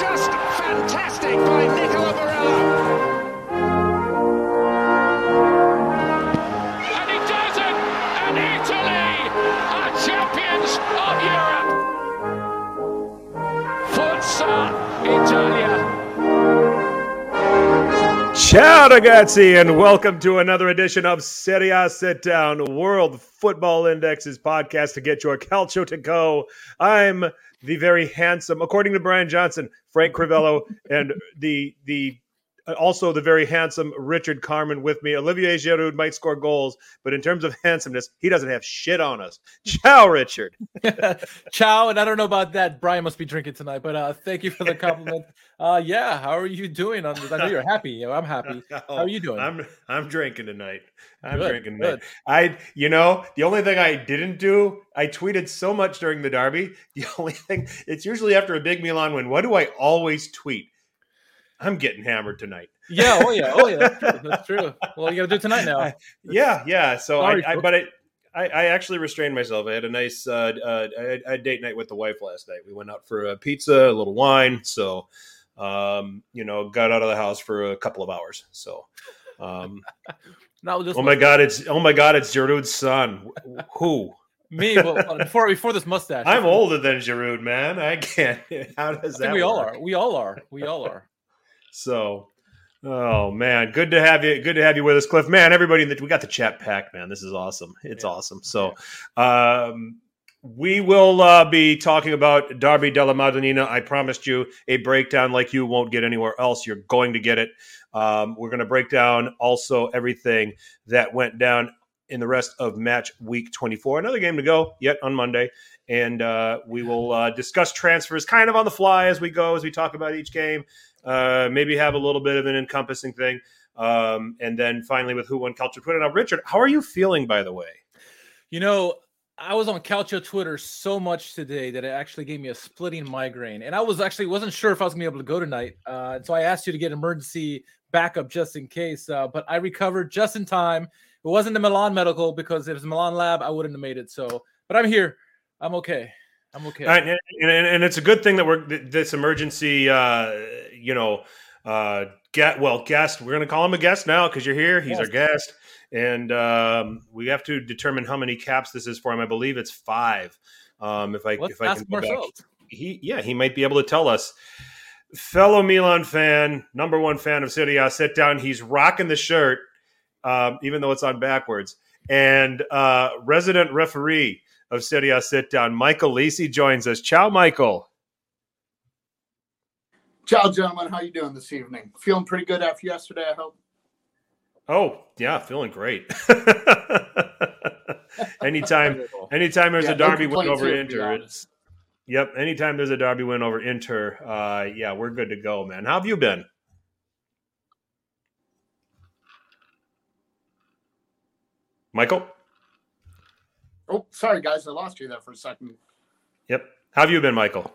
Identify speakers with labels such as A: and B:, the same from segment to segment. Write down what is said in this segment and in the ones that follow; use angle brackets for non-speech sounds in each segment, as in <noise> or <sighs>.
A: just fantastic by Nicola Barella.
B: Ciao, ragazzi, and welcome to another edition of Serie A Sit Down, World Football Index's podcast to get your calcio to go. I'm the very handsome, according to Brian Johnson, Frank Crivello, and the the also the very handsome Richard Carmen with me. Olivier Giroud might score goals, but in terms of handsomeness, he doesn't have shit on us. <laughs> Ciao, Richard. <laughs>
C: Ciao, and I don't know about that. Brian must be drinking tonight, but uh, thank you for the compliment. <laughs> uh, yeah, how are you doing? On this? I know you're happy. You know, I'm happy. How are you doing?
B: I'm I'm drinking tonight. I'm
C: Good,
B: drinking
C: good.
B: tonight. I, you know, the only thing I didn't do, I tweeted so much during the derby. The only thing, it's usually after a big Milan win. What do I always tweet? I'm getting hammered tonight.
C: yeah, oh yeah, oh yeah. That's true. That's true. <laughs> Well, you got to do it tonight now.
B: I- yeah, yeah. So
C: Sorry,
B: I, I but I, I, I actually restrained myself. I had a nice uh, uh, I a date night with the wife last night. We went out for a pizza, a little wine. So, um, you know, got out of the house for a couple of hours. So, um, <laughs>
C: Not just
B: oh my god, it's oh my god, it's Giroud's son. Who?
C: me. Well, before before this mustache,
B: I'm older than Giroud, man. I can't. <laughs> How does
C: I
B: that?
C: we all are. We all are. We all are.
B: So, oh man, good to have you. Good to have you with us, Cliff. Man, everybody, in the, we got the chat packed, man. This is awesome. It's
C: Yeah.
B: awesome. So, um, we will uh, be talking about Derby della Madonnina. I promised you a breakdown like you won't get anywhere else. You're going to get it. Um, we're going to break down also everything that went down in the rest of match week 24. Another game to go yet on Monday. And uh, we will uh, discuss transfers kind of on the fly as we go, as we talk about each game. Uh, maybe have a little bit of an encompassing thing. Um, and then finally with Who Won Calcio Twitter. Now, Richard, how are you feeling, by the way?
C: You know, I was on Calcio Twitter so much today that it actually gave me a splitting migraine, and I was actually wasn't sure if I was gonna be able to go tonight. Uh, so I asked you to get emergency backup just in case. Uh, but I recovered just in time. It wasn't the Milan medical because if it was Milan lab, I wouldn't have made it. So, but I'm here. I'm okay. I'm okay.
B: And, and, and it's a good thing that we're this emergency, uh, you know, uh, get well guest. We're going to call him a guest now because you're here. He's our guest, and um, we have to determine how many caps this is for him. I believe it's five. Um, if I
C: Let's
B: if I can go back. He yeah he might be able to tell us fellow milan fan number one fan of Serie A, sit down he's rocking the shirt um, even though it's on backwards and uh, resident referee of A, sit down. Michael lacey joins us. Ciao michael.
D: Ciao, gentlemen. How you doing this evening? Feeling pretty good after yesterday, I hope.
B: oh yeah feeling great. <laughs> Anytime anytime there's
D: Yeah,
B: a
D: no
B: derby win over
D: here, to be
B: inter it's yep anytime there's a derby win over inter uh, yeah we're good to go man. How have you been? Michael
D: Oh, sorry, guys. I lost you there for a second.
B: Yep. How have you been, Michael?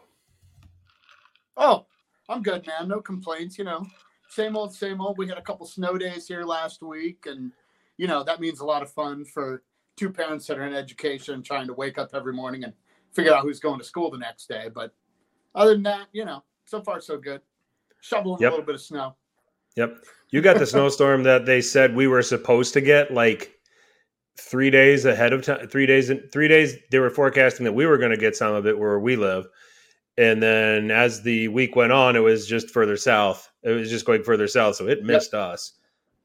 D: Oh, I'm good, man. No complaints. You know, same old, same old. We had a couple snow days here last week, and you know that means a lot of fun for two parents that are in education, trying to wake up every morning and figure out who's going to school the next day. But other than that, you know, so far so good. Shoveling
B: Yep.
D: a little bit of snow.
B: Yep. You got the <laughs> snowstorm that they said we were supposed to get like three days ahead of time. Three days. Three days. They were forecasting that we were going to get some of it where we live, and then as the week went on, it was just further south. It was just going further south, so it missed us.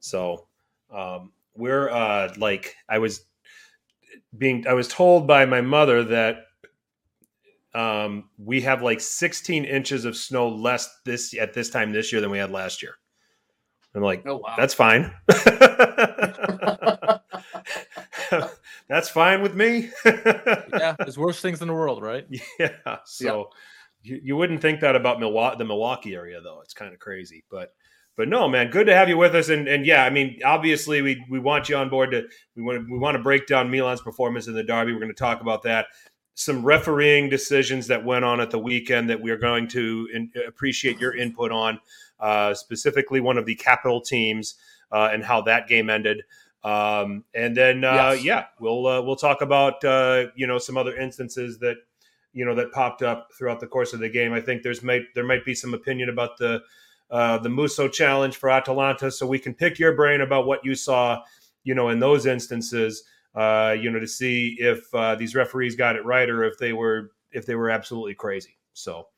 B: So um, we're uh, like I was being. I was told by my mother that um, we have like 16 inches of snow less this at this time this year than we had last year. I'm like,
D: Oh wow.
B: that's fine. <laughs> <laughs> <laughs> <laughs> that's fine with me. <laughs>
C: yeah, there's worse things in the world, right?
B: yeah. So You, you wouldn't think that about Milwaukee, the Milwaukee area, though. It's kind of crazy, but but no, man, good to have you with us. And and yeah, I mean, obviously, we we want you on board to we want to, we want to break down Milan's performance in the derby. We're going to talk about that. Some refereeing decisions that went on at the weekend that we are going to in, appreciate your input on, uh, specifically one of the capital teams uh, and how that game ended. Um, and then uh,
D: Yes.
B: yeah, we'll uh, we'll talk about uh, you know some other instances that you know that popped up throughout the course of the game. I think there's might there might be some opinion about the uh, the Musso challenge for Atalanta, so we can pick your brain about what you saw, you know, in those instances, uh, you know, to see if uh, these referees got it right or if they were if they were absolutely crazy. So,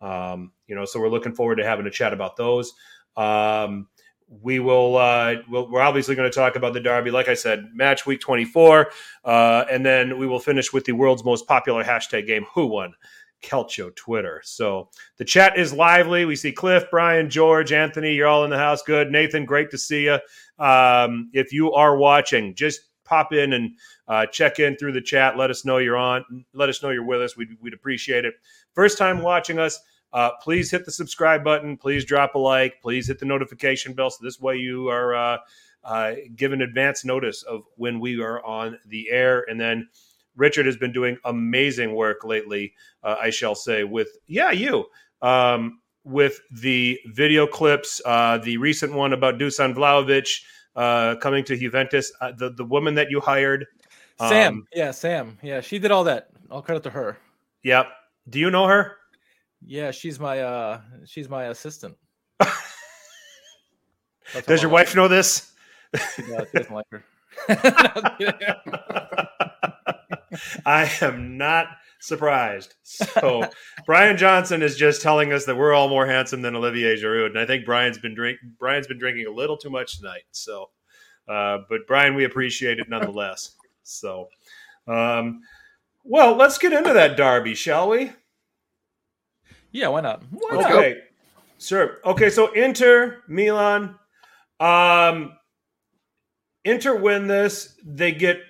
B: um, you know, so we're looking forward to having a chat about those. Um, we will uh, we'll, we're obviously going to talk about the derby like i said match week 24 uh, and then we will finish with the world's most popular hashtag game who won Calcio Twitter. So the chat is lively. We see Cliff, Brian, George, Anthony. You're all in the house. Good. Nathan, great to see you. Um, if you are watching, just pop in and uh, check in through the chat. Let us know you're on. Let us know you're with us. We'd, we'd appreciate it. First time watching us, uh, please hit the subscribe button. Please drop a like. Please hit the notification bell. So this way you are uh, uh, given advance notice of when we are on the air. And then Richard has been doing amazing work lately, uh, I shall say, with, yeah, you. Um, with the video clips, uh, the recent one about Dusan Vlahovic uh, coming to Juventus, uh, the the woman that you hired,
C: Sam.
B: um,
C: Yeah, Sam. Yeah, she did all that. All credit to her.
B: Yep. Do you know her?
C: Yeah, she's my uh she's my assistant.
B: Does your wife know this?
C: Does. She doesn't like her. <laughs>
B: I am not surprised. So Brian Johnson is just telling us that we're all more handsome than Olivier Giroud, and I think Brian's been drink Brian's been drinking a little too much tonight. So, uh, but Brian, we appreciate it nonetheless. So, um, well, let's get into that derby, shall we?
C: Yeah, why not? Why
D: Let's
C: not?
B: Okay, sure. Okay, so Inter Milan, um, Inter win this. They get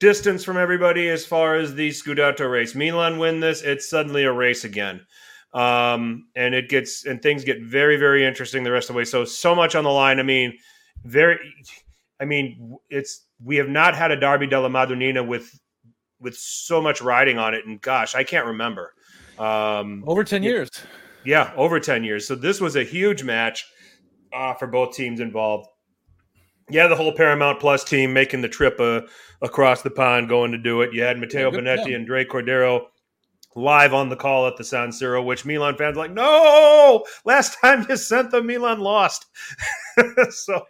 B: distance from everybody as far as the Scudetto race. Milan win this. It's suddenly a race again, um, and it gets and things get very very interesting the rest of the way. So so much on the line. I mean, very. I mean, it's we have not had a Derby della Madonnina with with so much riding on it, and gosh, I can't remember. Um,
C: Over 10 years.
B: yeah, over 10 years. So this was a huge match uh, for both teams involved. Yeah, the whole Paramount Plus team making the trip uh, across the pond going to do it. You had Matteo
C: Yeah, Bonetti
B: and Dre Cordero live on the call at the San Siro, which Milan fans like, no, last time you sent them, Milan lost. <laughs> so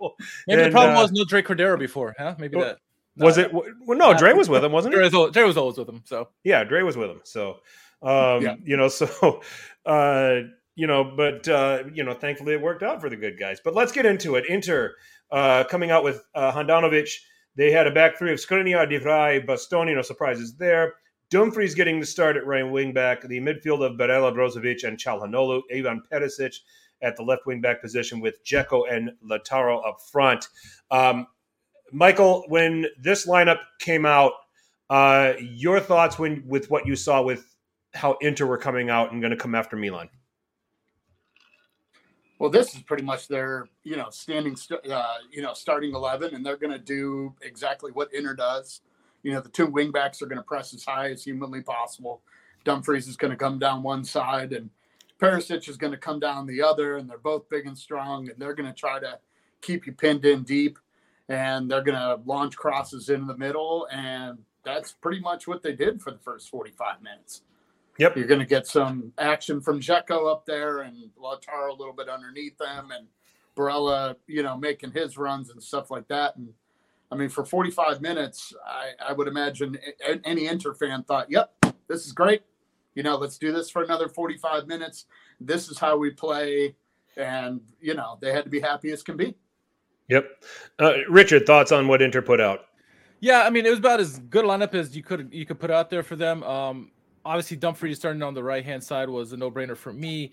C: Maybe the problem
B: uh,
C: was no Drake Cordero before, huh? Maybe
B: Well,
C: that.
B: was
C: No,
B: it? Well, no, Dre was with him, wasn't he?
C: Dre was always with him. So
B: Yeah, Dre was with him. So, um,
D: Yeah.
B: you know, <laughs> so, uh, you know, but, uh, you know, thankfully it worked out for the good guys. But let's get into it. Inter uh, coming out with uh, Handanovic. They had a back three of Skriniar, De Vrij, Bastoni. No surprises there. Dumfries getting the start at right wing back. The midfield of Barella, Brozovic, and Calhanoglu. Ivan Perisic at the left wing back position with Dzeko and Lautaro up front. Um, Michael, when this lineup came out, uh, your thoughts when with what you saw with how Inter were coming out and going to come after Milan?
D: Well, this is pretty much their, you know, standing, uh, you know, starting eleven, and they're going to do exactly what Inter does. You know, the two wingbacks are going to press as high as humanly possible. Dumfries is going to come down one side, and Perisic is going to come down the other, and they're both big and strong, and they're going to try to keep you pinned in deep, and they're going to launch crosses in the middle, and that's pretty much what they did for the first forty-five minutes.
B: Yep.
D: You're going to get some action from Dzeko up there and Lautaro a little bit underneath them and Barella, you know, making his runs and stuff like that. And I mean, for 45 minutes, I, I would imagine any Inter fan thought, yep, this is great. You know, let's do this for another 45 minutes. This is how we play. And, you know, they had to be happy as can be.
B: Yep. Uh, Richard, thoughts on what Inter put out?
C: yeah, I mean it was about as good a lineup as you could you could put out there for them. Um, obviously Dumfries starting on the right hand side was a no brainer for me.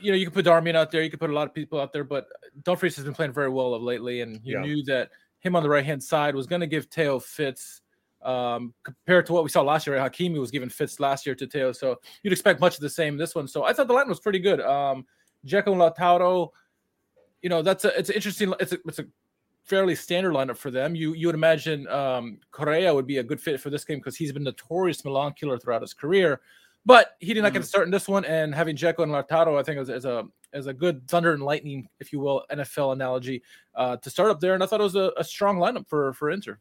C: You know, you could put Darmian out there, you could put a lot of people out there, but Dumfries has been playing very well of lately, and you
B: Yeah.
C: knew that him on the right hand side was going to give Teo fits. Um, compared to what we saw last year, Hakimi was giving fits last year to Teo, so you'd expect much of the same this one. So I thought the line was pretty good. Um, Dzeko and Lautaro, you know, that's a it's an interesting. It's a it's a fairly standard lineup for them. You you would imagine um, Correa would be a good fit for this game because he's been notorious Milan killer throughout his career, but he did not get to start in this one. And having Dzeko and Lautaro, I think, is, is a is a good thunder and lightning, if you will, NFL analogy uh, to start up there. And I thought it was a, a strong lineup for for Inter.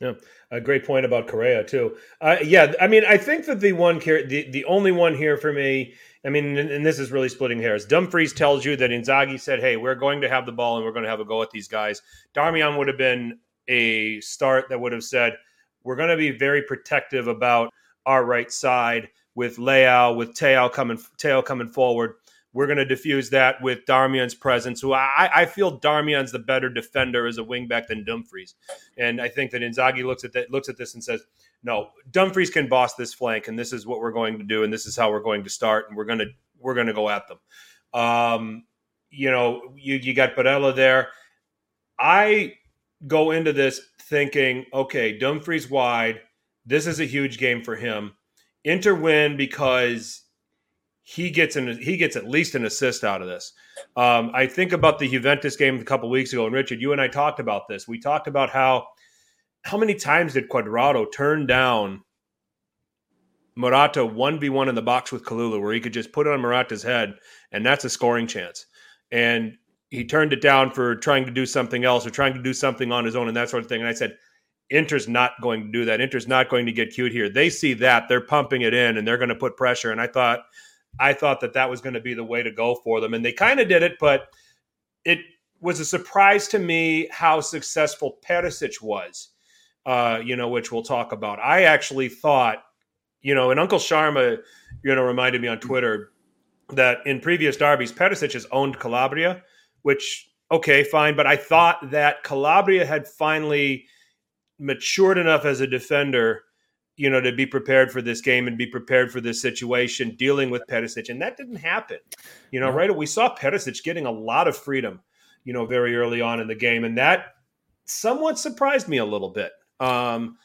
B: Yeah, a great point about Correa too. Uh, yeah, I mean, I think that the one the the only one here for me, I mean, and, and, this is really splitting hairs. Dumfries tells you that Inzaghi said, "Hey, we're going to have the ball and we're going to have a go at these guys." Darmian would have been a start that would have said, "We're going to be very protective about our right side with Leao, with Teo coming Teo coming forward." We're going to diffuse that with Darmian's presence. Who I, I feel Darmian's the better defender as a wingback than Dumfries, and I think that Inzaghi looks at that looks at this and says, "No, Dumfries can boss this flank, and this is what we're going to do, and this is how we're going to start, and we're going to we're going to go at them." Um, you know, you you got Barella there. I go into this thinking, okay, Dumfries wide. This is a huge game for him. Inter win because he gets an he gets at least an assist out of this. Um, I think about the Juventus game a couple weeks ago, and Richard, you and I talked about this. We talked about how how many times did Cuadrado turn down Morata one v one in the box with Kalulu, where he could just put it on Morata's head, and that's a scoring chance. And he turned it down for trying to do something else or trying to do something on his own and that sort of thing. And I said, Inter's not going to do that. Inter's not going to get cute here. They see that they're pumping it in and they're going to put pressure. And I thought I thought that that was going to be the way to go for them. And they kind of did it, but it was a surprise to me how successful Perisic was, uh, you know, which we'll talk about. I actually thought, you know, and Uncle Sharma, you know, reminded me on Twitter that in previous derbies, Perisic has owned Calabria, which, okay, fine. But I thought that Calabria had finally matured enough as a defender you know, to be prepared for this game and be prepared for this situation, dealing with Perisic. And that didn't happen. You know, yeah. right? We saw Perisic getting a lot of freedom, you know, very early on in the game. And that somewhat surprised me a little bit. Um,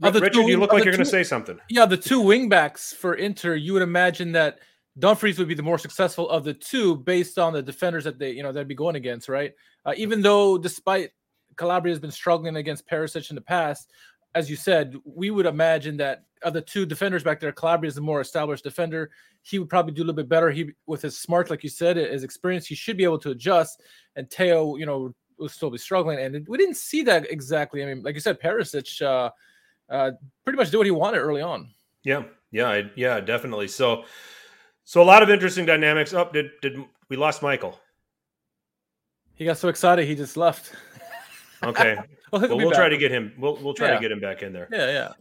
B: Richard, two, you look like you're going to say something.
C: Yeah, the two wingbacks for Inter, you would imagine that Dumfries would be the more successful of the two based on the defenders that they, you know, they'd be going against, right? Uh, even though, despite Calabria has been struggling against Perisic in the past, as you said, we would imagine that of the two defenders back there, Calabria is the more established defender. He would probably do a little bit better. He, with his smart, like you said, his experience, he should be able to adjust. And Teo, you know, will still be struggling. And we didn't see that exactly. I mean, like you said, Perisic uh, uh, pretty much did what he wanted early on.
B: Yeah, yeah, I, yeah, definitely. So, so a lot of interesting dynamics. Up, oh, did did we lost Michael?
C: He got so excited he just left. <laughs>
B: Okay. <laughs> well, well we'll try to get him. We'll we'll try yeah. to get him back in there.
C: Yeah,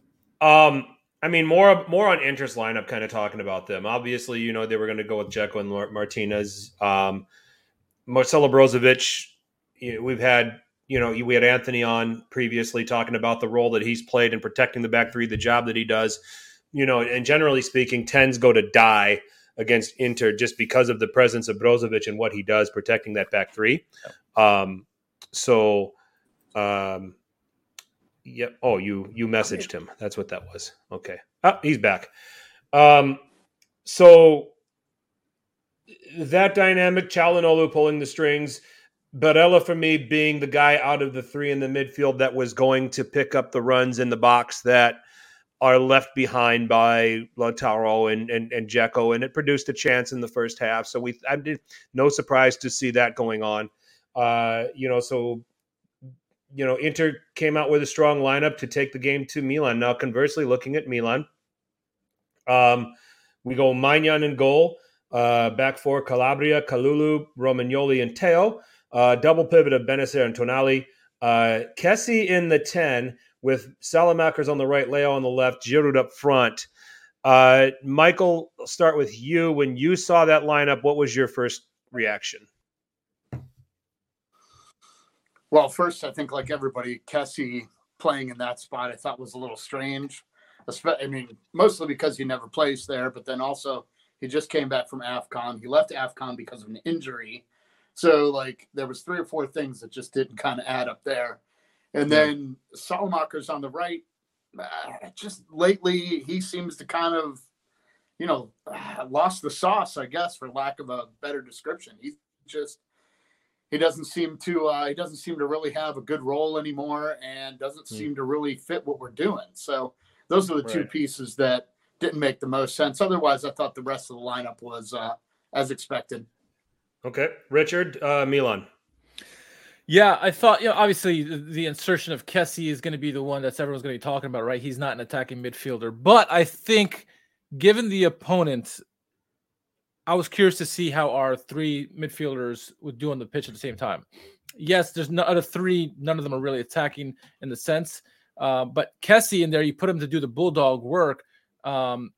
B: yeah. Um, I mean, more more on interest lineup, kind of talking about them. Obviously, you know they were going to go with Dzeko and Martinez. Um, Marcelo Brozovic. You know, we've had you know we had Anthony on previously talking about the role that he's played in protecting the back three, the job that he does. You know, and generally speaking, tens go to die against Inter just because of the presence of Brozovic and what he does protecting that back three. Um, so um, yep. Oh, you you messaged him. That's what that was. Okay. Oh, he's back. Um, so that dynamic, Calhanoglu pulling the strings, Barella for me being the guy out of the three in the midfield that was going to pick up the runs in the box that are left behind by Lautaro and and, and Dzeko, and it produced a chance in the first half. So we, I did no surprise to see that going on. Uh, you know, so you know, Inter came out with a strong lineup to take the game to Milan. Now, conversely, looking at Milan, um, we go Maignan in goal, uh, back four Calabria, Kalulu, Romagnoli, and Teo. Uh, double pivot of Bennacer and Tonali. Uh, Kessie in the 10 with Saelemaekers on the right, Leao on the left, Giroud up front. Uh, Michael, I'll start with you. When you saw that lineup, what was your first reaction?
D: Well, first, I think like everybody, Kessie playing in that spot, I thought was a little strange. I mean, mostly because he never plays there, but then also he just came back from AFCON. He left AFCON because of an injury. So like there was three or four things that just didn't kind of add up there. And then Saelemaekers on the right, uh, just lately he seems to kind of, you know, uh, lost the sauce, I guess, for lack of a better description. He just he doesn't seem to uh, he doesn't seem to really have a good role anymore and doesn't mm. seem to really fit what we're doing. So those are the right. two pieces that didn't make the most sense. Otherwise, I thought the rest of the lineup was uh, as expected.
B: Okay, Richard uh, Milan.
C: Yeah, I thought, you know, obviously the, the insertion of Kessie is going to be the one that's everyone's going to be talking about, right? He's not an attacking midfielder, but I think given the opponent, I was curious to see how our three midfielders would do on the pitch at the same time. Yes, there's no of three, none of them are really attacking in the sense, uh, but Kessie in there, you put him to do the bulldog work. Um,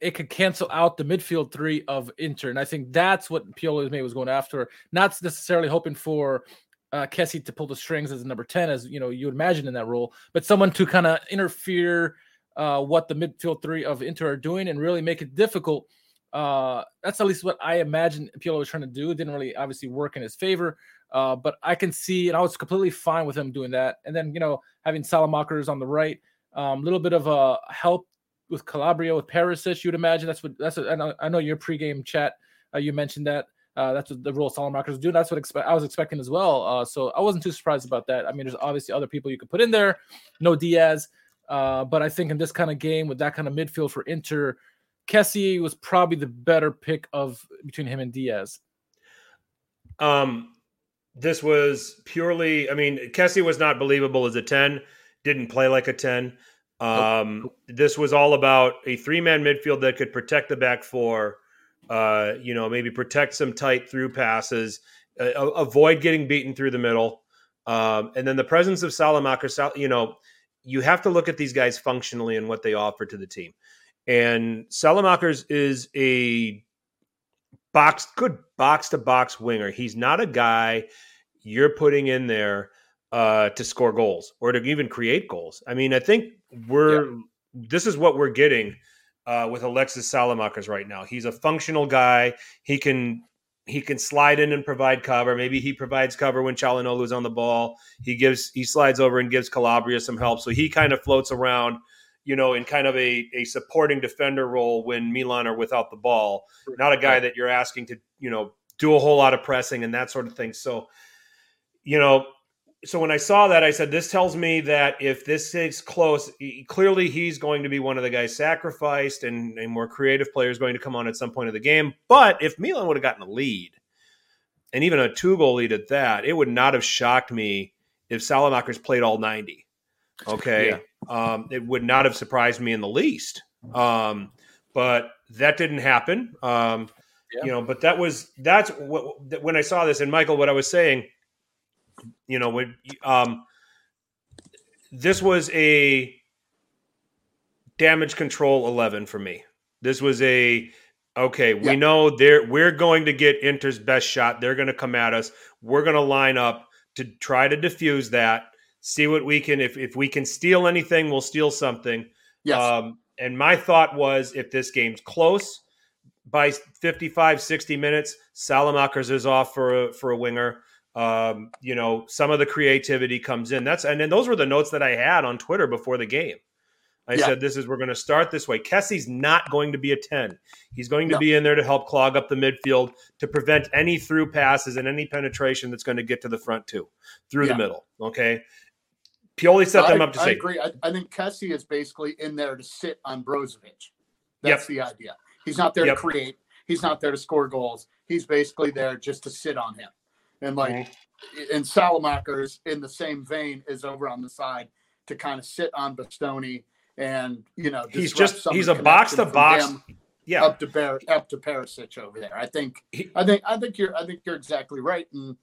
C: it could cancel out the midfield three of Inter, and I think that's what Pioli was going after. Not necessarily hoping for uh, Kessie to pull the strings as a number 10, as you know, you would imagine in that role, but someone to kind of interfere uh, what the midfield three of Inter are doing and really make it difficult. Uh, that's at least what I imagine Pioli was trying to do. It didn't really obviously work in his favor, uh, but I can see, and I was completely fine with him doing that. And then, you know, having Saelemaekers on the right, a um, little bit of a help with Calabria, with Perisic, you'd imagine. That's what, that's what, I know, I know your pregame chat, uh, you mentioned that. Uh, that's what the role Saelemaekers was doing. That's what expe- I was expecting as well. Uh, so I wasn't too surprised about that. I mean, there's obviously other people you could put in there. No Diaz. Uh, but I think in this kind of game with that kind of midfield for Inter, Kessie was probably the better pick of between him and Diaz.
B: Um, this was purely. I mean, Kessie was not believable as a ten. Didn't play like a ten. Um, nope. This was all about a three-man midfield that could protect the back four uh, you know, maybe protect some tight through passes, uh, avoid getting beaten through the middle. Um, and then the presence of Saelemaekers, you know, you have to look at these guys functionally and what they offer to the team. And Saelemaekers is a box, good box to box winger. He's not a guy you're putting in there uh, to score goals or to even create goals. I mean, I think we're, yeah. this is what we're getting uh, with Alexis Saelemaekers right now. He's a functional guy. He can he can slide in and provide cover. Maybe he provides cover when is on the ball. He gives he slides over and gives Calabria some help. So he kind of floats around, you know, in kind of a, a supporting defender role when Milan are without the ball. Not a guy that you're asking to, you know, do a whole lot of pressing and that sort of thing. So, you know, so when I saw that, I said, this tells me that if this is close, clearly he's going to be one of the guys sacrificed and a more creative player is going to come on at some point of the game. But if Milan would have gotten a lead, and even a two goal lead at that, it would not have shocked me if Saelemaekers played all 90. Okay. Yeah. Um, it would not have surprised me in the least. Um, but that didn't happen. Um, yeah. You know, but that was, that's what, when I saw this, and Michael, what I was saying – you know, when um, this was a damage control 11 for me. This was a okay, we know they're we're going to get Inter's best shot. They're going to come at us. We're going to line up to try to diffuse that. See what we can if if we can steal anything, we'll steal something.
D: Yes.
B: Um, and my thought was if this game's close by 55 60 minutes, Saelemaekers is off for a, for a winger um, you know, some of the creativity comes in. That's and then those were the notes that I had on Twitter before the game. I yeah. said, "This is we're going to start this way." Kessie's not going to be a ten. He's going to no. be in there to help clog up the midfield to prevent any through passes and any penetration that's going to get to the front two through yeah. the middle. Okay. Pioli set them
D: I,
B: up to
D: I
B: say.
D: agree. I, I, think Kessie is basically in there to sit on Brozovic. That's yep. the idea. He's not there yep. to create. He's not there to score goals. He's basically there just to sit on him. And like, mm-hmm. and Saelemaekers in the same vein is over on the side to kind of sit on Bastoni and you know
B: he's just he's a box to box yeah
D: up to Bar- up to Perisic over there. I think he, I think I think you're I think you're exactly right and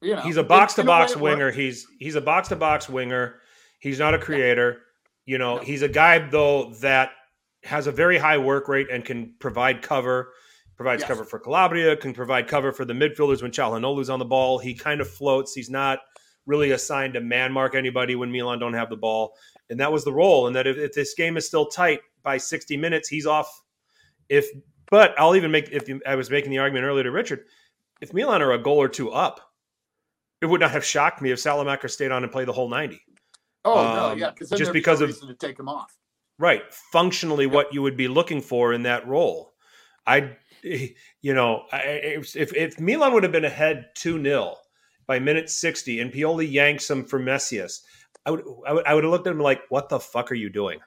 D: you know
B: he's a box to box winger. He's he's a box to box winger. He's not a creator. You know, he's a guy though that has a very high work rate and can provide cover provides yes. cover for Calabria, can provide cover for the midfielders when Calhanoglu's on the ball. He kind of floats. He's not really assigned to man mark anybody when Milan don't have the ball. And that was the role. And that if, if this game is still tight by 60 minutes, he's off. If but I'll even make if I was making the argument earlier to Richard, if Milan are a goal or two up, it would not have shocked me if Saelemaekers stayed on and played the whole 90.
D: Oh um, no, yeah, just because no of to take him off.
B: Right, functionally, what you would be looking for in that role. I <laughs> you know, if if Milan would have been ahead two 0 by minute sixty and Pioli yanks him for Messias, I would I would I would have looked at him like, what the fuck are you doing?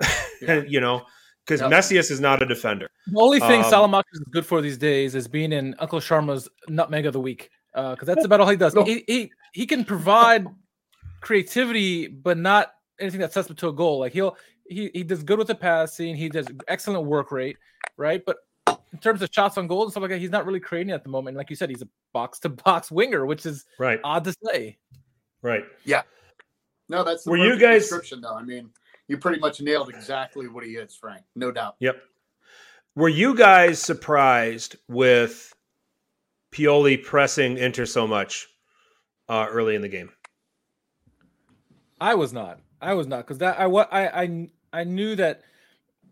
B: <laughs> Yeah. you know, because yep. Messias is not a defender.
C: The only thing um, Saelemaekers is good for these days is being in Uncle Sharma's nutmeg of the week. Uh, because that's about all he does.
D: No.
C: He, he he can provide creativity, but not anything that sets him to a goal. Like he'll he he does good with the passing. He does excellent work rate, right? But in terms of shots on goal and stuff like that, he's not really creating at the moment. Like you said, he's a box to box winger, which is
B: Right.
C: odd to say.
B: Right. Yeah.
D: No, that's the
B: Were you guys-
D: description though. I mean, you pretty much nailed exactly what he is, Frank. No doubt.
B: Yep. Were you guys surprised with Pioli pressing Inter so much uh, early in the game?
C: I was not. I was not because that I what I I I knew that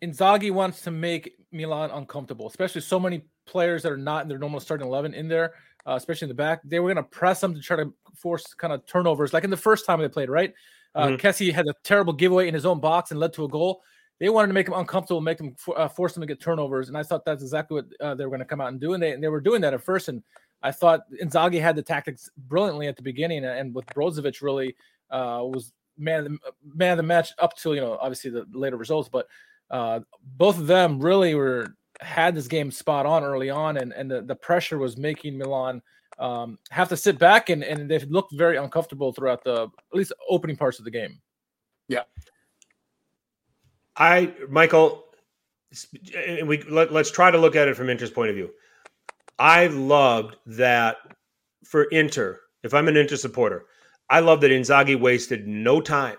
C: Inzaghi wants to make Milan uncomfortable, especially so many players that are not in their normal starting eleven in there, uh, especially in the back. They were going to press them to try to force kind of turnovers, like in the first time they played. Right, uh,
B: Mhm.
C: Kessie had a terrible giveaway in his own box and led to a goal. They wanted to make him uncomfortable, make for, uh, force them to get turnovers, and I thought that's exactly what uh, they were going to come out and do, and they and they were doing that at first. And I thought Inzaghi had the tactics brilliantly at the beginning, and with Brozovic really uh, was man man of the match up till you know obviously the later results, but uh, both of them really were had this game spot on early on, and and the, the pressure was making Milan um, have to sit back, and and they looked very uncomfortable throughout the at least opening parts of the game.
B: I, Michael, and we let, let's try to look at it from Inter's point of view. I loved that for Inter. If I'm an Inter supporter, I love that Inzaghi wasted no time.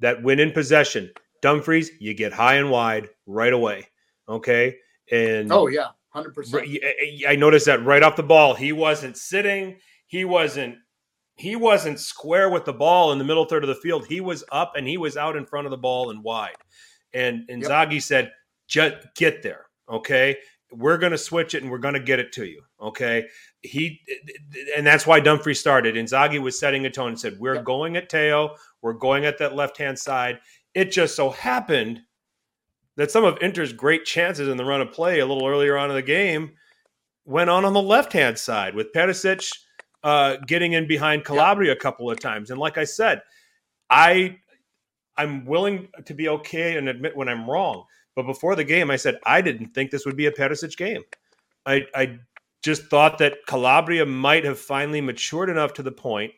B: That when in possession, Dumfries, you get high and wide right away. Okay, and
D: Oh yeah, hundred percent.
B: I I noticed that right off the ball. He wasn't sitting. He wasn't. He wasn't square with the ball in the middle third of the field. He was up and he was out in front of the ball and wide. And Inzaghi said, "Just get there, okay? We're going to switch it and we're going to get it to you, okay?" He and that's why Dumfries started. And Inzaghi was setting a tone and said, "We're
D: Yep.
B: going at Teo. We're going at that left hand side." It just so happened that some of Inter's great chances in the run of play a little earlier on in the game went on on the left hand side with Perisic uh, getting in behind Calabria a couple of times. And like I said, I I'm willing to be okay and admit when I'm wrong. But before the game, I said I didn't think this would be a Perisic game. I I just thought that Calabria might have finally matured enough to the point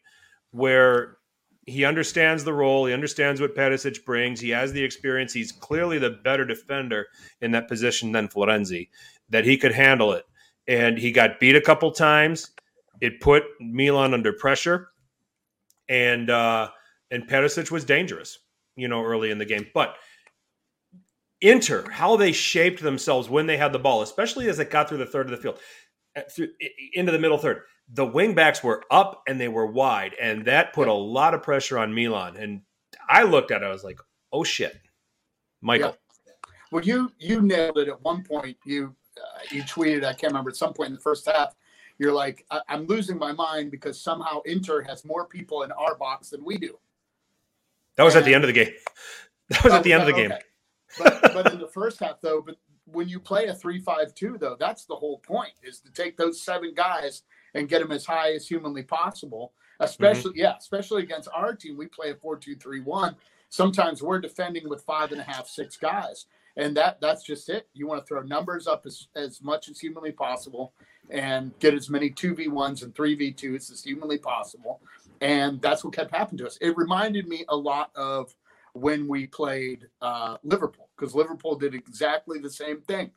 B: where he understands the role. He understands what Perisic brings. He has the experience. He's clearly the better defender in that position than Florenzi, that he could handle it. And he got beat a couple times. It put Milan under pressure. And uh, and Perisic was dangerous, you know, early in the game. But Inter, how they shaped themselves when they had the ball, especially as it got through the third of the field, uh, through into the middle third. The wingbacks were up and they were wide, and that put a lot of pressure on Milan. And I looked at it, I was like, "Oh shit, Michael."
D: Well, you you nailed it at one point. You uh, you tweeted. I can't remember at some point in the first half. You're like, I- I'm losing my mind because somehow Inter has more people in our box than we do. <laughs>
B: That was at the end of the game. That was
D: Oh,
B: at the end of the
D: okay.
B: game.
D: but but in the <laughs> first half though, but when you play a three-five-two though, that's the whole point is to take those seven guys and get them as high as humanly possible. Especially
B: Mm-hmm.
D: yeah, especially against our team, we play a four-two-three-one. Sometimes we're defending with five and a half, six guys, and that that's just it. You want to throw numbers up as, as much as humanly possible and get as many two v ones and three v twos as humanly possible, and that's what kept happening to us. It reminded me a lot of when we played uh, Liverpool because Liverpool did exactly the same thing.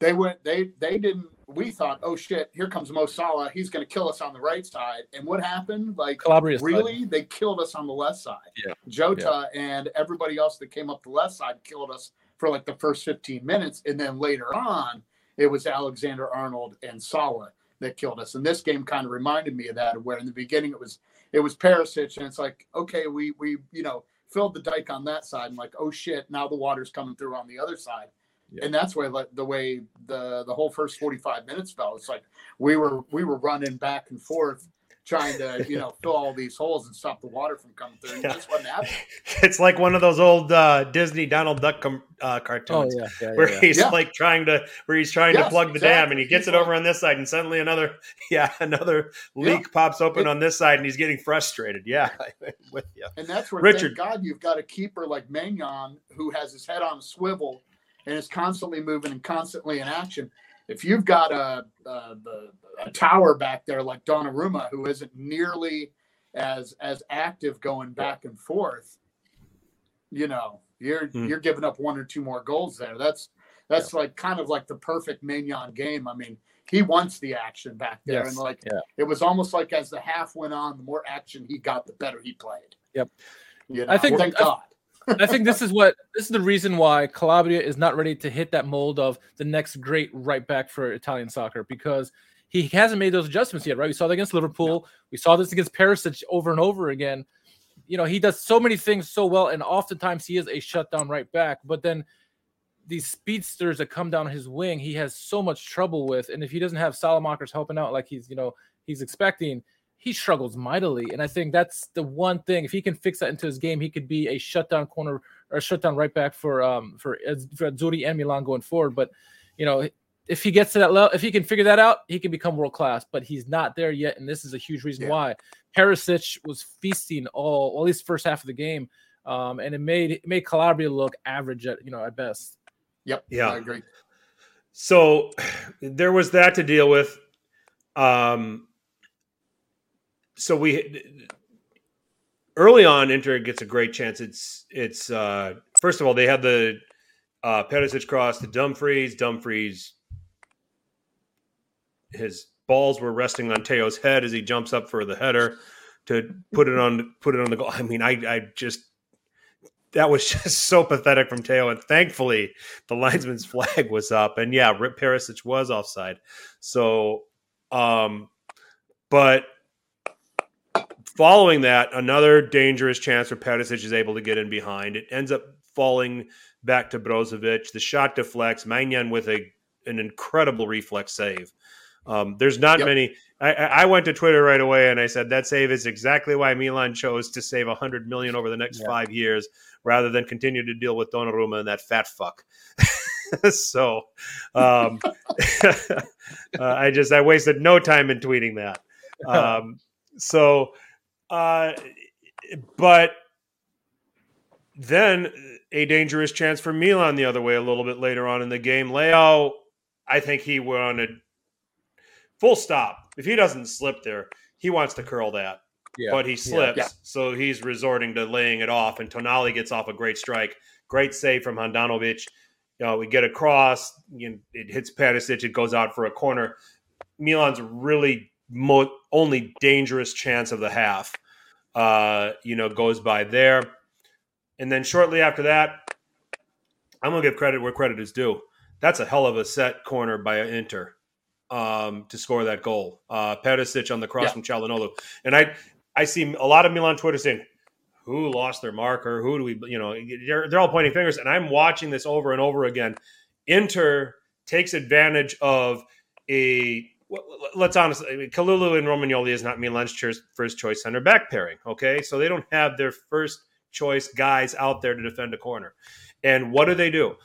D: They went, they they didn't. We thought, oh shit, here comes Mo Salah. He's going to kill us on the right side. And what happened? Like
C: Calabria side.
D: really, they killed us on the left side.
C: Yeah.
D: Jota and everybody else that came up the left side killed us for like the first 15 minutes, and then later on, it was Alexander Arnold and Salah that killed us. And this game kind of reminded me of that, where in the beginning it was it was Perisic, and it's like, okay, we we you know filled the dike on that side, and like, oh shit, now the water's coming through on the other side.
C: Yeah.
D: And that's why like the way the the whole first 45 minutes felt. It's like we were we were running back and forth trying to, you know, fill all these holes and stop the water from coming through. And
B: Yeah.
D: This wasn't happening. <laughs>
B: It's like one of those old uh, Disney Donald Duck com- uh,
C: Oh
B: cartoons.
C: yeah, yeah,
B: Where
C: yeah, yeah.
B: he's
D: Yeah.
B: like trying to, where he's trying to plug the dam, and he gets
D: He's
B: it
D: like-
B: over on this side, and suddenly another, <laughs> yeah, another leak pops open
D: It-
B: on this side, and he's getting frustrated. Yeah, <laughs> I'm with you.
D: And that's where,
B: Richard.
D: thank God, you've got a keeper like Maignan who has his head on a swivel and is constantly moving and constantly in action. If you've got a, a, a tower back there like Donnarumma, who isn't nearly as as active going back and forth, you know, you're
B: Hmm.
D: you're giving up one or two more goals there. That's that's like kind of like the perfect Maignan game. I mean, he wants the action back there,
C: Yes,
D: and like
C: yeah.
D: it was almost like as the half went on, the more action he got, the better he played.
C: Yep.
D: You know,
C: I think-
D: thank
C: I-
D: God.
C: I think this is what this is the reason why Calabria is not ready to hit that mold of the next great right back for Italian soccer because he hasn't made those adjustments yet, right? We saw that against Liverpool. We saw this against Perisic over and over again. You know, he does so many things so well, and oftentimes he is a shutdown right back. But then these speedsters that come down his wing, he has so much trouble with. And if he doesn't have Saelemaekers helping out like he's, you know, he's expecting, he struggles mightily. And I think that's the one thing. If he can fix that into his game, he could be a shutdown corner or a shutdown right back for um for Az- for Azzurri and Milan going forward. But you know, if he gets to that level, if he can figure that out, he can become world class. But he's not there yet, and this is a huge reason
D: Yeah.
C: why. Perisic was feasting all, well, at least first half of the game, um, and it made it made Calabria look average at you know at best.
D: Yep.
B: Yeah.
D: I agree.
B: So <sighs> there was that to deal with. Um, so we early on, Inter gets a great chance. It's it's uh, first of all they had the uh, Perisic cross to Dumfries. Dumfries, his balls were resting on Teo's head as he jumps up for the header to put it on put it on the goal. I mean, I I just that was <laughs> just so pathetic from Teo, and thankfully the linesman's flag was up, and yeah, Rip Perisic was offside. So, um, but following that, another dangerous chance where Perisic is able to get in behind. It ends up falling back to Brozovic. The shot deflects. Maignan with a an incredible reflex save. Um, there's not
D: Yep.
B: many. I, I went to Twitter right away and I said that save is exactly why Milan chose to save 100 million over the next
C: Yeah.
B: five years rather than continue to deal with Donnarumma and that fat fuck. <laughs> so, um, <laughs> uh, I just I wasted no time in tweeting that. <laughs> Um, so, uh, but then a dangerous chance for Milan the other way a little bit later on in the game. Leao, I think he wanted full stop. If he doesn't slip there, he wants to curl that
C: Yeah.
B: but he slips,
D: Yeah.
B: so he's resorting to laying it off. And Tonali gets off a great strike, great save from Handanovic. You know, we get across, you know, it hits Perisic, it goes out for a corner. Milan's really mo- only dangerous chance of the half, uh, you know, goes by there. And then shortly after that, I'm gonna give credit where credit is due. That's a hell of a set corner by Inter um, to score that goal. Uh, Perisic on the cross
D: Yeah.
B: from Calhanoglu, and I I see a lot of Milan Twitter saying, "Who lost their marker? Who do we?" You know, they're, they're all pointing fingers, and I'm watching this over and over again. Inter takes advantage of a. Let's honestly, I mean, Kalulu and Romagnoli is not Milan's first choice center back pairing. Okay, so they don't have their first choice guys out there to defend a corner. And what do they do?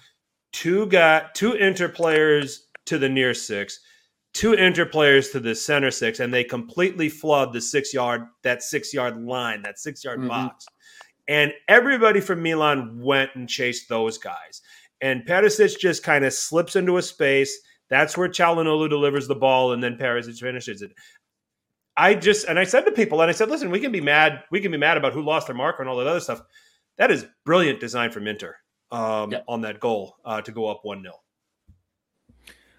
B: Two got two Inter players to the near six, two Inter players to the center six, and they completely flood the six yard that six yard line, that six yard
D: Mhm.
B: box. And everybody from Milan went and chased those guys. And Perisic just kind of slips into a space. That's where Calhanoglu delivers the ball, and then Perisic finishes it. I just and I said to people, and I said, listen, we can be mad, we can be mad about who lost their marker and all that other stuff. That is brilliant design from Inter um,
D: Yeah.
B: on that goal uh, to go up one 0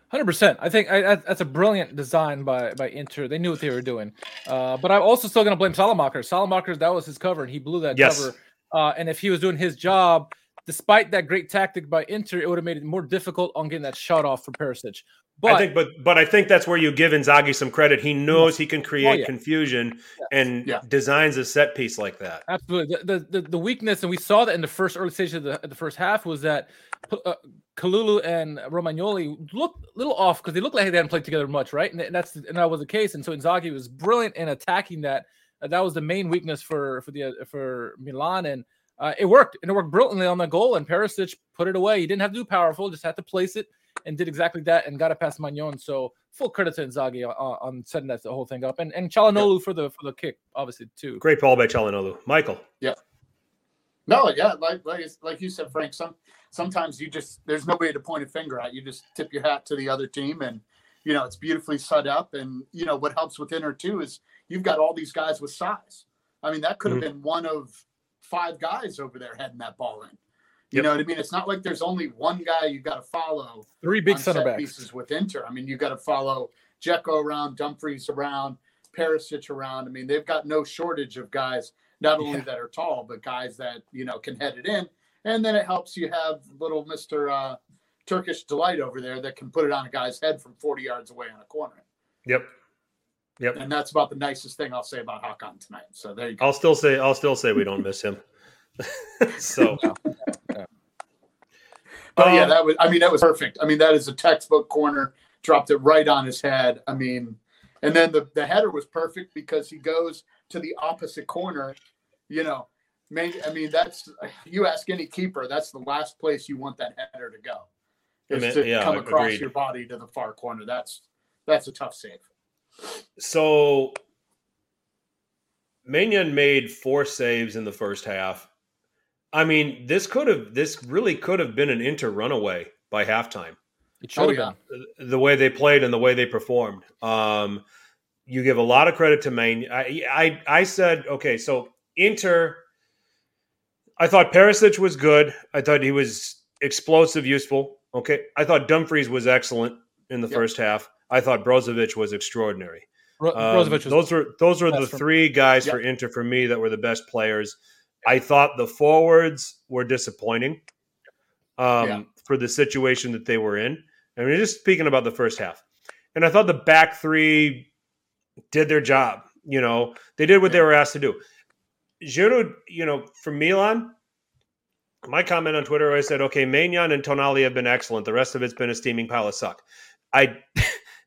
C: Hundred percent. I think I, that's a brilliant design by by Inter. They knew what they were doing. Uh, but I'm also still going to blame Salamaker. Salamaker, that was his cover, and he blew that
B: Yes.
C: cover. Uh, and if he was doing his job, despite that great tactic by Inter, it would have made it more difficult on getting that shot off for Perisic. But
B: I think, but but I think that's where you give Inzaghi some credit. He knows he can create
C: yeah.
B: confusion and
D: Yeah.
B: designs a set piece like that.
C: Absolutely. The, the, the, the weakness, and we saw that in the first early stage of the, the first half, was that uh, Kalulu and Romagnoli looked a little off because they looked like they hadn't played together much, right? And, that's and that was the case. And so Inzaghi was brilliant in attacking that. Uh, that was the main weakness for for the uh, for Milan, and uh, it worked. And it worked brilliantly on the goal. And Perisic put it away. He didn't have to do powerful; just had to place it and did exactly that and got it past Maignan. So full credit to Inzaghi on, on setting that the whole thing up, and and Calhanoglu for the for the kick, obviously too.
B: Great ball by Calhanoglu. Michael. Yeah.
D: No, yeah, like like like you said, Frank. Some sometimes you just there's nobody to point a finger at. You just tip your hat to the other team, and you know it's beautifully set up. And you know what helps with Inter too is you've got all these guys with size. I mean, that could have
B: Mm-hmm.
D: been one of five guys over there heading that ball in. You
B: Yep.
D: know what I mean? It's not like there's only one guy you got to follow
C: Three big center backs.
D: pieces with Inter. I mean, you got to follow Dzeko around, Dumfries around, Perisic around. I mean, they've got no shortage of guys, not only
C: Yeah.
D: that are tall, but guys that you know can head it in. And then it helps you have little Mister uh, Turkish delight over there that can put it on a guy's head from 40 yards away on a corner.
B: Yep. Yep.
D: And that's about the nicest thing I'll say about Hakan tonight. So there you go.
B: I'll still say I'll still say we don't miss him. <laughs> so <laughs>
D: But yeah,
B: Um,
D: that was. I mean, that was perfect. I mean, that is a textbook corner. Dropped it right on his head. I mean, and then the the header was perfect because he goes to the opposite corner. You know, man. I mean, that's you ask any keeper. That's the last place you want that header to go. Is
B: I mean,
D: to
B: yeah,
D: come across
B: agreed.
D: your body to the far corner. That's that's a tough save.
B: So Maignan made four saves in the first half. I mean, this could have this really could have been an Inter runaway by halftime.
C: It should have
D: Oh,
C: been.
B: the way they played and the way they performed. Um, you give a lot of credit to Maine. I, I I said okay, so Inter. I thought Perisic was good. I thought he was explosive, useful. Okay, I thought Dumfries was excellent in the
D: Yep.
B: first half. I thought Brozovic was extraordinary.
C: Ro-
B: Um,
C: was
B: those were those were the
C: from-
B: three guys
D: Yep.
B: for Inter for me that were the best players. I thought the forwards were disappointing um,
D: Yeah.
B: for the situation that they were in. I mean, just speaking about the first half, and I thought the back three did their job. You know, they did what they were asked to do. Giroud, you know, for Milan, my comment on Twitter, I said, okay, Maignan and Tonali have been excellent. The rest of it's been a steaming pile of suck. I,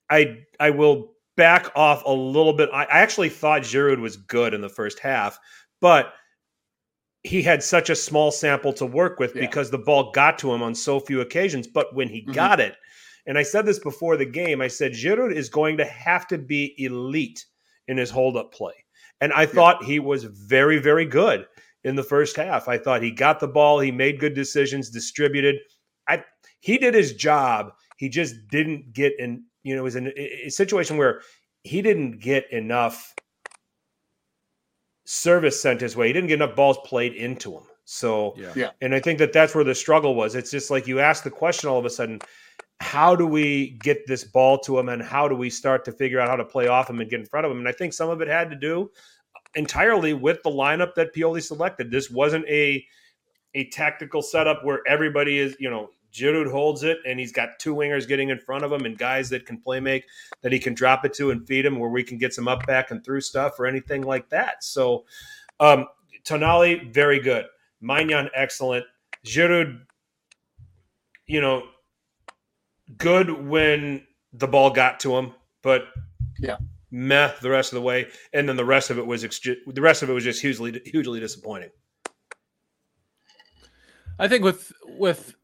B: I, I will back off a little bit. I, I actually thought Giroud was good in the first half, but he had such a small sample to work with
D: Yeah.
B: because the ball got to him on so few occasions. But when he
D: Mhm.
B: got it, and I said this before the game, I said Giroud is going to have to be elite in his hold up play. And I thought he was very, very good in the first half. I thought he got the ball, he made good decisions, distributed. I he did his job. He just didn't get in, you know, it was in a, a situation where he didn't get enough service sent his way. He didn't get enough balls played into him. So,
C: Yeah.
D: Yeah.
B: and I think that that's where the struggle was. It's just like you ask the question all of a sudden, how do we get this ball to him and how do we start to figure out how to play off him and get in front of him? And I think some of it had to do entirely with the lineup that Pioli selected. This wasn't a a tactical setup where everybody is, you know, Giroud holds it and he's got two wingers getting in front of him and guys that can play make that he can drop it to and feed him where we can get some up back and through stuff or anything like that. So um Tonali, very good. Maignan, excellent. Giroud, you know, good when the ball got to him, but
D: Yeah.
B: meh the rest of the way. And then the rest of it was ex- the rest of it was just hugely hugely disappointing.
C: I think with with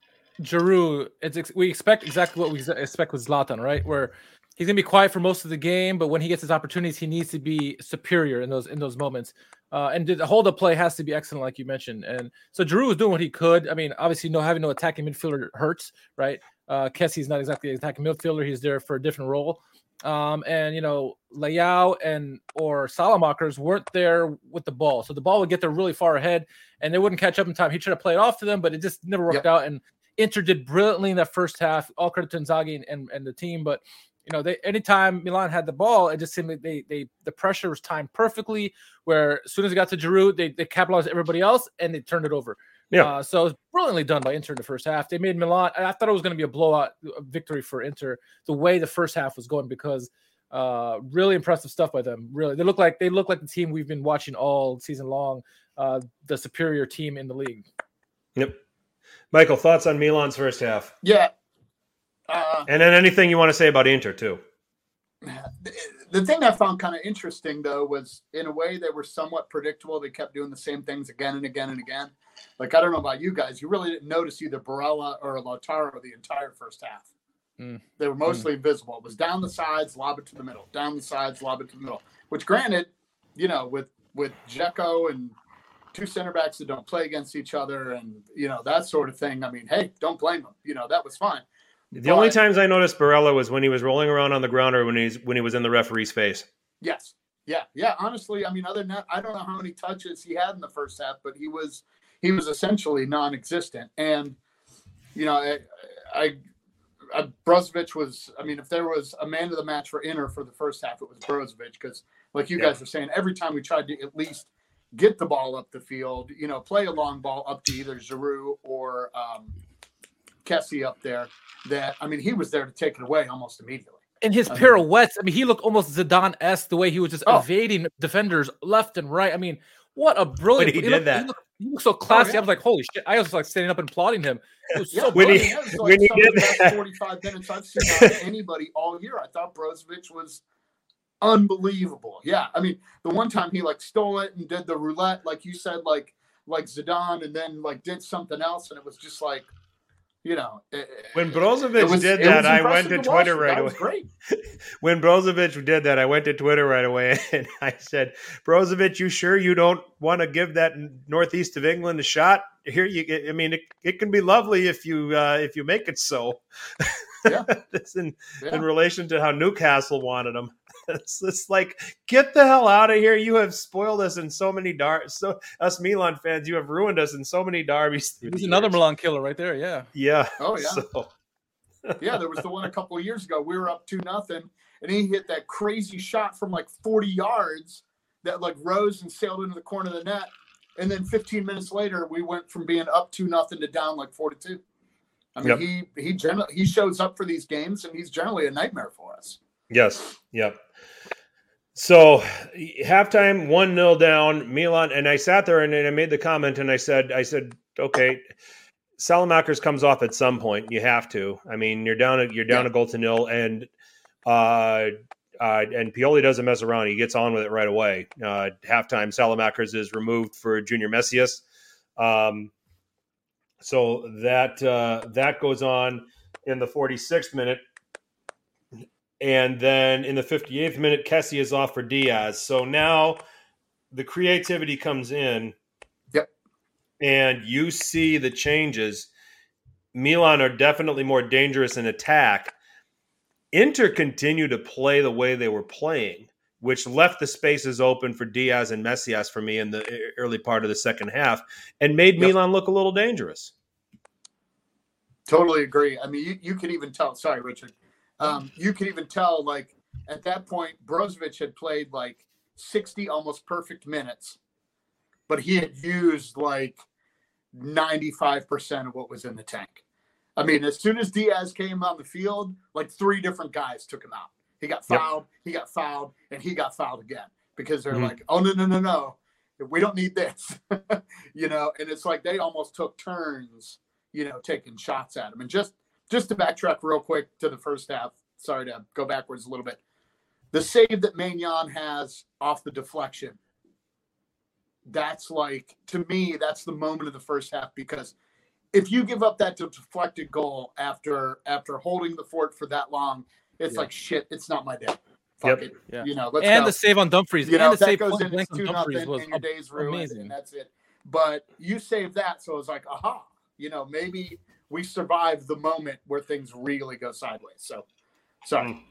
C: Giroud, it's ex- we expect exactly what we ex- expect with Zlatan, right? Where he's gonna be quiet for most of the game, but when he gets his opportunities, he needs to be superior in those in those moments. Uh, and the hold up play has to be excellent, like you mentioned. And so Giroud was doing what he could. I mean, obviously, no having no attacking midfielder hurts, right? Uh, Kessie's not exactly an attacking midfielder; he's there for a different role. Um, and you know, Leao and or Saelemaekers weren't there with the ball, so the ball would get there really far ahead, and they wouldn't catch up in time. He tried to play it off to them, but it just never worked
D: Yep.
C: out. And Inter did brilliantly in that first half. All credit to Inzaghi and, and, and the team, but you know, they anytime Milan had the ball, it just seemed like they they the pressure was timed perfectly. Where as soon as it got to Giroud, they they capitalized everybody else and they turned it over.
B: Yeah.
C: Uh, so it was brilliantly done by Inter in the first half. They made Milan. I thought it was going to be a blowout victory for Inter the way the first half was going because uh really impressive stuff by them. Really, they look like they look like the team we've been watching all season long. Uh, the superior team in the league.
B: Yep. Michael, thoughts on Milan's first half?
D: Yeah. Uh,
B: And then anything you want to say about Inter too?
D: the, the thing I found kind of interesting though was in a way they were somewhat predictable. They kept doing the same things again and again and again. Like I don't know about you guys, you really didn't notice either Barella or Lautaro the entire first half.
C: Mm.
D: They were mostly invisible. It was down the sides, lob it to the middle, down the sides, lob it to the middle. Which, granted, you know, with with Dzeko and two center backs that don't play against each other and you know that sort of thing. I mean, hey, don't blame them. You know that was fine.
B: The only times I noticed Barella was when he was rolling around on the ground or when he's when he was in the referee's face.
D: Yes. Yeah. Yeah. Honestly, I mean, other than that, I don't know how many touches he had in the first half, but he was he was essentially non-existent. And you know, I, I, I Brozovic was. I mean, if there was a man of the match for Inter for the first half, it was Brozovic because, like you
B: Yeah.
D: guys were saying, every time we tried to at least get the ball up the field, you know, play a long ball up to either Giroud or um, Kessie up there. That I mean, he was there to take it away almost immediately.
C: And his
D: I mean-
C: pirouettes, I mean, he looked almost Zidane esque the way he was just
D: Oh.
C: evading defenders left and right. I mean, what a brilliant!
B: he did
C: looked,
B: that.
C: He looked, he looked so classy.
D: yeah.
C: I was like, holy shit! I was like standing up and applauding him. It was
D: Yeah,
C: so
B: When he-
C: brilliant.
D: that was
B: when he did that-
D: 45 minutes I've seen anybody all year. I thought Brozovic was unbelievable. Yeah, I mean, the one time he like stole it and did the roulette, like you said, like like Zidane, and then like did something else, and it was just like, you know, it,
B: When Brozovic
D: was-
B: did that, I went
D: impressive
B: to. Twitter right
D: was
B: away.
D: Great. <laughs>
B: When Brozovic did that, I went to Twitter right away <laughs> and I said, "Brozovic, you sure you don't want to give that northeast of England a shot? Here, you. I mean, it, it can be lovely if you uh, if you make it so."
D: Yeah. <laughs>
B: In
D: Yeah.
B: in relation to how Newcastle wanted him. It's like, get the hell out of here! You have spoiled us in so many dar. So us Milan fans, you have ruined us in so many derbies. through
C: He's another
B: years.
C: Milan killer right there. Yeah.
B: Yeah.
D: Oh, yeah.
B: So,
D: yeah, there was the one a couple of years ago. We were up two nothing, and he hit that crazy shot from like 40 yards that like rose and sailed into the corner of the net. And then 15 minutes later, we went from being up two nothing to down like 42. I mean,
B: Yep.
D: he he generally he shows up for these games, and he's generally a nightmare for us.
B: Yes. Yep. So halftime, one 0 down, Milan, and I sat there and, and I made the comment and I said, I said, okay, Saelemaekers comes off at some point. You have to. I mean, you're down. You're down
D: Yeah.
B: a goal to nil, and uh, uh, and Pioli doesn't mess around. He gets on with it right away. Uh, halftime, Saelemaekers is removed for Junior Messias. Um, so that uh, that goes on in the 46th minute. And then in the 58th minute, Kessie is off for Diaz. So now the creativity comes in.
D: Yep.
B: And you see the changes. Milan are definitely more dangerous in attack. Inter continue to play the way they were playing, which left the spaces open for Diaz and Messias for me in the early part of the second half and made
D: Yep.
B: Milan look a little dangerous.
D: Totally agree. I mean, you, you could even tell. Sorry, Richard. Um, you could even tell, like at that point, Brozovic had played like 60 almost perfect minutes, but he had used like 95% of what was in the tank. I mean, as soon as Diaz came on the field, like three different guys took him out. He got
B: Yep.
D: fouled, he got fouled, and he got fouled again because they're
B: Mhm.
D: like, oh, no, no, no, no. We don't need this. <laughs> you know, and it's like they almost took turns you know, taking shots at him. And just just to backtrack real quick to the first half. Sorry to go backwards a little bit. The save that Maignan has off the deflection. That's like to me, that's the moment of the first half because if you give up that deflected goal after after holding the fort for that long, it's
B: Yeah.
D: like shit. It's not my day. Fuck
B: Yep.
D: it.
C: Yeah.
D: You know, let's
C: and
D: go
C: the save on Dumfries.
D: you know,
C: and
D: if
C: the
D: that
C: save
D: goes
C: point
D: in, it's two
C: Dumfries
D: nothing,
C: was
D: and your day's ruined,
C: amazing.
D: and that's it. But you saved that, so it's like, aha, you know, maybe we survive the moment where things really go sideways. So, sorry.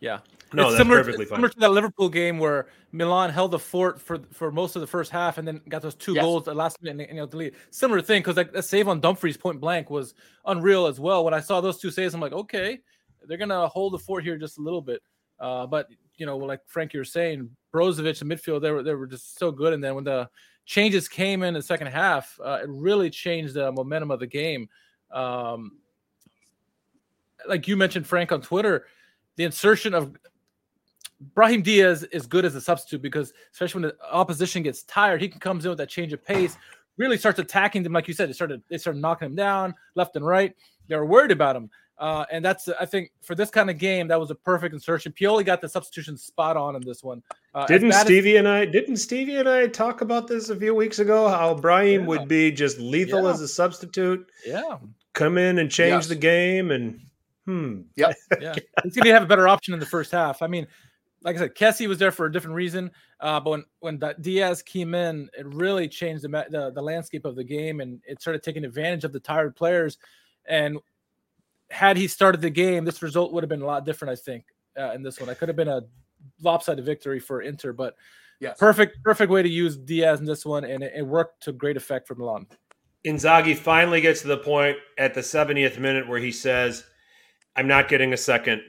C: Yeah.
B: No,
C: it's
B: that's
C: similar,
B: perfectly
C: it's
B: fine.
C: similar to that Liverpool game where Milan held the fort for for most of the first half and then got those two
D: Yes.
C: goals at the last minute and, and you know, delete. Similar thing because like that save on Dumfries point blank was unreal as well. When I saw those two saves, I'm like, okay, they're gonna hold the fort here just a little bit. Uh, but you know, like Frank, you were saying, Brozovic in midfield, they were they were just so good. And then when the changes came in the second half, uh, it really changed the momentum of the game. Um, like you mentioned, Frank, on Twitter, the insertion of Brahim Diaz is good as a substitute because especially when the opposition gets tired, he can comes in with that change of pace, really starts attacking them. Like you said, they started they started knocking him down left and right. They were worried about him. Uh, and that's I think for this kind of game, that was a perfect insertion. Pioli got the substitution spot on in this one. Uh,
B: Didn't
C: as-
B: Stevie and I didn't Stevie and I talk about this a few weeks ago? How Brahim
C: Yeah.
B: would be just lethal
C: Yeah.
B: as a substitute,
C: yeah,
B: come in and change
D: Yes.
B: the game, and hmm, <laughs>
C: yeah, he's gonna have a better option in the first half. I mean, like I said, Kessie was there for a different reason. Uh, but when when Diaz came in, it really changed the, the, the landscape of the game, and it started taking advantage of the tired players. And had he started the game, this result would have been a lot different. I think uh, in this one, I could have been a lopsided victory for Inter, but
D: Yes.
C: perfect perfect way to use Diaz in this one, and it, it worked to great effect for Milan.
B: Inzaghi finally gets to the point at the 70th minute where he says, I'm not getting a second.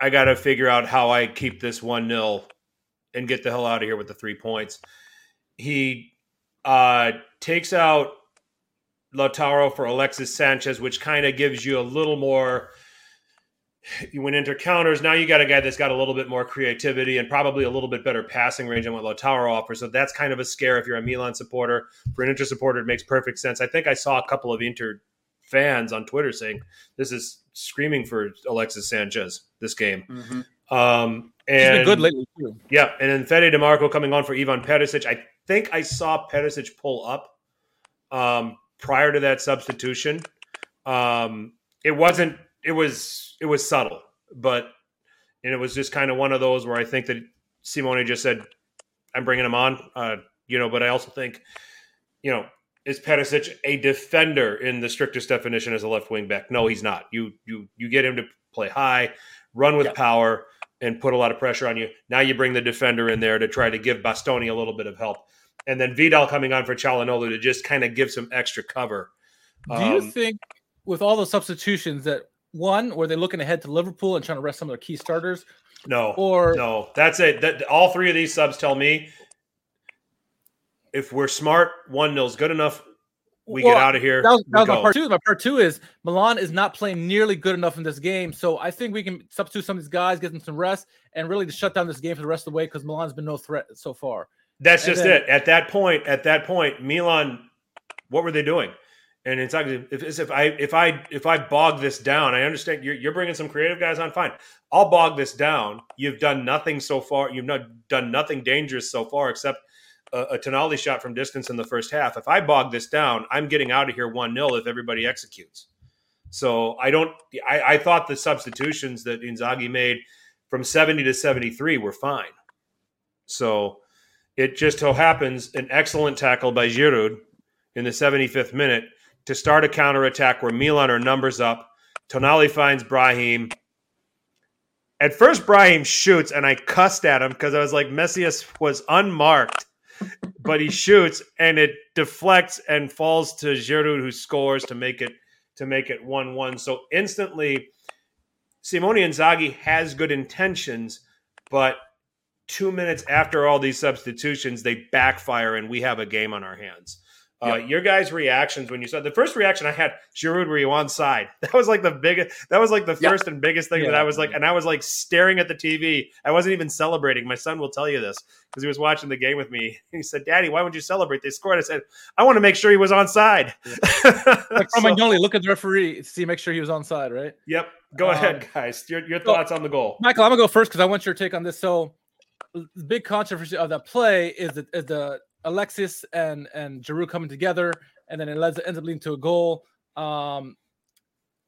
B: I got to figure out how I keep this 1 0 and get the hell out of here with the three points. He uh, takes out Lautaro for Alexis Sanchez, which kind of gives you a little more. You went into counters. Now you got a guy that's got a little bit more creativity and probably a little bit better passing range than what Lautaro offers. So that's kind of a scare if you're a Milan supporter. For an Inter supporter, it makes perfect sense. I think I saw a couple of Inter fans on Twitter saying this is screaming for Alexis Sanchez this game.
D: Mhm.
B: Um,
C: He's
B: and
C: been good lately too.
B: yeah, and then Fede Dimarco coming on for Ivan Perisic. I think I saw Perisic pull up um, prior to that substitution. Um, it wasn't. It was. It was subtle, but and it was just kind of one of those where I think that Simone just said, "I'm bringing him on." Uh, you know, but I also think, you know, is Perisic a defender in the strictest definition as a left wing back? No, he's not. You you you get him to play high, run with
D: Yeah.
B: power, and put a lot of pressure on you. Now you bring the defender in there to try to give Bastoni a little bit of help, and then Vidal coming on for Calhanoglu to just kind of give some extra cover.
C: Do you
B: Um,
C: think with all the substitutions that one were they looking ahead to Liverpool and trying to rest some of their key starters,
B: no,
C: or
B: no, that's it. That all three of these subs tell me if we're smart, one nil's good enough. We
C: Well,
B: get out of here.
C: that was, that was my part two. My part two is Milan is not playing nearly good enough in this game, so I think we can substitute some of these guys, get them some rest, and really to shut down this game for the rest of the way because Milan's been no threat so far.
B: That's
C: And
B: just
C: then-
B: it. At that point, at that point, Milan, what were they doing? And it's like if, if I if I if I bog this down, I understand you're, you're bringing some creative guys on. Fine, I'll bog this down. You've done nothing so far. You've not done nothing dangerous so far, except a, a Tonali shot from distance in the first half. If I bog this down, I'm getting out of here one 0 if everybody executes. So I don't. I, I thought the substitutions that Inzaghi made from 70 to 73 were fine. So it just so happens an excellent tackle by Giroud in the 75th minute to start a counterattack where Milan are numbers up. Tonali finds Brahim. At first, Brahim shoots, and I cussed at him because I was like, Messias was unmarked, but he shoots, and it deflects and falls to Giroud, who scores to make it to make it one-one. So instantly, Simone Inzaghi has good intentions, but two minutes after all these substitutions, they backfire, and we have a game on our hands. Uh, Your guys' reactions when you saw the first reaction I had, Giroud, were you on side? <laughs> That was like the biggest. That was like the
D: Yeah.
B: first and biggest thing that I was like, and I was like staring at the TV. I wasn't even celebrating. My son will tell you this because he was watching the game with me. <laughs> He said, "Daddy, why would you celebrate? They scored." I said, "I want to make sure he was on side." <laughs>
C: Like
B: So-
C: Romagnoli, look at the referee see make sure he was on side, right?
B: yep. Go
C: Um,
B: ahead, guys. Your, your thoughts on the goal?
C: Michael, I'm gonna go first because I want your take on this. So, the big controversy of that play is the, is the Alexis and and Giroud coming together, and then it ends, ends up leading to a goal. Um,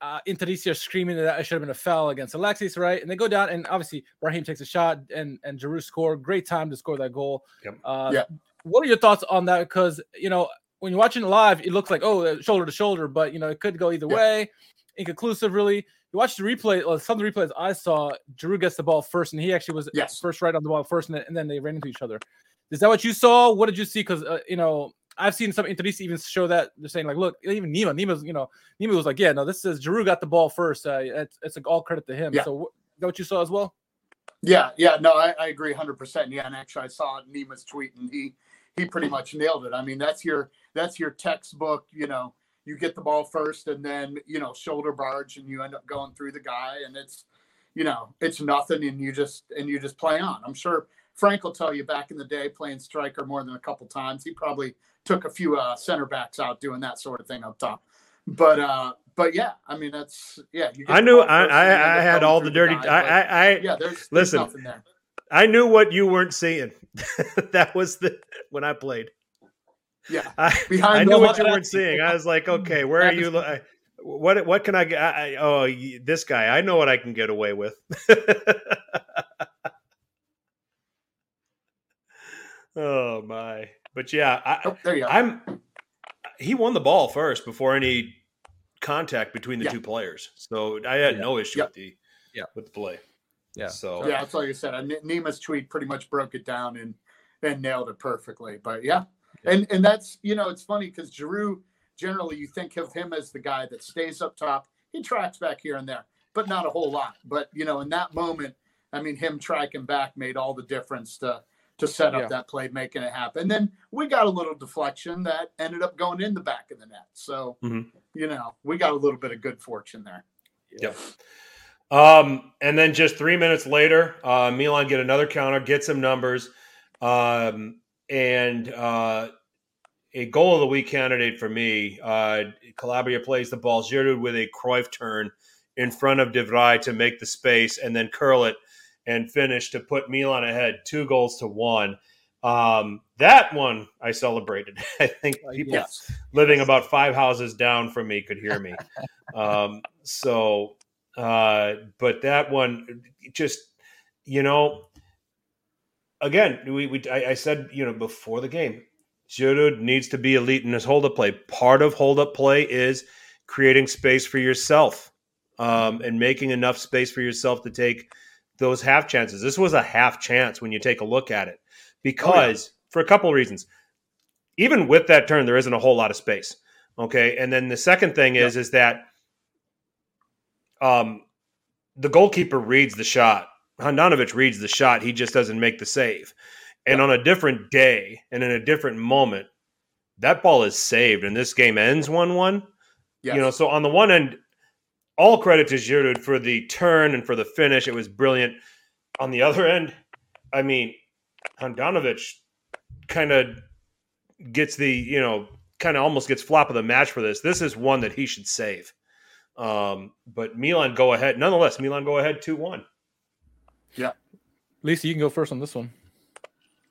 C: uh, Intericia screaming that it should have been a foul against Alexis, right? And they go down, and obviously Brahim takes a shot, and and Giroud score. Great time to score that goal.
B: Yep.
C: Uh,
D: Yeah.
C: What are your thoughts on that? Because you know when you're watching it live, it looks like oh shoulder to shoulder, but you know it could go either
D: Yeah.
C: way. Inconclusive, really. You watch the replay. Well, some of the replays I saw, Giroud gets the ball first, and he actually was
D: Yes.
C: first right on the ball first, and then, and then they ran into each other. Is that what you saw? What did you see? Because uh, you know I've seen some Interista even show that they're saying like, look, even Nima, Nima's you know Nima was like, yeah, no, this is Giroud got the ball first. Uh, it's it's like all credit to him.
D: Yeah.
C: So wh- that what you saw as well?
D: Yeah, yeah, no, I, I agree 100%. Yeah, and actually, I saw Nima's tweet, and he he pretty much nailed it. I mean, that's your that's your textbook. You know, you get the ball first, and then you know shoulder barge, and you end up going through the guy, and it's you know it's nothing, and you just and you just play on. I'm sure Frank will tell you back in the day playing striker more than a couple times. He probably took a few uh, center backs out doing that sort of thing up top. But uh, but yeah, I mean that's yeah.
B: I knew I,
D: first, and you end
B: I, I had all the dirty.
D: guy,
B: I, I, I
D: yeah, there's, there's
B: listen. I knew what you weren't seeing. <laughs> that was the when I played.
D: Yeah. <laughs>
B: I,
D: Behind
B: I
D: the
B: knew what you weren't seeing. I was like, okay, where are you? lo- what what can I get? I, I- oh, this guy. I know what I can get away with. <laughs> Oh my! But yeah, I,
D: Oh, there you go.
B: I'm. He won the ball first before any contact between the
D: Yeah.
B: two players, so I had
C: Yeah.
B: no issue
D: Yep.
B: with the
C: Yeah.
B: with the play.
C: Yeah.
B: So
D: yeah, that's like I said. N- Nima's tweet pretty much broke it down and and nailed it perfectly. But yeah,
C: Yeah.
D: and and that's you know it's funny because Giroud generally you think of him as the guy that stays up top. He tracks back here and there, but not a whole lot. But you know, in that moment, I mean, him tracking back made all the difference to to set up
C: Yeah.
D: that play, making it happen. And then we got a little deflection that ended up going in the back of the net. So
B: Mhm.
D: you know, we got a little bit of good fortune there.
B: Yep. Um, and then just three minutes later, uh, Milan get another counter, get some numbers, um, and uh, a goal of the week candidate for me. Uh, Calabria plays the ball, Giroud with a Cruyff turn in front of De Vrij to make the space, and then curl it and finish to put Milan ahead, two goals to one. Um, that one I celebrated. <laughs> I think people
D: Yes.
B: living about five houses down from me could hear me. <laughs> um, so, uh, but that one just, you know, again, we, we I, I said, you know, before the game, Giroud needs to be elite in his hold up play. Part of hold up play is creating space for yourself um, and making enough space for yourself to take those half chances. This was a half chance when you take a look at it because for a couple of reasons. Even with that turn, there isn't a whole lot of space. Okay, and then the second thing is is that um, the goalkeeper reads the shot. Handanovic reads the shot. He just doesn't make the save. And on a different day and in a different moment, that ball is saved, and this game ends one-one.
D: Yes.
B: You know, so on the one end, all credit to Giroud for the turn and for the finish. It was brilliant. On the other end, I mean, Handanovic kind of gets the, you know, kind of almost gets flop of the match for this. This is one that he should save. Um, but Milan go ahead. Nonetheless, Milan go ahead 2 1. Yeah.
C: Lisa, you can go first on this one.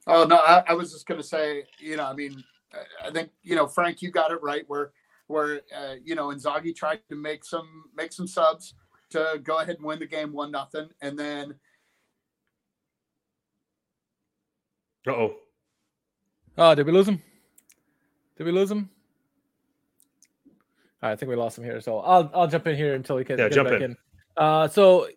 D: Oh no, I, I was just gonna say, you know, I mean, I- I think you know, Frank, you got it right. Where where uh, you know, Inzaghi tried to make some make some subs to go ahead and win the game one nothing, and then
B: Uh oh.
C: Oh, did we lose him? Did we lose him? All right, I think we lost him here. So I'll I'll jump in here until we can
B: Yeah,
C: get
B: jump
C: back
B: in.
C: in. Uh, so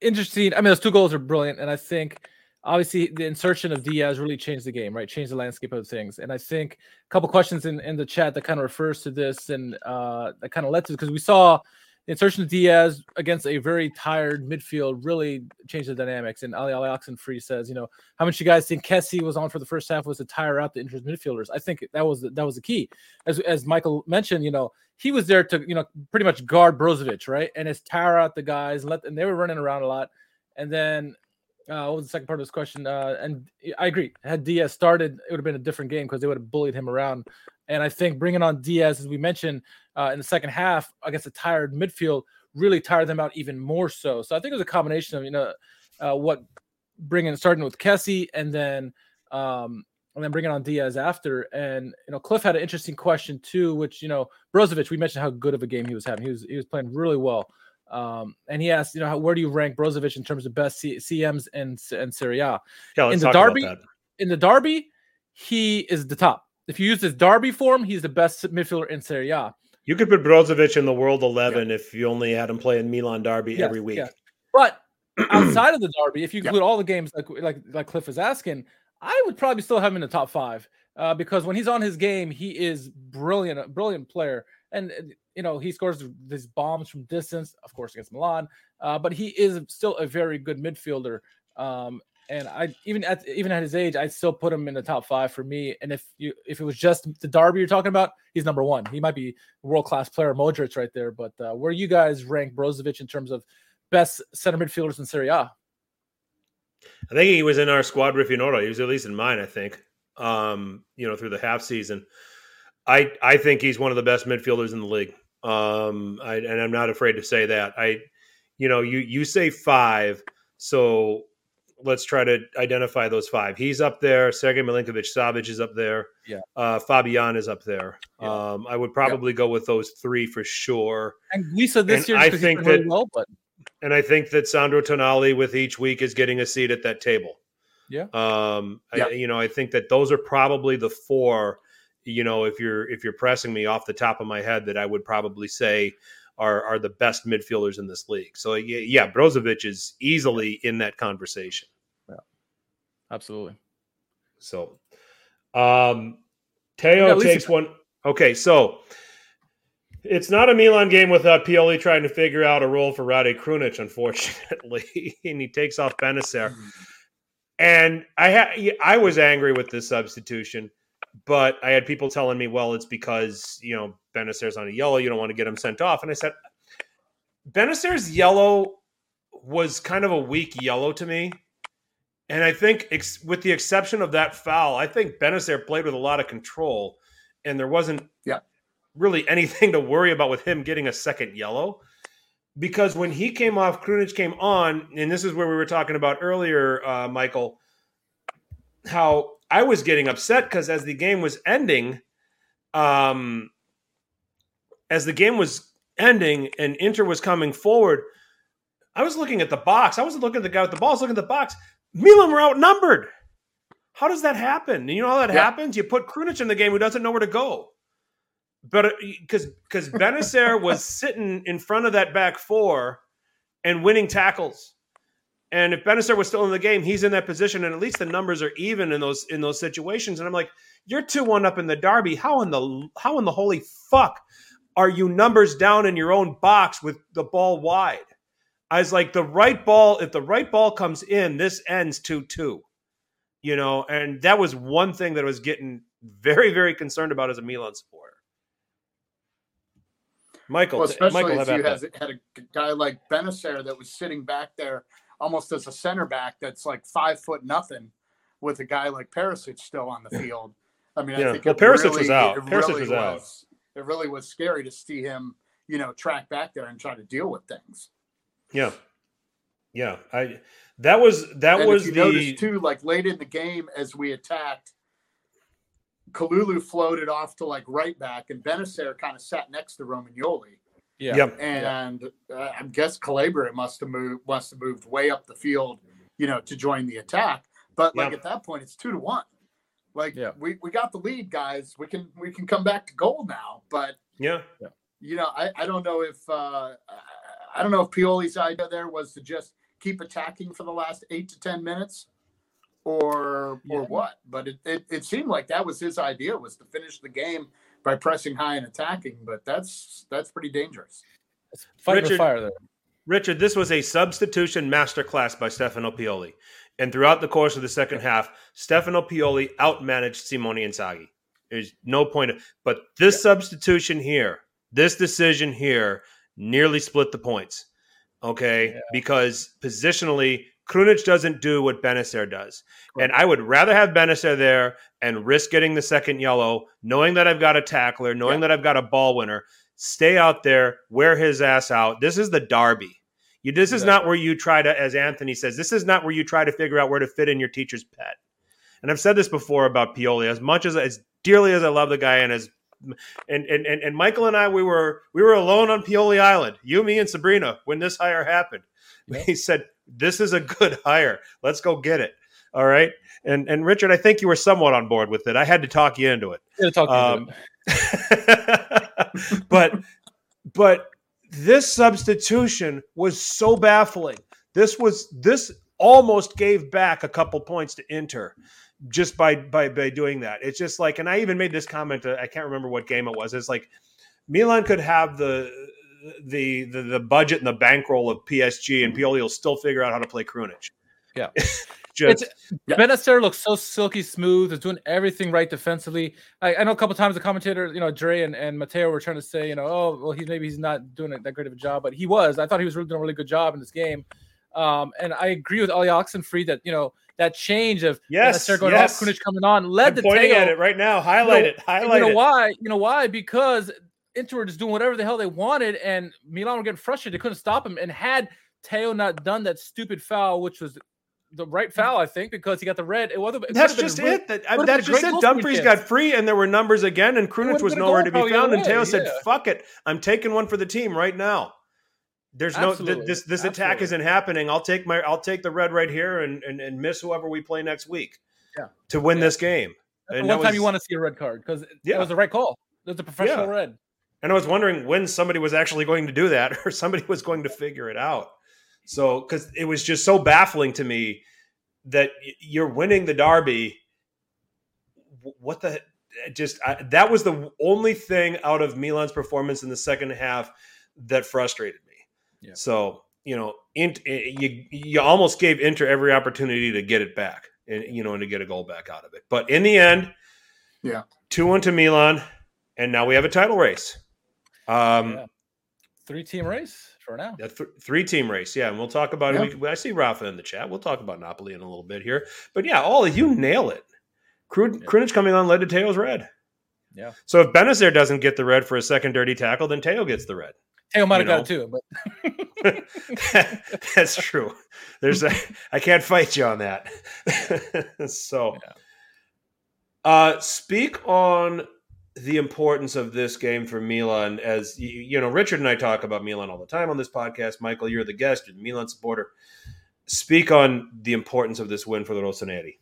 C: interesting. I mean, those two goals are brilliant, and I think obviously the insertion of Diaz really changed the game, right? Changed the landscape of things. And I think a couple questions in, in the chat that kind of refers to this and uh, that kind of led to because we saw the insertion of Diaz against a very tired midfield really changed the dynamics. And Ali Ali Oxenfree says, you know, how much you guys think Kessie was on for the first half was to tire out the injured midfielders? I think that was the, that was the key. As as Michael mentioned, you know, he was there to you know pretty much guard Brozovic, right? And it's tire out the guys, let and they were running around a lot. And then uh, what was the second part of this question? Uh, and I agree. Had Diaz started, it would have been a different game because they would have bullied him around. And I think bringing on Diaz, as we mentioned uh, in the second half against a tired midfield, really tired them out even more so. So I think it was a combination of you know uh, what bringing starting with Kessie and then um, and then bringing on Diaz after. And you know, Cliff had an interesting question too, which you know, Brozovic. We mentioned how good of a game he was having. He was he was playing really well. Um, and he asked, you know, how, where do you rank Brozovic in terms of best C- CMs and and Serie A?
B: Yeah,
C: In the derby- In the derby, he is the top. If you use this derby form, he's the best midfielder in Serie A.
B: You could put Brozovic in the World 11 if you only had him play in Milan Derby
C: Yes,
B: every week.
C: yeah. But <clears throat> outside of the derby, if you
D: Yeah.
C: include all the games like like like Cliff was asking, I would probably still have him in the top five uh, because when he's on his game, he is brilliant, a brilliant player, and uh, you know he scores these bombs from distance, of course against Milan, uh, but he is still a very good midfielder. Um, and I even at even at his age, I still put him in the top five for me. And if you if it was just the derby you're talking about, he's number one. He might be world class player, Modric right there. But uh, where you guys rank Brozovic in terms of best center midfielders in Serie A?
B: I think he was in our squad Rifinora. He was at least in mine, I think. Um, you know, through the half season. I I think he's one of the best midfielders in the league. Um, I, and I'm not afraid to say that. I, you know, you you say five, so let's try to identify those five. He's up there. Sergey Milinkovic Savic is up there.
C: Yeah.
B: Uh, Fabian is up there.
C: Yeah.
B: Um, I would probably go with those three for sure.
C: And Lisa this year,
B: I
C: just 'cause he's
B: think
C: really
B: that-
C: well, but
B: And I think that Sandro Tonali with each week is getting a seat at that table.
C: Yeah.
B: Um,
D: Yeah.
B: I, you know, I think that those are probably the four. You know, if you're if you're pressing me off the top of my head, that I would probably say are are the best midfielders in this league. So yeah, yeah Brozovic is easily in that conversation. Yeah.
C: Absolutely.
B: So, um, Teo
C: Yeah,
B: takes one. Okay, so it's not a Milan game without Pioli trying to figure out a role for Rade Krunic, unfortunately, <laughs> and he takes off Bennacer. And I ha- I was angry with this substitution, but I had people telling me, well, it's because you know Bennacer's on a yellow, you don't want to get him sent off, and I said, Bennacer's yellow was kind of a weak yellow to me. And I think, ex- with the exception of that foul, I think Bennacer played with a lot of control, and there wasn't
D: Yeah.
B: really anything to worry about with him getting a second yellow. Because when he came off, Krunic came on, and this is where we were talking about earlier, uh, Michael, how I was getting upset because as the game was ending, um, as the game was ending and Inter was coming forward, I was looking at the box. I wasn't looking at the guy with the ball. I was looking at the box. Milan were outnumbered. How does that happen? You know how that
D: Yeah.
B: happens? You put Krunic in the game who doesn't know where to go. But uh, because because Bennacer was sitting in front of that back four and winning tackles. And if Bennacer was still in the game, he's in that position, and at least the numbers are even in those in those situations. And I'm like, you're two one up in the derby. How in the how in the holy fuck are you numbers down in your own box with the ball wide? I was like, the right ball, if the right ball comes in, this ends 2 2. You know, and that was one thing that I was getting very, very concerned about as a Milan supporter. Michael,
D: Well, especially
B: Michael,
D: if you had, had a guy like Bennacer that was sitting back there almost as a center back that's like five foot nothing with a guy like Perisic still on the field. I mean,
B: Yeah.
D: I think
B: Well, Perisic
D: really,
B: was out.
D: It
B: Perisic
D: really
B: was out.
D: It really was scary to see him, you know, track back there and try to deal with things.
B: Yeah. Yeah. I that was that
D: and
B: was the
D: too, like late in the game as we attacked, Kalulu floated off to like right back, and Bennacer kind of sat next to Romagnoli.
C: Yeah.
B: Yep.
D: and uh, I guess Calabria must have moved must have moved way up the field, you know, to join the attack. But like
B: Yeah.
D: at that point, it's two to one. Like
C: Yeah.
D: we, we got the lead, guys. We can we can come back to goal now. But
B: Yeah.
D: you know, I, I don't know if uh, I don't know if Pioli's idea there was to just keep attacking for the last eight to ten minutes, or or
C: Yeah.
D: what. But it, it it seemed like that was his idea was to finish the game by pressing high and attacking. But that's that's pretty dangerous.
C: Fight
B: Richard-
C: fire there.
B: Richard, this was a substitution masterclass by Stefano Pioli. And throughout the course of the second half, Stefano Pioli outmanaged Simone Inzaghi. There's no point. Of, but this substitution here, this decision here, nearly split the points. Okay,
C: Yeah.
B: because positionally, Krunic doesn't do what Bennacer does, and I would rather have Bennacer there and risk getting the second yellow, knowing that I've got a tackler, knowing
D: Yeah.
B: that I've got a ball winner. Stay out there, wear his ass out. This is the derby. You, this is not where you try to, as Anthony says, this is not where you try to figure out where to fit in your teacher's pet. And I've said this before about Pioli. As much as as dearly as I love the guy, and as and and and, and Michael and I, we were we were alone on Pioli Island, you, me, and Sabrina, when this hire happened.
C: Yeah. <laughs>
B: He said, "This is a <laughs> good hire. Let's go get it." All right. And and Richard, I think you were somewhat on board with it. I had to talk you into it.
C: Gonna talk you
B: Um,
C: about it. <laughs>
B: but but this substitution was so baffling. This was this almost gave back a couple points to Inter just by by by doing that. It's just like, and I even made this comment. uh, I can't remember what game it was. It's like Milan could have the the the, the budget and the bankroll of PSG, and Pioli will still figure out how to play Krunic.
C: Yeah. <laughs>
B: just
D: Yeah.
C: Bennacer looks so silky smooth. Is doing everything right defensively. I, I know a couple times the commentator, you know, Dre and, and Mateo were trying to say, you know, oh, well, he's maybe he's not doing that great of a job, but he was. I thought he was really doing a really good job in this game. Um, and I agree with Ali Oxenfree that you know that change of
B: yes,
C: Bennacer going
B: yes.
C: off, Krunic coming on, led
B: I'm
C: the
B: pointing
C: Teo.
B: at it right now. Highlight
C: know-
B: it. Highlight
C: you know
B: it.
C: why? You know why? Because Inter were just doing whatever the hell they wanted, and Milan were getting frustrated. They couldn't stop him. And had Teo not done that stupid foul, which was the right foul, I think, because he got the red, it wasn't. It
B: That's just
C: really-
B: it. That, I, that's just it. Dumfries got free, and there were numbers again, and Krunic was nowhere to be found. And Teo
C: way,
B: said, "Fuck it, I'm taking one for the team right now." There's no th-
C: Absolutely.
B: this this attack isn't happening. I'll take my I'll take the red right here and and, and miss whoever we play next week.
C: Yeah.
B: To win
C: Yeah.
B: this game. And
C: one time
B: was-
C: you want to see a red card because
B: Yeah.
C: it was the right call. It was a professional
B: Yeah.
C: red.
B: And I was wondering when somebody was actually going to do that <laughs> or somebody was going to figure it out. So, because it was just so baffling to me that you're winning the Derby. What the just I, that was the only thing out of Milan's performance in the second half that frustrated me.
C: Yeah.
B: So, you know, int, eh, you you almost gave Inter every opportunity to get it back and you know and to get a goal back out of it. But in the end,
D: Yeah.
B: 2-1 to Milan and now we have a title race. Um,
C: Yeah. Three team race for now.
B: a th- three team race, yeah, and we'll talk about
D: Yeah.
B: it. We, I see Rafa in the chat. We'll talk about Napoli in a little bit here, but yeah, all you nail it.
C: Yeah.
B: Krunic coming on led to Teo's red.
C: Yeah.
B: So if Bennacer doesn't get the red for a second dirty tackle, then Teo gets the red.
C: Teo might have got it too, but <laughs>
B: That's true. There's a, I can't fight you on that. <laughs> so, uh, speak on the importance of this game for Milan. As you, know, Richard and I talk about Milan all the time on this podcast. Michael, you're the guest, you're the Milan supporter. Speak on the importance of this win for the Rossoneri.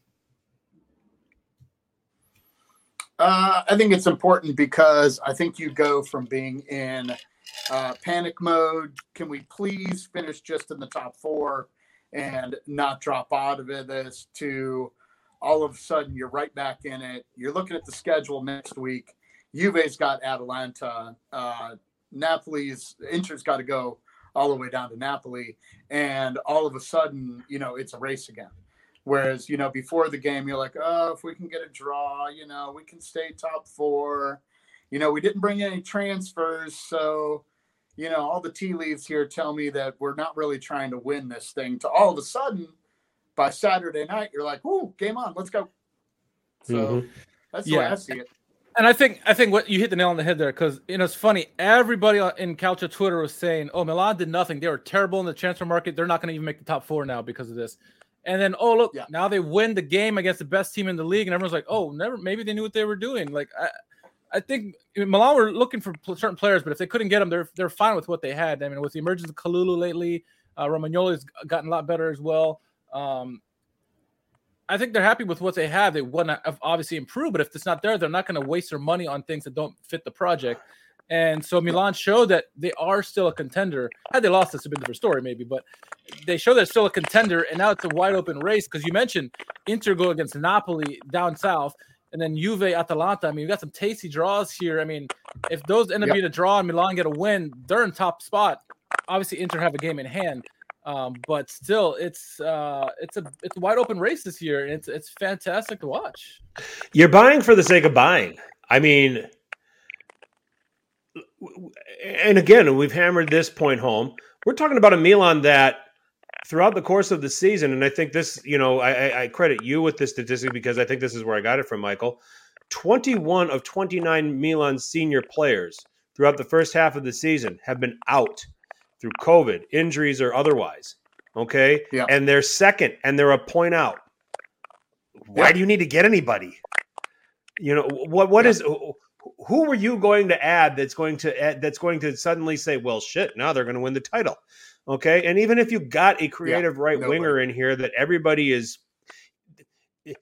D: Uh, I think it's important because I think you go from being in uh, panic mode. Can we please finish just in the top four and not drop out of? This to all of a sudden you're right back in it. You're looking at the schedule next week. Juve's got Atalanta. Uh, Napoli's Inter's got to go all the way down to Napoli, and all of a sudden, you know, it's a race again. Whereas, you know, before the game, you're like, oh, if we can get a draw, you know, we can stay top four. You know, we didn't bring any transfers. So, you know, all the tea leaves here tell me that we're not really trying to win this thing. To all of a sudden, by Saturday night, you're like, ooh, game on, let's go. So
B: Mhm.
D: that's the way I see it.
C: And I think I think what you hit the nail on the head there because you know it's funny. Everybody in Calcio Twitter was saying, "Oh, Milan did nothing. They were terrible in the transfer market. They're not going to even make the top four now because of this." And then, oh look,
D: Yeah.
C: now they win the game against the best team in the league, and everyone's like, "Oh, never. Maybe they knew what they were doing." Like, I, I think Milan were looking for pl- certain players, but if they couldn't get them, they're they're fine with what they had. I mean, with the emergence of Kalulu lately, uh, Romagnoli's gotten a lot better as well. Um, I think they're happy with what they have. They want to obviously improve, but if it's not there, they're not going to waste their money on things that don't fit the project. And so Milan showed that they are still a contender. Had they lost, this would have been a different story, maybe, but they show they're still a contender. And now it's a wide open race because you mentioned Inter go against Napoli down south, and then Juve, Atalanta. I mean, you got some tasty draws here. I mean, if those end up
D: Yep.
C: being a draw and Milan get a win, they're in top spot. Obviously, Inter have a game in hand. Um, but still, it's uh, it's a it's a wide open race this year, and it's it's fantastic to watch.
B: You're buying for the sake of buying. I mean, and again, we've hammered this point home. We're talking about a Milan that throughout the course of the season, and I think this, you know, I, I- credit you with this statistic because I think this is where I got it from, Michael. 21 of 29 Milan senior players throughout the first half of the season have been out through COVID, injuries, or otherwise. Okay.
D: Yeah.
B: And they're second and they're a point out. Why
D: Yeah.
B: do you need to get anybody? You know, what What
D: Yeah.
B: is who were you going to add that's going to add, that's going to suddenly say, well, shit, now they're going to win the title? Okay. And even if you got a creative right winger in here that everybody is eh,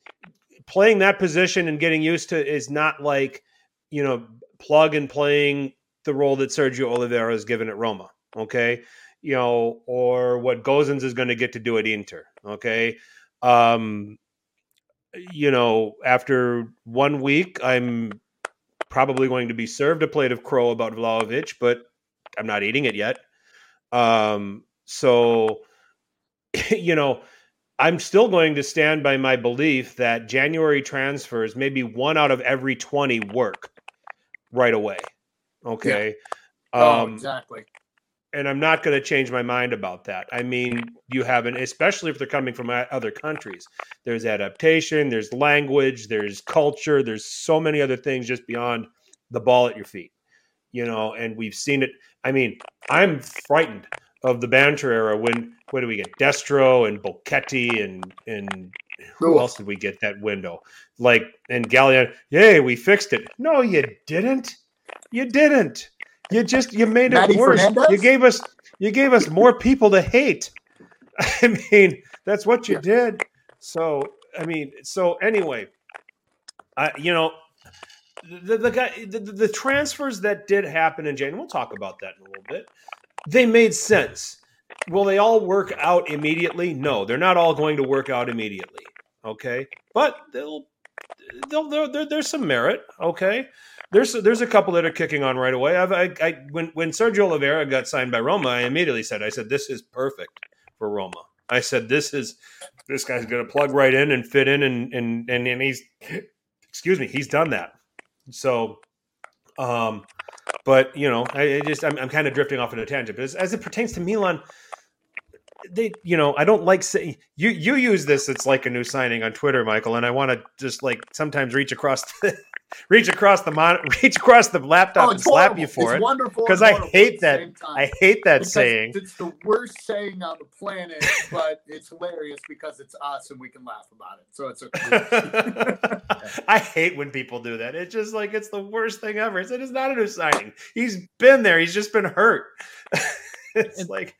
B: playing that position and getting used to is not like, you know, plug and playing the role that Sergio Oliveira has given at Roma. Okay. You know, or what Gosens is going to get to do at Inter. Okay. Um, you know, after one week, I'm probably going to be served a plate of crow about Vlahovic, but I'm not eating it yet. Um, so, <laughs> you know, I'm still going to stand by my belief that January transfers, maybe one out of every 20 work right away. Okay.
D: oh,
B: Um,
D: exactly.
B: And I'm not going to change my mind about that. I mean, you have an, especially if they're coming from uh, other countries. There's adaptation, there's language, there's culture, there's so many other things just beyond the ball at your feet, you know. And we've seen it. I mean, I'm frightened of the banter era when what do we get? Destro and Bocchetti and and who else did we get that window? Like and Gallion, yay, we fixed it. No, you didn't. You didn't. You just you made it
D: Matty
B: worse.
D: Fernandez?
B: You gave us You gave us more people to hate. <laughs> I mean, that's what you
D: Yeah.
B: did. So, I mean, so anyway, I you know, the the guy the, the the transfers that did happen in January. We'll talk about that in a little bit. They made sense. Will they all work out immediately? No, they're not all going to work out immediately. Okay, but they'll, they'll, they'll there, there's some merit. Okay, there's there's a couple that are kicking on right away. I've, I, I when when Sergio Oliveira got signed by Roma, I immediately said, I said this is perfect for Roma. I said this is this guy's going to plug right in and fit in, and and and, and he's excuse me, he's done that. So, um, but you know, I, I just I'm, I'm kind of drifting off on a tangent. But as, as it pertains to Milan, they you know I don't like saying you you use this. It's like a new signing on Twitter, Michael, and I want to just like sometimes reach across <laughs> reach across the mon- <laughs> reach across the laptop
D: Oh,
B: and
D: it's
B: slap
D: horrible.
B: you for
D: it's
B: it
D: wonderful
B: 'Cause
D: and
B: I hate that. I hate that
D: Because
B: saying.
D: It's the worst saying on the planet, but it's hilarious because it's us and we can laugh about it. So it's okay. <laughs>
B: I hate when people do that. It's just like it's the worst thing ever. It's, it is not a new signing. He's been there. He's just been hurt. <laughs> it's
C: And-
B: like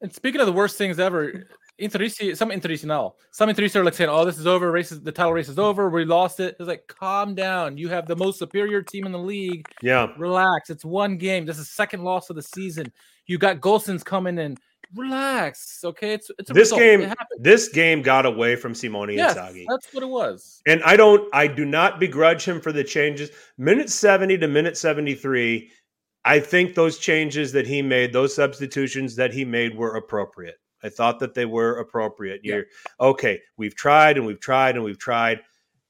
C: And speaking of the worst things ever, Interisti, some Interisti now, some Interisti are like saying, "Oh, this is over. Race is, the title race is over. We lost it." It's like, calm down. You have the most superior team in the league.
B: yeah.
C: Relax. It's one game. This is second loss of the season. You got Gosens coming in. Relax. Okay, it's it's a
B: This
C: result.
B: game
C: It
B: this game got away from Simone
C: Yes,
B: Inzaghi.
C: that's what it was.
B: And I don't I do not begrudge him for the changes. Minute 70 to minute 73, I think those changes that he made, those substitutions that he made were appropriate. I thought that they were appropriate.
D: Yeah.
B: You're okay, we've tried and we've tried and we've tried.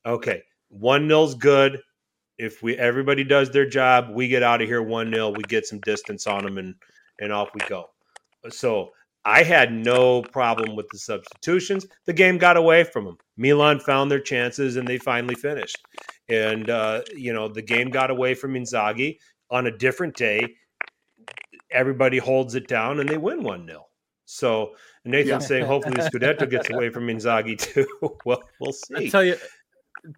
B: Okay, 1 nil's good. If we everybody does their job, we get out of here 1 nil, we get some distance on them and and off we go. So I had no problem with the substitutions. The game got away from them. Milan found their chances and they finally finished. And uh, you know the game got away from Inzaghi on a different day. Everybody holds it down and they win one 0 So Nathan's
D: Yeah.
B: saying hopefully Scudetto gets <laughs> away from Inzaghi too. <laughs> well, we'll
C: I
B: see.
C: tell you,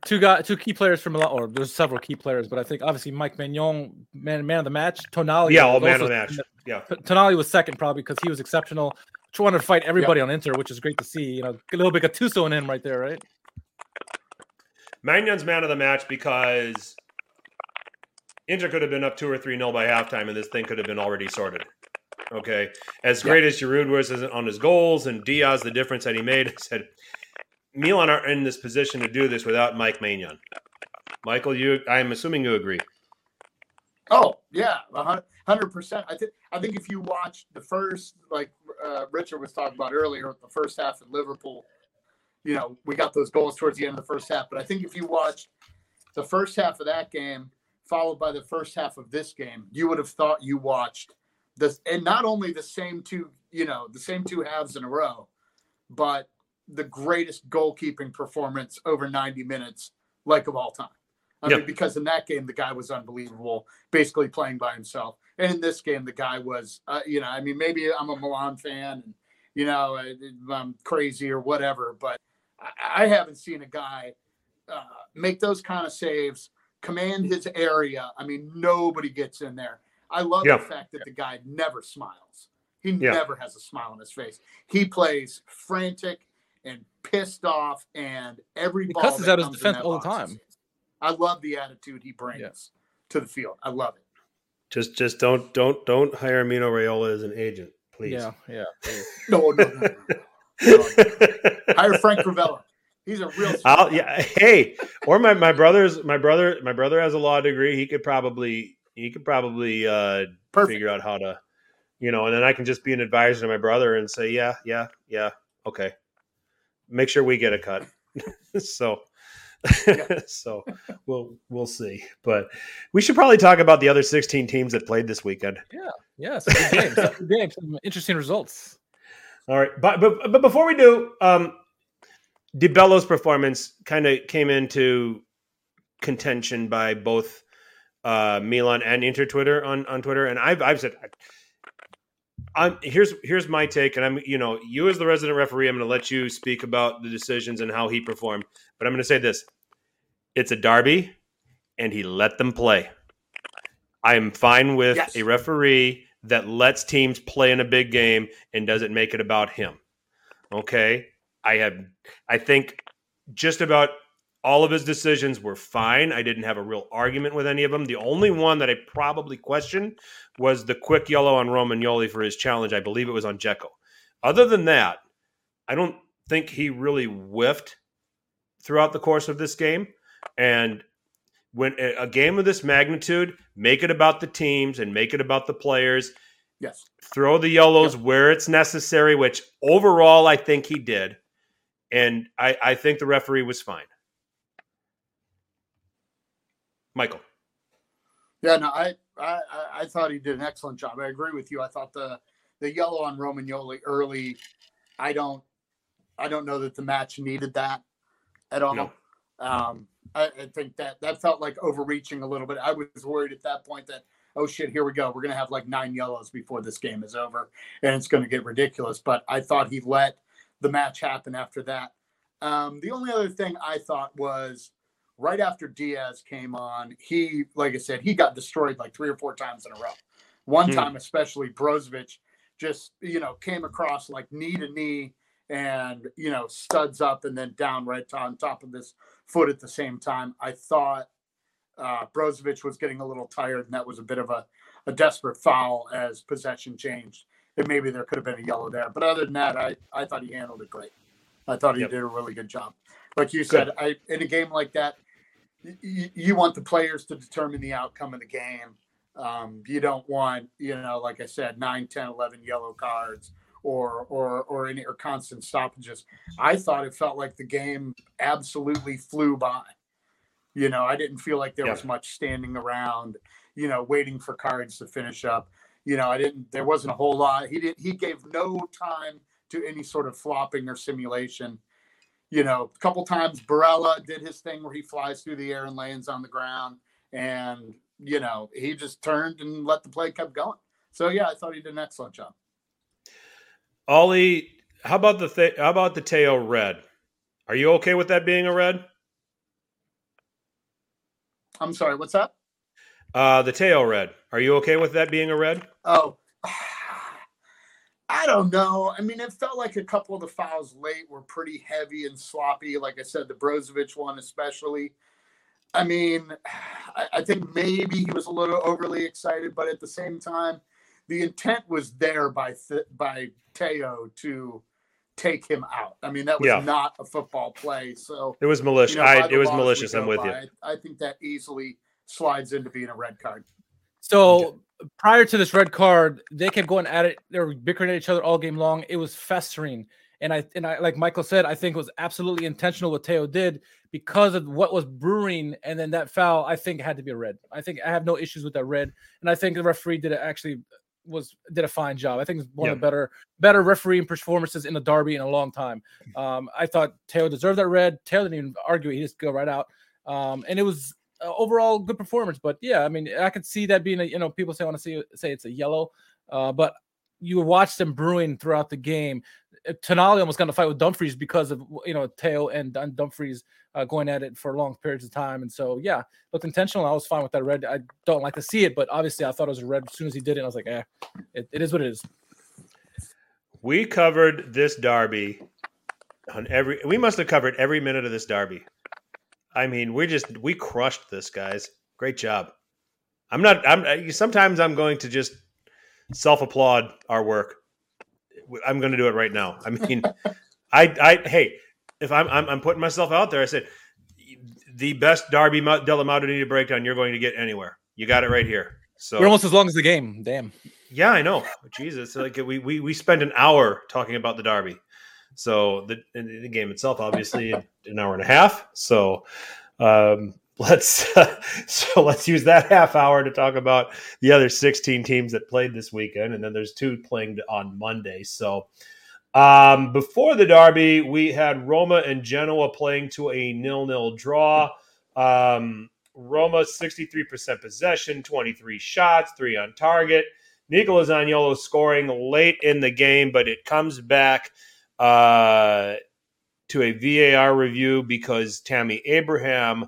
C: two guys, two key players from Milan, or there's several key players, but I think obviously Mike Maignan, man, man of the match. Tonali,
B: Yeah, all
C: was
B: man of the match. Yeah.
C: Tonali was second probably because he was exceptional. Just wanted to fight everybody on Inter, which is great to see. You know, a little bit of Gattuso in him right there, right?
B: Maignan's man of the match because Inter could have been up two or three nil by halftime, and this thing could have been already sorted. Okay, as great as Giroud was on his goals and Diaz, the difference that he made, <laughs> I said Milan aren't in this position to do this without Mike Maignan. Michael, you, I'm assuming you agree.
D: Oh yeah, hundred percent. I think I think if you watch the first, like uh, Richard was talking about earlier, the first half at Liverpool, you know, we got those goals towards the end of the first half. But I think if you watched the first half of that game, followed by the first half of this game, you would have thought you watched this, and not only the same two, you know, the same two halves in a row, but the greatest goalkeeping performance over ninety minutes, like of all time. I
B: Yeah.
D: mean, because in that game the guy was unbelievable, basically playing by himself. And in this game, the guy was, uh, you know, I mean, maybe I'm a Milan fan, and you know, I'm crazy or whatever, but I, I haven't seen a guy uh, make those kind of saves, command his area. I mean, nobody gets in there. I love
B: Yeah.
D: the fact that the guy never smiles. He
B: Yeah.
D: never has a smile on his face. He plays frantic and pissed off, and every
C: He
D: ball
C: cusses out his defense all the
D: box is
C: time.
D: I love the attitude he brings to the field. I love it.
B: Just, just don't, don't, don't hire Mino Raiola as an agent, please.
C: Yeah, yeah. please. <laughs>
D: No, no, no. no, no. Hire Frank Cravella. He's a real.
B: I'll, yeah. Hey, or my, my brother's my brother my brother has a law degree. He could probably he could probably uh,
D: Perfect.
B: figure out how to, you know, and then I can just be an advisor to my brother and say, yeah, yeah, yeah, okay. Make sure we get a cut. <laughs> so, <laughs> so we'll we'll see. But we should probably talk about the other sixteen teams that played this weekend.
C: Yeah, some games. some games. Some interesting results.
B: All right, but but but before we do, um, Di Bello's performance kind of came into contention by both uh, Milan and Inter Twitter on on Twitter, and I've I've said. I'm here's here's my take, and I'm you know you as the resident referee, I'm going to let you speak about the decisions and how he performed, but I'm going to say this: it's a derby, and he let them play. I am fine with
D: Yes.
B: a referee that lets teams play in a big game and doesn't make it about him. Okay. I have, I think just about all of his decisions were fine. I didn't have a real argument with any of them. The only one that I probably questioned was the quick yellow on Romagnoli for his challenge. I believe it was on Dzeko. Other than that, I don't think he really whiffed throughout the course of this game. And when a game of this magnitude, make it about the teams and make it about the players.
D: Yes.
B: Throw the yellows yep. where it's necessary, which overall I think he did. And I, I think the referee was fine. Michael.
D: Yeah, no, I, I I thought he did an excellent job. I agree with you. I thought the the yellow on Romagnoli early, I don't I don't know that the match needed that at all. No. Um, I, I, think that that felt like overreaching a little bit. I was worried at that point that oh shit, here we go. We're gonna have like nine yellows before this game is over, and it's gonna get ridiculous. But I thought he let the match happen after that. Um, the only other thing I thought was right after Diaz came on, he, like I said, he got destroyed like three or four times in a row. One hmm. time, especially Brozovic, just you know came across like knee to knee and you know studs up and then down right on top of this foot at the same time. I thought uh, Brozovic was getting a little tired, and that was a bit of a, a desperate foul as possession changed. And maybe there could have been a yellow there. But other than that, I, I thought he handled it great. I thought he yep. did a really good job. Like you said, I in a game like that, you, you want the players to determine the outcome of the game. Um, you don't want, you know, like I said, 9, 10, 11 yellow cards or or or any or constant stoppages. I thought it felt like the game absolutely flew by. You know, I didn't feel like there yeah. was much standing around, you know, waiting for cards to finish up. You know, I didn't there wasn't a whole lot. He didn't he gave no time to any sort of flopping or simulation. You know, a couple times Barella did his thing where he flies through the air and lands on the ground and you know, he just turned and let the play kept going. So yeah, I thought he did an excellent job.
B: Ollie, how about the th- how about the Theo red? Are you okay with that being a red?
D: I'm sorry, what's that?
B: Uh, the Theo red. Are you okay with that being a red?
D: Oh, I don't know. I mean, it felt like a couple of the fouls late were pretty heavy and sloppy. Like I said, the Brozovic one especially. I mean, I, I think maybe he was a little overly excited, but at the same time, the intent was there by th- by Theo to take him out. I mean, that was yeah. not a football play. So
B: it was malicious. You know, I, it was malicious. I'm with by, you.
D: I, I, think that easily slides into being a red card.
C: So okay. Prior to this red card, they kept going at it. They were bickering at each other all game long. It was festering. And I and I like Michael said, I think it was absolutely intentional what Theo did because of what was brewing, and then that foul I think had to be a red. I think I have no issues with that red, and I think the referee did it actually was did a fine job. I think it's one yeah. of the better better refereeing performances in the derby in a long time. Um, I thought Theo deserved that red. Theo didn't even argue; he just go right out. Um, and it was uh, overall good performance. But yeah, I mean, I could see that being a you know people say want to see say it's a yellow, uh, but you watch them brewing throughout the game. Tonali almost got to fight with Dumfries because of you know and, and Dumfries uh, going at it for long periods of time. And so yeah, looked intentional. I was fine with that red. I don't like to see it, but obviously I thought it was a red as soon as he did it. I was like, eh, it, it is what it is.
B: We covered this derby on every. We must have covered every minute of this derby. I mean, we just we crushed this, guys. Great job. I'm not. I'm. Sometimes I'm going to just self applaud our work. I'm going to do it right now. I mean, <laughs> I, I, hey, if I'm, I'm, I'm, putting myself out there, I said, the best Derby Della Madonnina breakdown you're going to get anywhere. You got it right here. So
C: we're almost as long as the game. Damn.
B: Yeah, I know. Jesus, like we, we, we spend an hour talking about the Derby. So the, the game itself, obviously, an hour and a half. So, um, <laughs> let's uh, so let's use that half hour to talk about the other 16 teams that played this weekend and then there's two playing on monday. So um, before the derby we had roma and genoa playing to a nil-nil draw. Um, roma 63% possession 23 shots 3 on target. Nicola zaniolo scoring late in the game but it comes back uh, to a var review because tammy abraham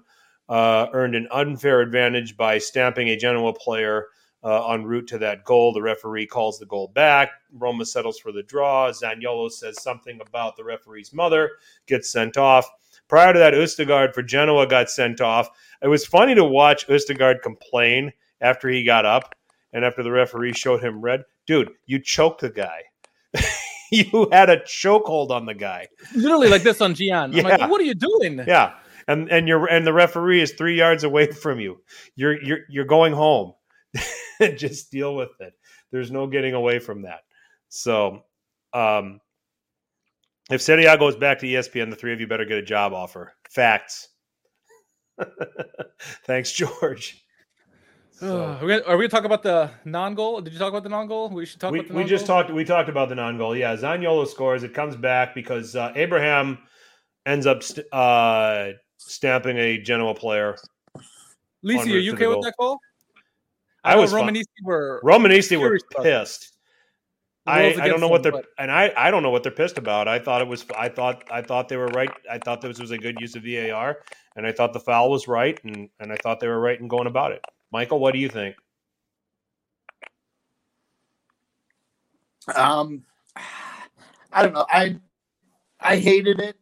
B: uh, earned an unfair advantage by stamping a Genoa player uh, en route to that goal. The referee calls the goal back. Roma settles for the draw. Zaniolo says something about the referee's mother, gets sent off. Prior to that, Østigård for Genoa got sent off. It was funny to watch Østigård complain after he got up and after the referee showed him red. Dude, you choked the guy. <laughs> <laughs> you had a chokehold on the guy.
C: Literally like this on Gian. I'm like, <laughs> what are you doing?
B: Yeah. And and you're and the referee is three yards away <laughs> from you. You're you're you're going home. Just deal with it. There's no getting away from that. So um if Serie goes back to ESPN, the three of you better get a job offer. Facts. Thanks, George. So-
C: are, we gonna, are we gonna talk about the non-goal? Did you talk about the non-goal? We should talk
B: we,
C: about the
B: we just talked we talked about the non-goal yeah zaniolo scores it comes back because uh, abraham ends up st- uh, stamping a genoa player
C: Lisi, are you okay with that call?
B: I
C: know
B: was fine.
C: Romanisti were
B: romanisti were
C: Furious about it.
B: pissed I, I don't know what they're
C: them,
B: and I, I don't know what they're pissed about. I thought it was I thought I thought they were right. I thought this was a good use of VAR, and I thought the foul was right, and and I thought they were right in going about it. Michael, what do you think?
D: Um, I don't know. I I hated it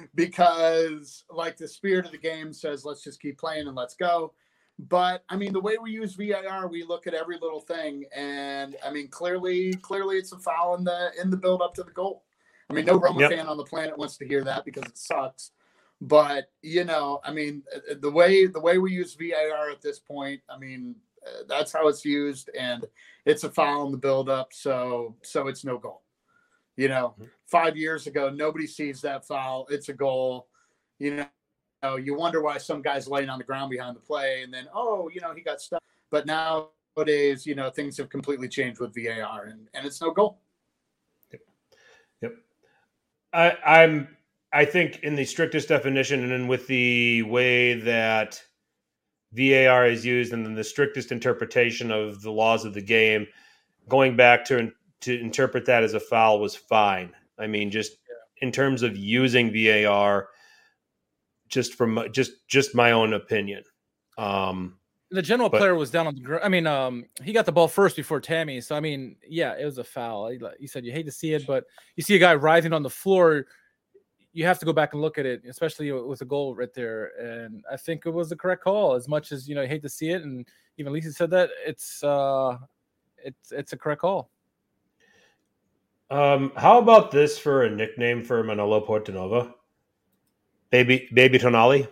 D: <laughs> because like the spirit of the game says, let's just keep playing and let's go. But I mean, the way we use VAR, we look at every little thing, and I mean, clearly, clearly, it's a foul in the in the build up to the goal. I mean, no Roma
B: Yep.
D: fan on the planet wants to hear that because it sucks. But you know, I mean, uh, the way the way we use VAR at this point, I mean, uh, that's how it's used, and it's a foul in the build up, so so it's no goal. You know,
B: Mhm.
D: five years ago, nobody sees that foul. It's a goal. You know, know, you wonder why some guy's laying on the ground behind the play, and then oh, you know, he got stuck. But nowadays, you know, things have completely changed with VAR, and and it's no goal.
B: Yep. Yep. I, I'm. I think in the strictest definition, and then with the way that VAR is used, and then the strictest interpretation of the laws of the game, going back to to interpret that as a foul was fine. I mean, just in terms of using VAR, just from just just my own opinion. Um,
C: the general
B: But-
C: player was down on the ground. I mean, um, he got the ball first before Tammy. So I mean, yeah, it was a foul. He- You said you hate to see it, but you see a guy writhing on the floor. You have to go back and look at it, especially with a goal right there. And I think it was the correct call. As much as you know, I hate to see it, and even Lisa said that it's uh, it's it's a correct call.
B: um, how about this for a nickname for Manolo Portanova? Baby, baby Tonali.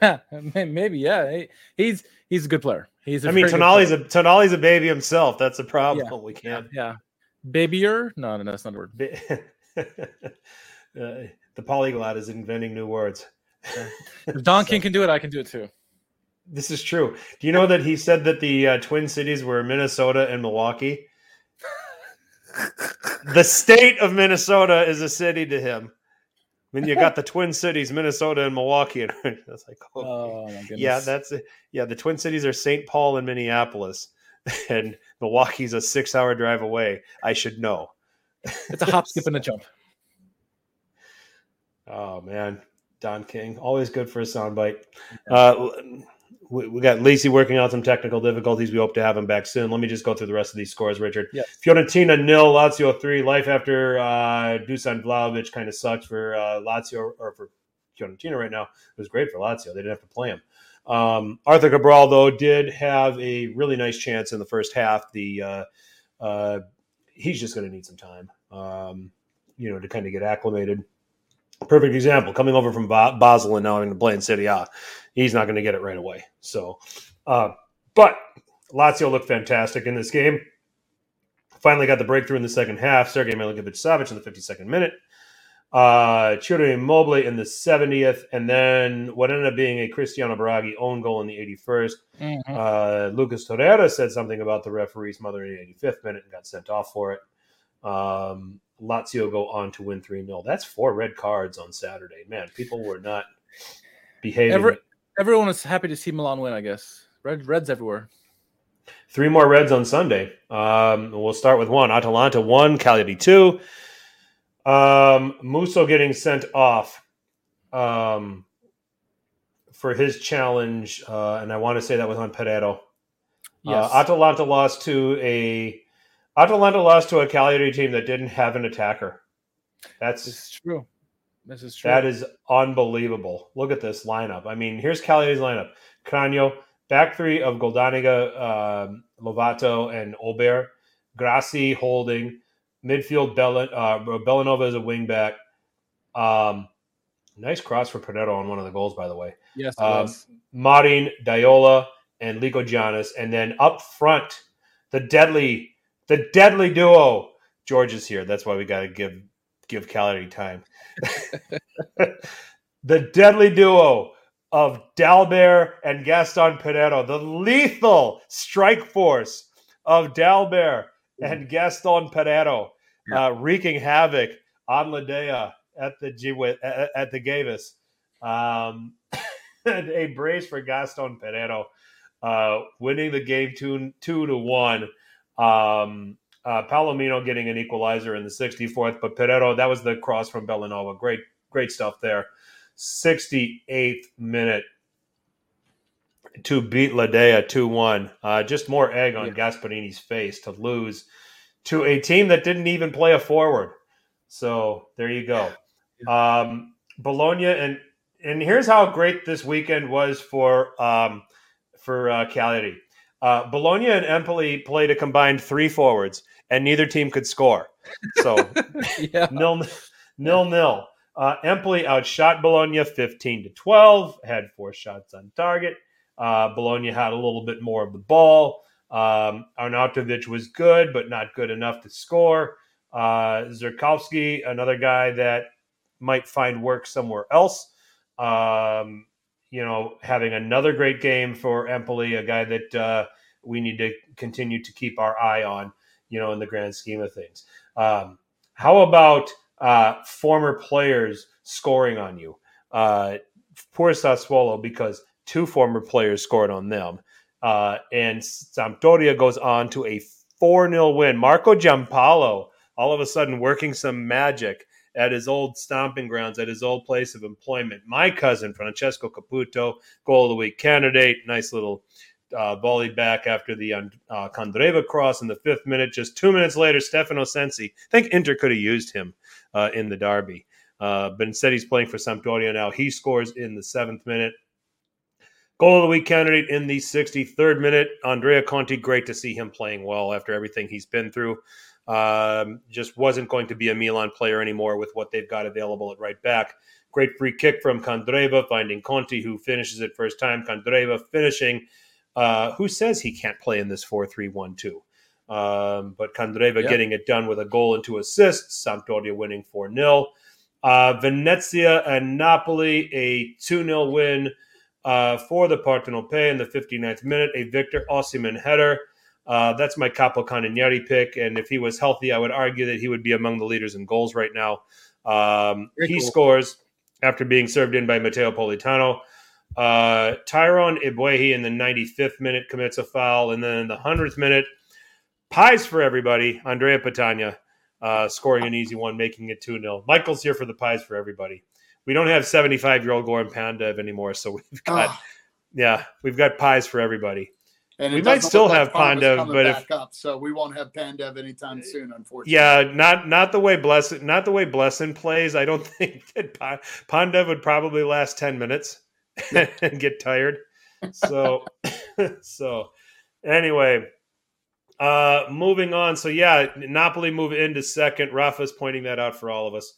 B: <laughs>
C: Maybe yeah. He, he's he's a good player. He's. I
B: I mean, Tonali's a Tonali's a baby himself. That's a problem. We can't.
C: yeah. Babyer? No, no, no, that's not a word.
B: Ba- <laughs> uh, the polyglot is inventing new words.
C: If Don <laughs>
B: So-
C: King can do it, I can do it too.
B: This is true. Do you know that he said that the uh, Twin Cities were Minnesota and Milwaukee? the state of Minnesota is a city to him. I mean, you got the Twin Cities, Minnesota and Milwaukee, <laughs> and that's like, oh,
C: Oh my goodness.
B: yeah, that's it. Yeah, the Twin Cities are St. Paul and Minneapolis, <laughs> and Milwaukee's a six-hour drive away. I should know.
C: it's a hop, skip, and a jump.
B: Oh man, Don King, always good for a soundbite. Uh, we, we got Lacey working on some technical difficulties. We hope to have him back soon. Let me just go through the rest of these scores, Richard.
C: Yes.
B: Fiorentina nil, Lazio three. Life after uh, Dusan Vlahovic kind of sucks for uh, Lazio or for Fiorentina right now. It was great for Lazio. They didn't have to play him. Um, Arthur Cabral though did have a really nice chance in the first half. The uh, uh, he's just going to need some time, um, you know, to kind of get acclimated. Perfect example coming over from Ba- Basel and now having to play in Serie A. He's not going to get it right away. So, uh, but Lazio looked fantastic in this game. Finally got the breakthrough in the second half. Sergei Milinkovic Savic in the 52nd minute. Uh, Ciro Immobile in the 70th. And then what ended up being a Cristiano Biraghi own goal in the 81st.
C: Mhm.
B: Uh, Lucas Torreira said something about the referee's mother in the 85th minute and got sent off for it. Um, Lazio go on to win 3 0. That's four red cards on Saturday. Man, people were not behaving.
C: Every- Everyone was happy to see Milan win. I guess red reds everywhere.
B: Three more reds on Sunday. Um, we'll start with one. Atalanta one, Cagliari two. Um, Musso getting sent off um, for his challenge, uh, and I want to say that was on Pereiro.
C: Yes.
B: Uh, Atalanta lost to a Atalanta lost to a Cagliari team that didn't have an attacker. That's
C: this is true. This is true.
B: that is unbelievable. Look at this lineup. I mean, here's Cagliari's lineup: Cragno, back three of Goldaniga, um, Lovato, and Obert. Grassi holding midfield. Bell- uh, Bellanova is a wingback. Um, nice cross for Pinetto on one of the goals, by the way.
C: yes, it
B: um,
C: was.
B: Marin, Deiola, and Lykogiannis. And then up front, the deadly, the deadly duo. George is here. That's why we got to give give Cagliari time. <laughs> the deadly duo of Dalbert and Gaston Pinero, the lethal strike force of Dalbert and Gaston Pinero, uh, wreaking havoc on La Dea at the G- at, the Gewiss. Um, <laughs> and a brace for Gaston Pinero, uh, winning the game two two to one. Um, uh, Palomino getting an equalizer in the 64th, but Pereiro, that was the cross from Bellanova. Great, great stuff there. 68th minute to beat La Dea 2 1. Uh, just more egg on
C: Yeah.
B: Gasperini's face to lose to a team that didn't even play a forward. So there you go. Um, Bologna and and here's how great this weekend was for um, for uh, Cagliari. Uh, Bologna and Empoli played a combined three forwards, and neither team could score. So <laughs>
C: yeah.
B: nil nil nil. Uh, Empoli outshot Bologna fifteen to twelve. Had four shots on target. Uh, Bologna had a little bit more of the ball. Um, Arnautovic was good, but not good enough to score. Uh, Zurkowski, another guy that might find work somewhere else. Um, you know, having another great game for Empoli, a guy that uh, we need to continue to keep our eye on, you know, in the grand scheme of things. Um, how about uh, former players scoring on you? Uh, poor Sassuolo because two former players scored on them. Uh, and Sampdoria goes on to a 4 0 win. Marco Giampaolo all of a sudden working some magic at his old stomping grounds, at his old place of employment. My cousin, Francesco Caputo, goal of the week candidate. Nice little uh, volley back after the uh, Candreva cross in the fifth minute. Just two minutes later, Stefano Sensi. I think Inter could have used him uh, in the derby. Uh, but instead, he's playing for Sampdoria now. He scores in the seventh minute. Goal of the week candidate in the 63rd minute. Andrea Conti, great to see him playing well after everything he's been through. Um, just wasn't going to be a Milan player anymore with what they've got available at right back. Great free kick from Candreva, finding Conti, who finishes it first time. Candreva finishing. Uh, who says he can't play in this 4 3 1 2? Um, but Candreva
C: Yep.
B: getting it done with a goal and two assists. Sampdoria winning 4 0. Uh, Venezia and Napoli, a 2 0 win uh, for the Partenope in the 59th minute. A Victor Osimhen header. Uh, that's my Capocannoniere pick. And if he was healthy, I would argue that he would be among the leaders in goals right now. Um, he
C: cool.
B: scores after being served in by Matteo Politano. Uh, Tyronne Ebuehi in the 95th minute commits a foul. And then in the 100th minute, pies for everybody. Andrea Petagna uh, scoring an easy one, making it 2 0. Michael's here for the pies for everybody. We don't have 75 year old Goran Pandev anymore. So we've got,
D: Ah,
B: yeah, we've got pies for everybody.
D: And
B: we might still
D: like
B: have Pandev, but if-
D: up, so we won't have Pandev anytime soon, unfortunately.
B: Yeah, not not the way Blessin not the way Blessin plays. I don't <laughs> think that Pa- Pandev would probably last ten minutes <laughs> and get tired. So <laughs> so anyway, uh moving on. So yeah, Napoli move into second. Rafa's pointing that out for all of us.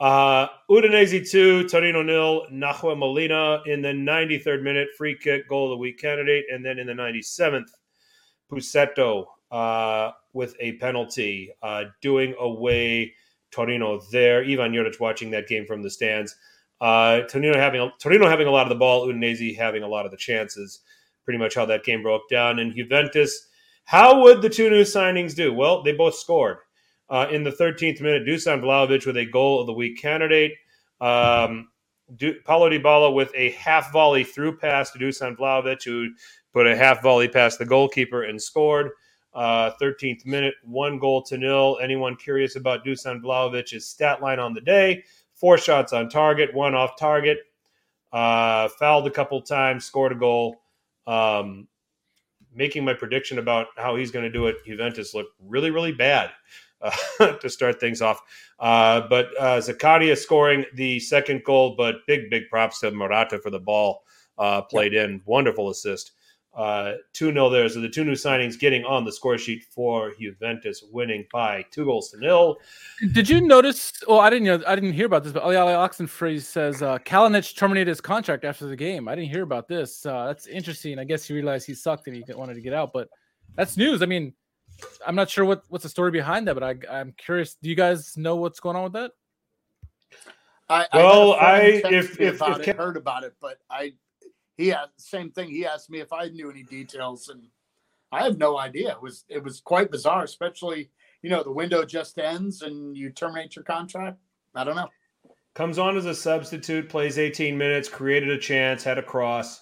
B: Uh Udinese 2, Torino nil, Nahuel Molina in the 93rd minute, free kick, goal of the week candidate, and then in the 97th, Pussetto uh, with a penalty, uh, doing away Torino there. Ivan Juric watching that game from the stands. Uh, Torino having a, Torino having a lot of the ball, Udinese having a lot of the chances. Pretty much how that game broke down. And Juventus, how would the two new signings do? Well, they both scored. Uh, in the 13th minute, Dusan Vlahovic with a goal of the week candidate. Um, Du- Paulo Dybala with a half volley through pass to Dusan Vlahovic, who put a half volley past the goalkeeper and scored. Uh, 13th minute, one goal to nil. Anyone curious about Dusan Vlahovic's stat line on the day? Four shots on target, one off target. Uh, fouled a couple times, scored a goal. Um, making my prediction about how he's going to do it, Juventus look really, really bad uh, <laughs> to start things off. Uh, but uh, Zakaria scoring the second goal, but big, big props to Morata for the ball uh, played in. Wonderful assist. Uh, 2 0 there. So the two new signings getting on the score sheet for Juventus, winning by two goals to nil.
C: Did you notice? Well, I didn't know. I didn't hear about this, but Oxenfree says uh, Kalinic terminated his contract after the game. I didn't hear about this. Uh, that's interesting. I guess he realized he sucked and he wanted to get out, but that's news. I mean, I'm not sure what what's the story behind that, but I, I'm curious. Do you guys know what's going on with that?
D: I,
B: well,
D: I,
B: I if if,
D: about
B: if
D: it, heard about it, but I he had the same thing. He asked me if I knew any details, and I have no idea. It was it was quite bizarre, especially you know the window just ends and you terminate your contract. I don't know.
B: Comes on as a substitute, plays 18 minutes, created a chance, had a cross.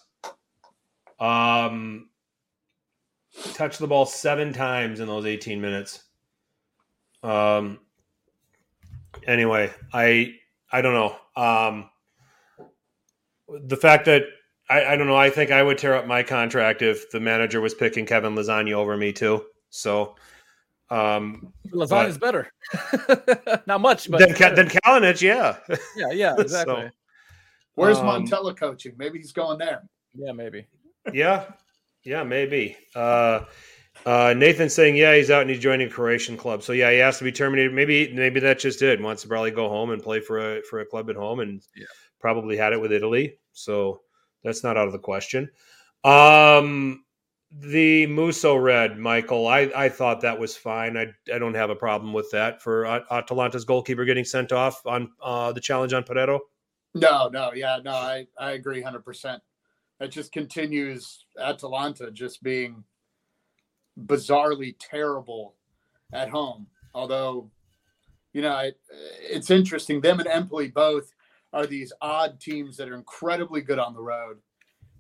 B: Um, touched the ball seven times in those 18 minutes. Um. Anyway, I I don't know. Um, the fact that I, I don't know. I think I would tear up my contract if the manager was picking Kevin Lasagna over me too. So, um,
C: Lasagna is better. <laughs> Not much, but
B: then, Ka- than Kalinic, <laughs> yeah.
C: yeah, <laughs> yeah, exactly.
B: So,
D: Where's
B: Um,
D: Montella coaching? Maybe he's going there.
C: yeah, maybe.
B: yeah, yeah, maybe. Uh, uh, Nathan saying, yeah, he's out and he's joining a Croatian club. So yeah, he has to be terminated. Maybe, maybe that's just it. Wants to probably go home and play for a for a club at home, and
C: Yeah.
B: probably had it with Italy. So that's not out of the question. Um, the Musso red, Michael. I I thought that was fine. I I don't have a problem with that for At- Atalanta's goalkeeper getting sent off on uh, the challenge on Pareto.
D: No, no, yeah, no, I, I agree 100%. It just continues Atalanta just being bizarrely terrible at home. Although, you know, it, it's interesting. Them and Empoli both are these odd teams that are incredibly good on the road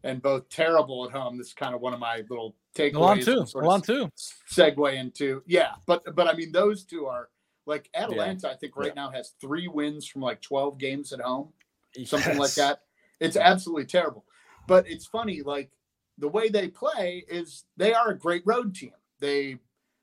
D: and both terrible at home. This is kind of one of my little takeaways.
C: Milan too.
D: and sort of
C: Milan too.
D: segue into yeah but but i mean those two are like atalanta i think right now has three wins from like 12 games at home <laughs> something like that it's absolutely terrible but it's funny like the way they play is they are a great road team. They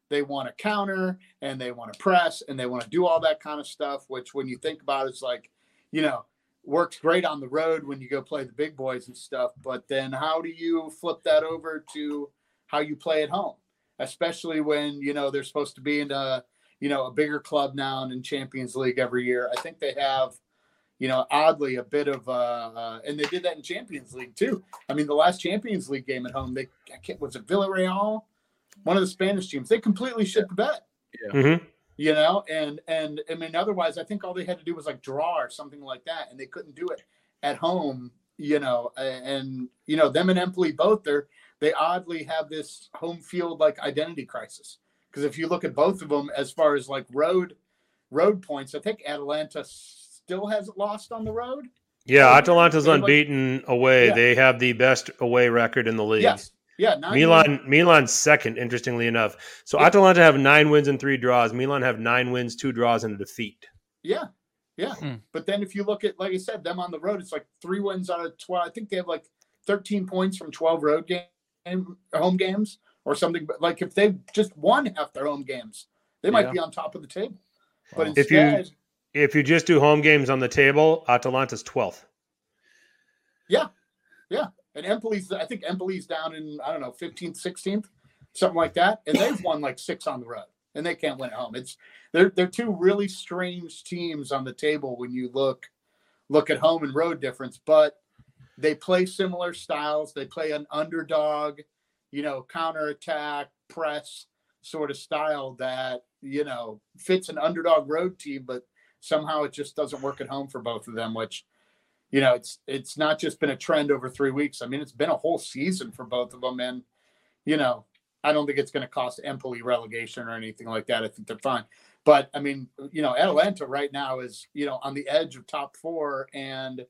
D: they want to counter and they want to press and they want to do all that kind of stuff which when you think about it, it's like you know works great on the road when you go play the big boys and stuff but then how do you flip that over to how you play at home? Especially when you know they're supposed to be in a you know a bigger club now and in champions league every year. I think they have you know oddly a bit of uh, uh and they did that in champions league too. I mean the last champions league game at home they I can't, was it villarreal? One of the spanish teams. They completely shit the bed.
B: Mm-hmm.
D: you know and and i mean otherwise i think all they had to do was like draw or something like that and they couldn't do it at home you know a- and you know them and empoli both they're they oddly have this home field like identity crisis. Because if you look at both of them as far as like road road points i think atalanta still hasn't lost on the road
B: Yeah, Atalanta's
D: they
B: unbeaten away.
D: Yeah.
B: They have the best away record in the league.
D: yes yeah nine
B: Milan Milan's second, interestingly enough. So
D: Yeah.
B: Atalanta have nine wins and three draws. Milan have nine wins, two draws, and a defeat.
D: Yeah, yeah.
C: Hmm.
D: But then if you look at, like I said, them on the road, it's like three wins out of twelve. I think they have like thirteen points from twelve road game home games or something. But like if they just won half their home games, they might
C: Yeah.
D: be on top of the table. But
C: Wow.
B: If you-
D: instead,
B: If you just do home games on the table, Atalanta's twelfth. Yeah. Yeah.
D: and Empoli's, I think Empoli's down in I don't know fifteenth, sixteenth, something like that, and they've won like six on the road, and they can't win at home. It's they're they're two really strange teams on the table when you look look at home and road difference, but they play similar styles. They play an underdog, you know, counterattack, press sort of style that, you know, fits an underdog road team, but somehow it just doesn't work at home for both of them, which you know, it's it's not just been a trend over three weeks. I mean, it's been a whole season for both of them. And, you know, I don't think it's going to cost Empoli relegation or anything like that. I think they're fine. But I mean, you know, Atalanta right now is, you know, on the edge of top four and,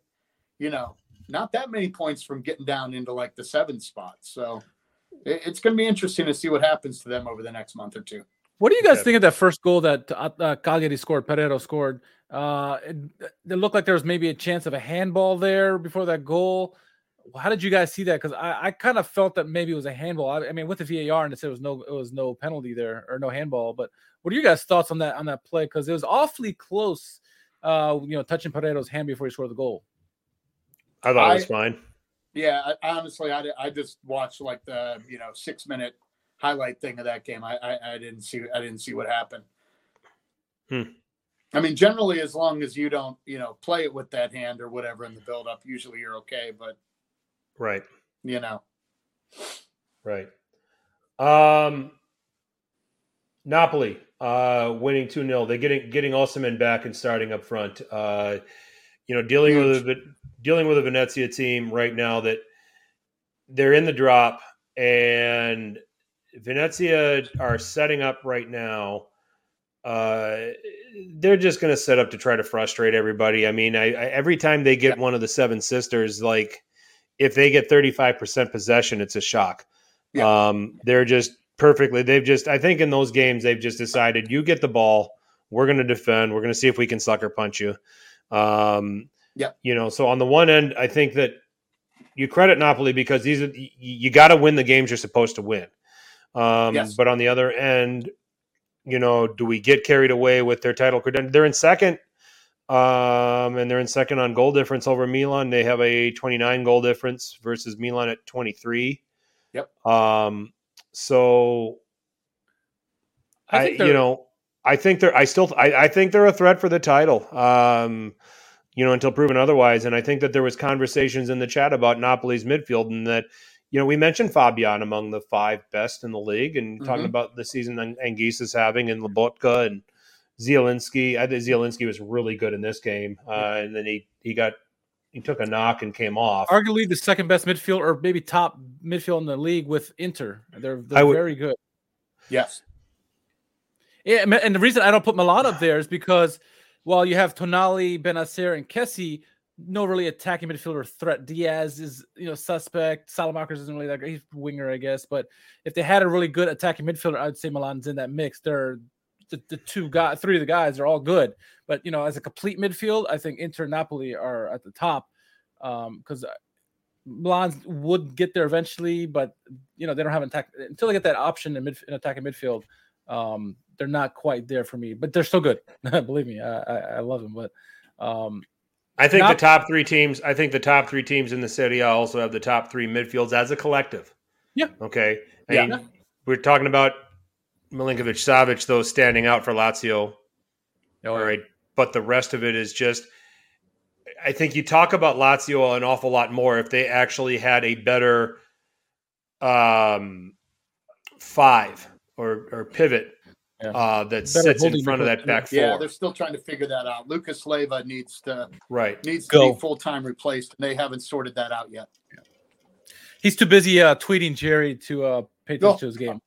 D: you know, not that many points from getting down into like the seventh spot. So it's going to be interesting to see what happens to them over the next month or two.
C: What do you guys
B: Yeah.
C: think of that first goal that uh, uh, Cagliari scored? Pereiro scored. Uh, it, it looked like there was maybe a chance of a handball there before that goal. how did you guys see that? Because I, I kind of felt that maybe it was a handball. I, I, mean, with the VAR and it said it was no it was no penalty there or no handball. But what are you guys' thoughts on that on that play? Because it was awfully close, uh, you know, touching Pereiro's hand before he scored the goal.
B: I thought it was fine.
D: Yeah, I, honestly, I, I just watched like the you know six minute highlight thing of that game. I, I, I didn't see I didn't see what happened.
B: Hmm.
D: I mean, generally, as long as you don't, you know, play it with that hand or whatever in the build up, usually you're okay. But
B: right,
D: you know,
B: right. Um, Napoli uh, winning two 0 They getting getting Osimhen back and starting up front. Uh, you know, dealing Huge. with a bit dealing with a Venezia team right now that they're in the drop and Venezia are setting up right now uh, they're just going to set up to try to frustrate everybody. I mean, I, I, every time they get yeah. one of the seven sisters, like if they get 35% possession, it's a shock. Yeah. Um, they're just perfectly, they've just, I think in those games, they've just decided you get the ball, we're going to defend, we're going to see if we can sucker punch you. Um,
D: yeah.
B: You know, so on the one end, I think that you credit Napoli because these are, you, you got to win the games you're supposed to win. Um, yes. But on the other end, you know, do we get carried away with their title credential? They're in second, um, and they're in second on goal difference over Milan. They have a 29 goal difference versus Milan at 23.
D: Yep.
B: Um, so I, I you know, I think they're. I still. I, I think they're a threat for the title. Um, you know, until proven otherwise. And I think that there was conversations in the chat about Napoli's midfield and that you know, we mentioned Fabian among the five best in the league and mm-hmm. talking about the season Anguissa is having and Lobotka and Zielinski. I think Zielinski was really good in this game. Uh, and then he, he got, he took a knock and came off.
C: Arguably the second best midfield or maybe top midfield in the league with Inter. They're, they're would, very good.
D: Yes.
C: Yeah. And the reason I don't put Milan up there is because while you have Tonali, Bennacer, and Kessie, no really attacking midfielder threat. Diaz is you know suspect. Saelemaekers isn't really that great. He's winger, I guess. But if they had a really good attacking midfielder, I'd say Milan's in that mix. They're the, the two guys, three of the guys are all good. But you know, as a complete midfield, I think Inter Napoli are at the top because um, Milan would get there eventually, but you know they don't have an attack until they get that option in, mid, in attacking midfield. Um, they're not quite there for me, but they're still good. <laughs> Believe me, I, I, I love them. But um,
B: I think Not, the top three teams. I think the top three teams in the city also have the top three midfields as a collective.
C: Yeah.
B: Okay.
C: I yeah. Mean,
B: we're talking about Milinkovic Savic, though, standing out for Lazio.
C: Oh, All right.
B: But the rest of it is just. I think you talk about Lazio an awful lot more if they actually had a better um, five or, or pivot yeah. uh, that Better sits in front of that back four.
D: Yeah, they're still trying to figure that out. Lucas Leiva needs to
B: right
D: needs to Go. be full time replaced, and they haven't sorted that out yet. Yeah.
C: He's too busy uh, tweeting Jerry to uh, pay attention to his game.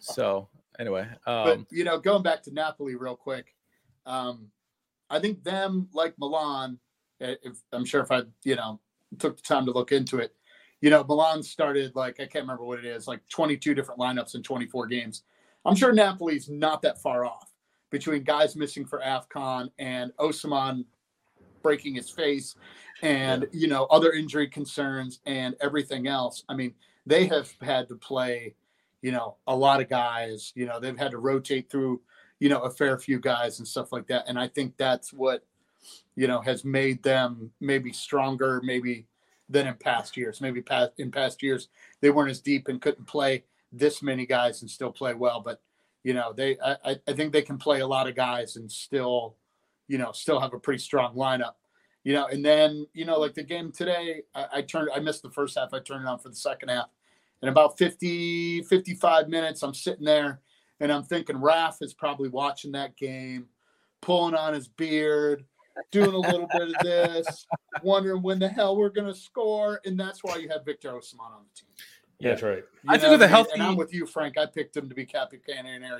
C: So anyway, um,
D: but you know, going back to Napoli real quick, um, I think them like Milan. If I'm sure if I you know took the time to look into it, you know, Milan started like I can't remember what it is, like 22 different lineups in 24 games I'm sure Napoli's not that far off between guys missing for AFCON and Osimhen breaking his face and, you know, other injury concerns and everything else. I mean, they have had to play, you know, a lot of guys, you know, they've had to rotate through, you know, a fair few guys and stuff like that. And I think that's what, you know, has made them maybe stronger, maybe than in past years. Maybe past in past years they weren't as deep and couldn't play this many guys and still play well. But you know, they I, I think they can play a lot of guys and still, you know, still have a pretty strong lineup. You know, and then, you know, like the game today, I, I turned I missed the first half, I turned it on for the second half. And about 50, 55 minutes, I'm sitting there and I'm thinking Raf is probably watching that game, pulling on his beard, doing a little bit of this, <laughs> wondering when the hell we're to score. And that's why you have Victor Osimhen on the team.
B: Yeah, that's right.
C: You I think the healthy.
D: And I'm with you, Frank. I picked him to be captain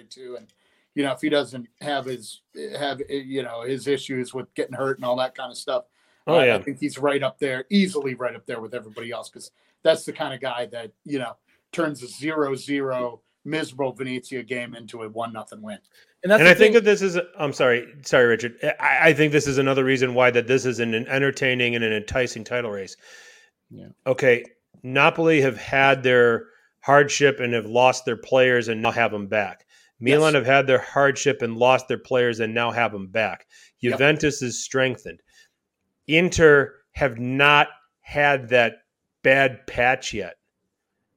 D: too, and you know if he doesn't have his have you know his issues with getting hurt and all that kind of stuff,
B: oh uh, yeah,
D: I think he's right up there, easily right up there with everybody else because that's the kind of guy that you know turns a zero-zero miserable Venezia game into a one nothing win.
B: And, and I thing. think that this is. I'm sorry, sorry, Richard. I, I think this is another reason why that this is an entertaining and an enticing title race
C: Yeah.
B: Okay, Napoli have had their hardship and have lost their players and now have them back. Milan
D: Yes.
B: have had their hardship and lost their players and now have them back.
D: Yep.
B: Juventus is strengthened. Inter have not had that bad patch yet.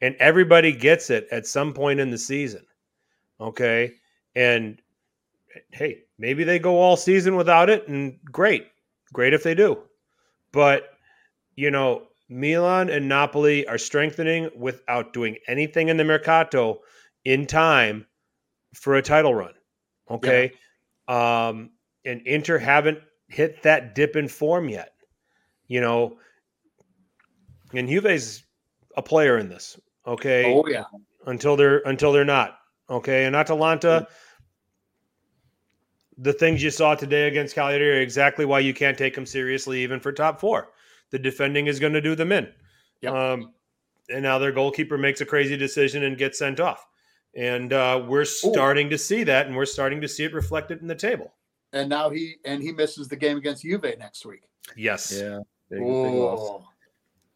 B: And everybody gets it at some point in the season. Okay? And hey, maybe they go all season without it and great. Great if they do. But you know, Milan and Napoli are strengthening without doing anything in the mercato in time for a title run. Okay. Um, and Inter haven't hit that dip in form yet. You know, and Juve's a player in this. Okay.
D: Oh yeah.
B: Until they're until they're not. Okay. And Atalanta, the things you saw today against Cagliari are exactly why you can't take them seriously even for top four. The defending is going to do them in.
D: Yep.
B: Um, and now their goalkeeper makes a crazy decision and gets sent off. And uh, we're starting to see that, and we're starting to see it reflected in the table.
D: And now he and he misses the game against Juve next week.
B: Yes.
C: Yeah. Big, big loss.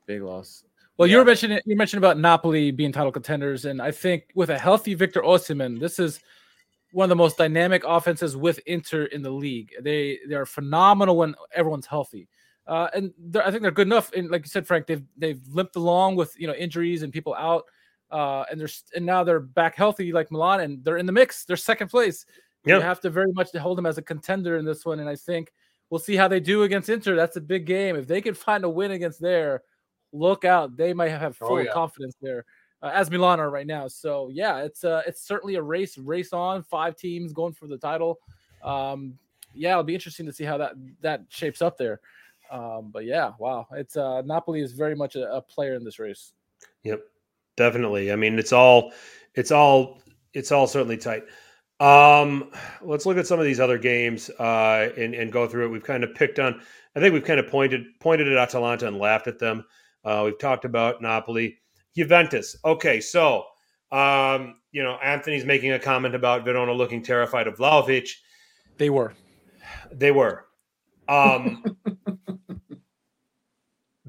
C: Big loss. Well, you
D: Yeah.
C: were mentioning you mentioned about Napoli being title contenders, and I think with a healthy Victor Osimhen, this is one of the most dynamic offenses with Inter in the league. They they are phenomenal when everyone's healthy, uh, and they're- I think they're good enough. And like you said, Frank, they've they've limped along with you know injuries and people out, uh, and they're and now they're back healthy like Milan, and they're in the mix. They're second place.
B: Yeah.
C: You have to very much hold them as a contender in this one, and I think we'll see how they do against Inter. That's a big game. If they can find a win against there, look out. They might have
D: Oh,
C: full
D: yeah.
C: confidence there, uh, as Milan are right now. So yeah, it's uh, it's certainly a race, race on. Five teams going for the title. Um, yeah, it'll be interesting to see how that that shapes up there. Um, but yeah, wow, it's uh, Napoli is very much a, a player in this race.
B: Yep, definitely. I mean, it's all, it's all, it's all certainly tight. Um, let's look at some of these other games uh, and and go through it. We've kind of picked on. I think we've kind of pointed pointed at Atalanta and laughed at them. Uh, we've talked about Napoli, Juventus. Okay, so um, you know Anthony's making a comment about Verona looking terrified of Vlahovic.
C: They were.
B: They were. Um, <laughs>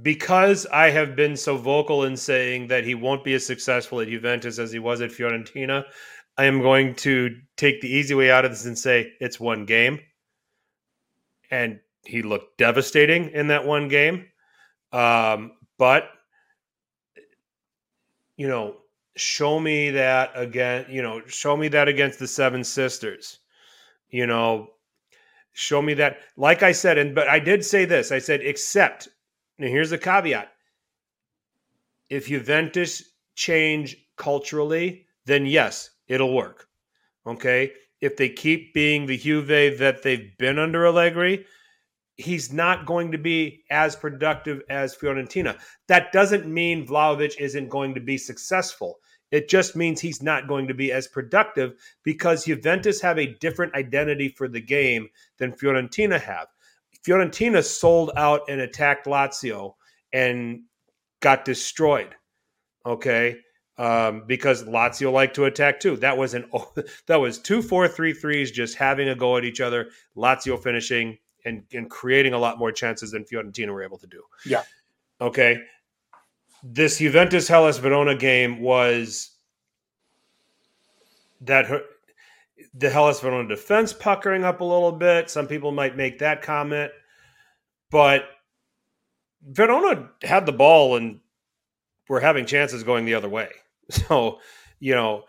B: because I have been so vocal in saying that he won't be as successful at Juventus as he was at Fiorentina, I am going to take the easy way out of this and say it's one game. And he looked devastating in that one game. Um, but, you know, show me that again, you know, show me that against the Seven Sisters. You know, show me that like i said and but i did say this i said except now here's the caveat. If juventus change culturally then yes it'll work okay? If they keep being the juve that they've been under allegri he's not going to be as productive as fiorentina. That doesn't mean vlahovic isn't going to be successful. It just means he's not going to be as productive because Juventus have a different identity for the game than Fiorentina have. Fiorentina sold out and attacked Lazio and got destroyed. Okay. Um, because Lazio like to attack too. That was an <laughs> that was two four three threes just having a go at each other. Lazio finishing and, and creating a lot more chances than Fiorentina were able to do.
D: Yeah.
B: Okay. This Juventus Hellas Verona game was that her, the Hellas Verona defense puckering up a little bit. Some people might make that comment, but Verona had the ball and were having chances going the other way. <laughs> So, you know,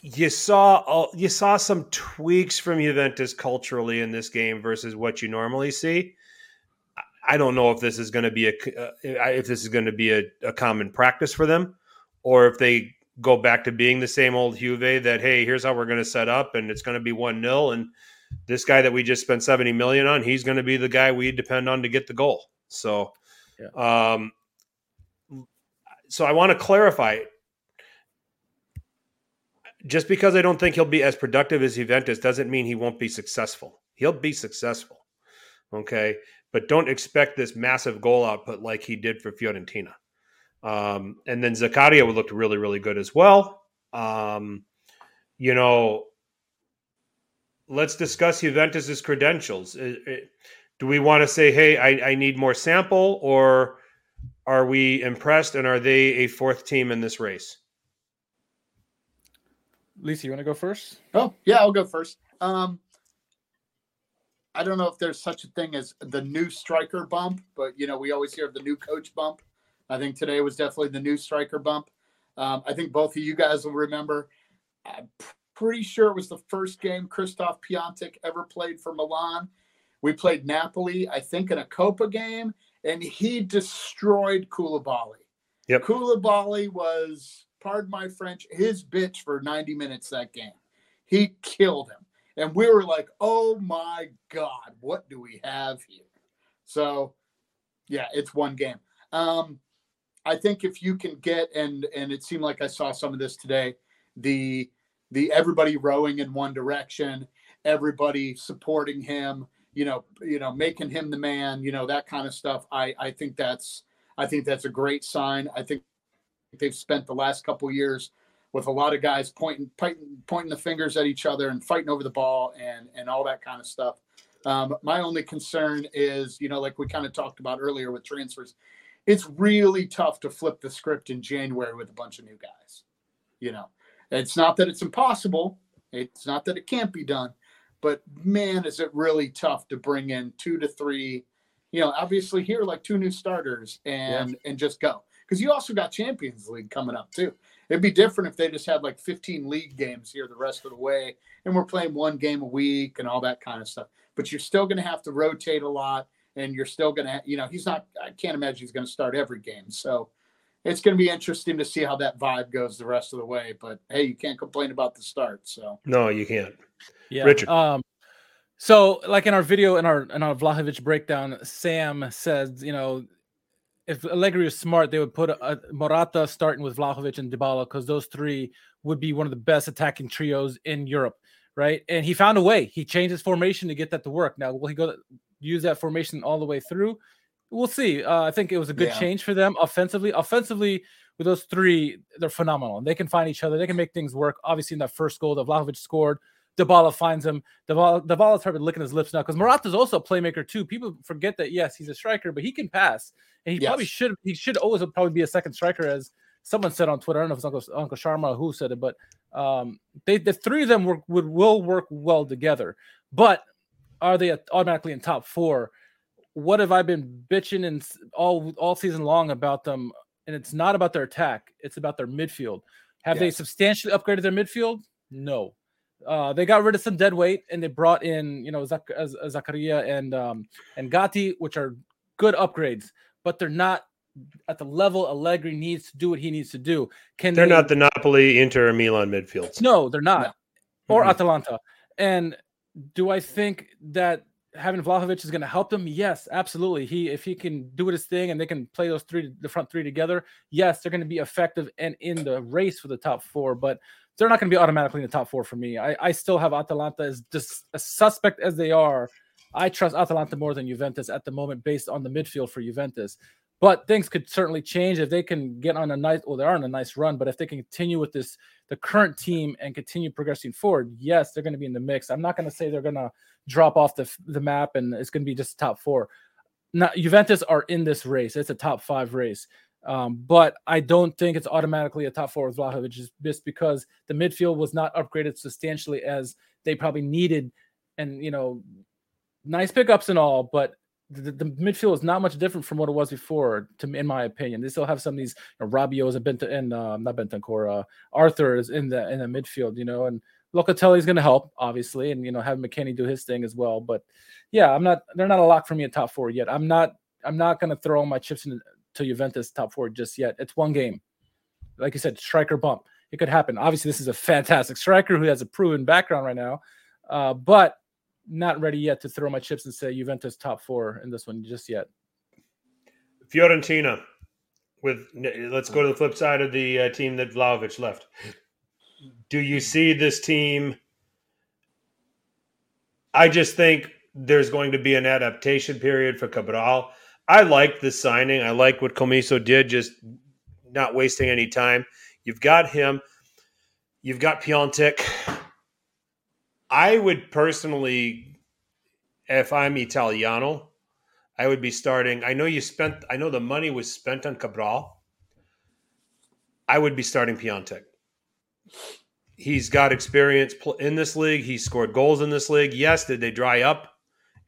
B: you saw you saw some tweaks from Juventus culturally in this game versus what you normally see. I don't know if this is going to be a uh, if this is going to be a, a common practice for them, or if they go back to being the same old Juve that hey, here's how we're going to set up, and it's going to be one 0 and this guy that we just spent seventy million on, he's going to be the guy we depend on to get the goal. So, um, so I want to clarify. Just because I don't think he'll be as productive as Juventus doesn't mean he won't be successful. He'll be successful. Okay. But don't expect this massive goal output like he did for Fiorentina. Um, and then Zakaria looked really, really good as well. Um, you know, let's discuss Juventus's credentials. Do we want to say, hey, I, I need more sample, or Are we impressed, and are they a fourth team in this race?
C: Lisa, you want to go first?
D: Oh, yeah, I'll go first. Um, I don't know if there's such a thing as the new striker bump, but you know, we always hear of the new coach bump. I think today was definitely the new striker bump. Um, I think both of you guys will remember. I'm pretty sure it was the first game Christoph Piatek ever played for Milan. We played Napoli, I think, in a Coppa game, and he destroyed Koulibaly.
B: Yep.
D: Koulibaly was, pardon my French, his bitch for 90 minutes that game. He killed him. And we were like, oh my God, what do we have here? So, yeah, it's one game. Um, I think if you can get and and it seemed like I saw some of this today, the the everybody rowing in one direction, everybody supporting him, you know, you know, making him the man, you know, that kind of stuff. I I think that's I think that's a great sign. I think they've spent the last couple years with a lot of guys pointing, pointing pointing the fingers at each other and fighting over the ball and and all that kind of stuff. Um, my only concern is, you know, like we kind of talked about earlier with transfers, it's really tough to flip the script in January with a bunch of new guys. You know, it's not that it's impossible. It's not that it can't be done, but man, is it really tough to bring in two to three. You know, obviously here like two new starters and yeah. and just go because you also got Champions League coming up too. It'd be different if they just had like 15 league games here the rest of the way, and we're playing one game a week and all that kind of stuff. But you're still going to have to rotate a lot and you're still going to, you know, he's not, I can't imagine he's going to start every game. So it's going to be interesting to see how that vibe goes the rest of the way. But hey, you can't complain about the start. So
B: no, you can't.
C: Yeah. Richard. Um, so like in our video in our in our Vlahovic breakdown, Sam says, you know, if Allegri was smart, they would put a, a Morata starting with Vlahovic and Dybala because those three would be one of the best attacking trios in Europe, right? And he found a way. He changed his formation to get that to work. Now, will he go use that formation all the way through. We'll see. Uh, I think it was a good yeah. change for them offensively. Offensively, with those three, they're phenomenal. They can find each other. They can make things work. Obviously, in that first goal that Vlahovic scored, Dybala finds him. Dybala, Dybala's probably licking his lips now because Morata's also a playmaker too. People forget that yes, he's a striker, but he can pass, and he yes. probably should. He should always probably be a second striker, as someone said on Twitter. I don't know if it's Uncle Uncle Sharma who said it, but um, they the three of them work, would will work well together. But are they automatically in top four? What have I been bitching and all all season long about them? And it's not about their attack; it's about their midfield. Have yes. they substantially upgraded their midfield? No. Uh, they got rid of some dead weight and they brought in, you know, Zach- Zakaria and um, and Gatti, which are good upgrades, but they're not at the level Allegri needs to do what he needs to do.
B: Can they're they... not the Napoli, Inter, Milan midfields?
C: No, they're not, no. or mm-hmm. Atalanta. And do I think that having Vlahovic is going to help them? Yes, absolutely. He if he can do his thing and they can play those three the front three together, yes, they're going to be effective and in the race for the top four. But they're not going to be automatically in the top four for me. I, I still have Atalanta as just a suspect as they are. I trust Atalanta more than Juventus at the moment, based on the midfield for Juventus. But things could certainly change if they can get on a nice. Well, they are on a nice run, but if they continue with this, the current team and continue progressing forward, yes, they're going to be in the mix. I'm not going to say they're going to drop off the the map and it's going to be just top four. Not Juventus are in this race. It's a top five race. Um, but I don't think it's automatically a top four with Vlahovic just because the midfield was not upgraded substantially as they probably needed. And you know, nice pickups and all, but the, the, midfield is not much different from what it was before, to in my opinion. They still have some of these you know, Rabiot's and Bent and uh, not Bentancur, uh, Arthur is in the in the midfield, you know, and Locatelli is going to help, obviously, and you know have McKennie do his thing as well. But yeah, I'm not. They're not a lock for me in top four yet. I'm not. I'm not going to throw all my chips into Juventus top four just yet. It's one game, like you said, striker bump. It could happen. Obviously, this is a fantastic striker who has a proven background right now, uh, but not ready yet to throw my chips and say Juventus top four in this one just yet.
B: Fiorentina, with let's go to the flip side of the uh, team that Vlahovic left. Do you see this team? I just think there's going to be an adaptation period for Cabral. I like the signing. I like what Commisso did, just not wasting any time. You've got him. You've got Piatek. I would personally, if I'm Italiano, I would be starting. I know you spent. I know the money was spent on Cabral. I would be starting Piatek. He's got experience in this league. He scored goals in this league. Yes, did they dry up?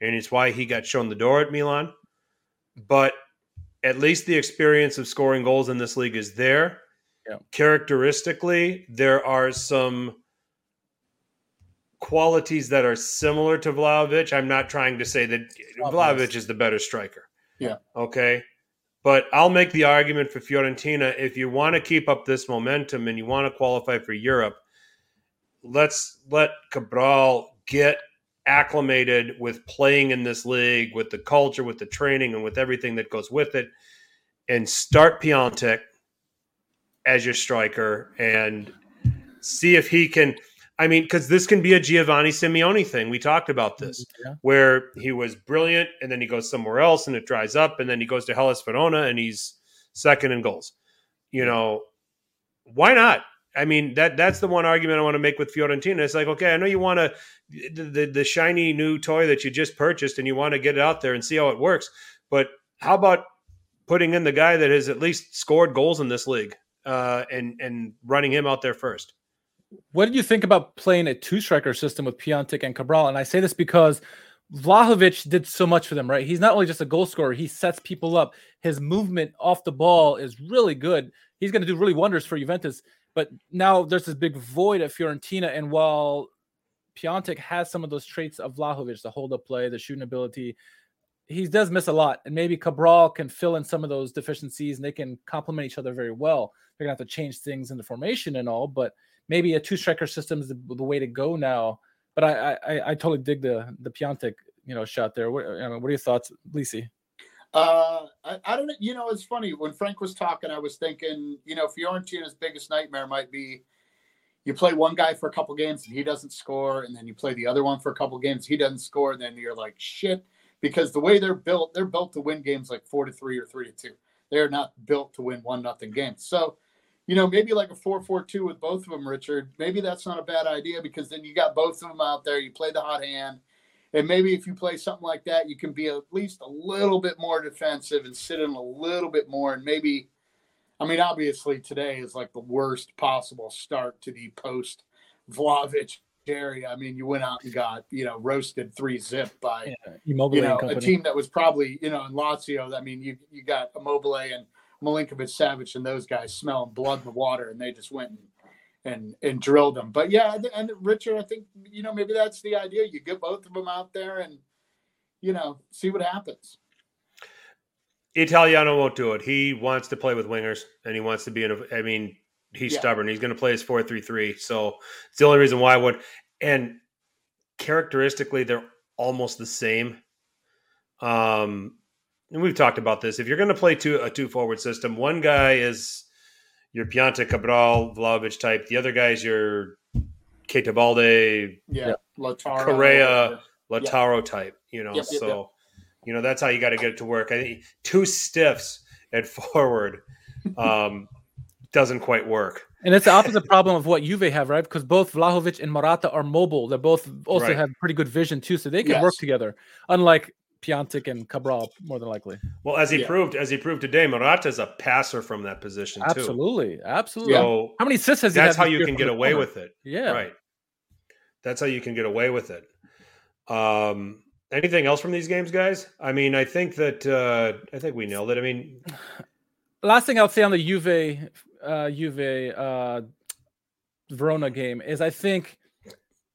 B: And it's why he got shown the door at Milan. But at least the experience of scoring goals in this league is there. Yeah. Characteristically, there are some qualities that are similar to Vlahovic. I'm not trying to say that Vlahovic is the better striker.
D: Yeah.
B: Okay. But I'll make the argument for Fiorentina if you want to keep up this momentum and you want to qualify for Europe, let's let Cabral get acclimated with playing in this league, with the culture, with the training, and with everything that goes with it, and start Piatek as your striker and see if he can. I mean, because this can be a Giovanni Simeone thing. We talked about this, yeah. where he was brilliant, and then he goes somewhere else, and it dries up, and then he goes to Hellas Verona, and he's second in goals. You know, why not? I mean, that that's the one argument I want to make with Fiorentina. It's like, okay, I know you want to the, the, the shiny new toy that you just purchased, and you want to get it out there and see how it works, but how about putting in the guy that has at least scored goals in this league uh, and and running him out there first?
C: What did you think about playing a two striker system with Piatek and Cabral? And I say this because Vlahovic did so much for them, right? He's not only just a goal scorer, he sets people up. His movement off the ball is really good. He's going to do really wonders for Juventus. But now there's this big void at Fiorentina. And while Piatek has some of those traits of Vlahovic, the hold up play, the shooting ability, he does miss a lot. And maybe Cabral can fill in some of those deficiencies and they can complement each other very well. They're going to have to change things in the formation and all. But maybe a two striker system is the, the, way to go now. But I, I, I totally dig the the Piatek you know shot there. What, I mean, what are your thoughts, Lisi?
D: Uh, I, I don't know. You know, it's funny when Frank was talking. I was thinking, you know, Fiorentina's biggest nightmare might be you play one guy for a couple games and he doesn't score, and then you play the other one for a couple games, he doesn't score, and then you're like shit because the way they're built, they're built to win games like four to three or three to two. They're not built to win one nothing games. So you know, maybe like a 4 4 2 with both of them, Richard. Maybe that's not a bad idea because then you got both of them out there. You play the hot hand. And maybe if you play something like that, you can be at least a little bit more defensive and sit in a little bit more. And maybe, I mean, obviously today is like the worst possible start to the post Vlahovic area. I mean, you went out and got, you know, roasted three zip by, yeah, you know, a team that was probably, you know, in Lazio. I mean, you, you got Immobile and Milinkovic Savic and those guys smelling blood in the water, and they just went and and and drilled them. But yeah, and Richard, I think you know maybe that's the idea. You get both of them out there and you know see what happens.
B: Italiano won't do it. He wants to play with wingers, and he wants to be in. A, I mean, he's yeah. stubborn. He's going to play his four three three. So it's the only reason why I would. And characteristically, they're almost the same. Um, and we've talked about this. If you're going to play two a two forward system, one guy is your Pianta Cabral Vlahovic type. The other guy is your Keita Balde,
D: yeah, Lautaro,
B: Correa, Lautaro yeah. type. You know, yep, yep, so yep. you know that's how you got to get it to work. I think two stiffs at <laughs> forward um, doesn't quite work.
C: And it's the opposite problem of what Juve have, right? Because both Vlahovic and Morata are mobile. They both also right. have pretty good vision too, so they can yes. work together. Unlike Piatek and Cabral more than likely.
B: Well, as he yeah. proved, as he proved today, Morata is a passer from that position
C: too. Absolutely, absolutely. So how many assists has he?
B: That's how you can get away with it.
C: Yeah,
B: right. That's how you can get away with it. Um, anything else from these games, guys? I mean, I think that uh, I think we nailed it. I mean, <sighs>
C: last thing I'll say on the Juve, uh, Juve, uh, Verona game is I think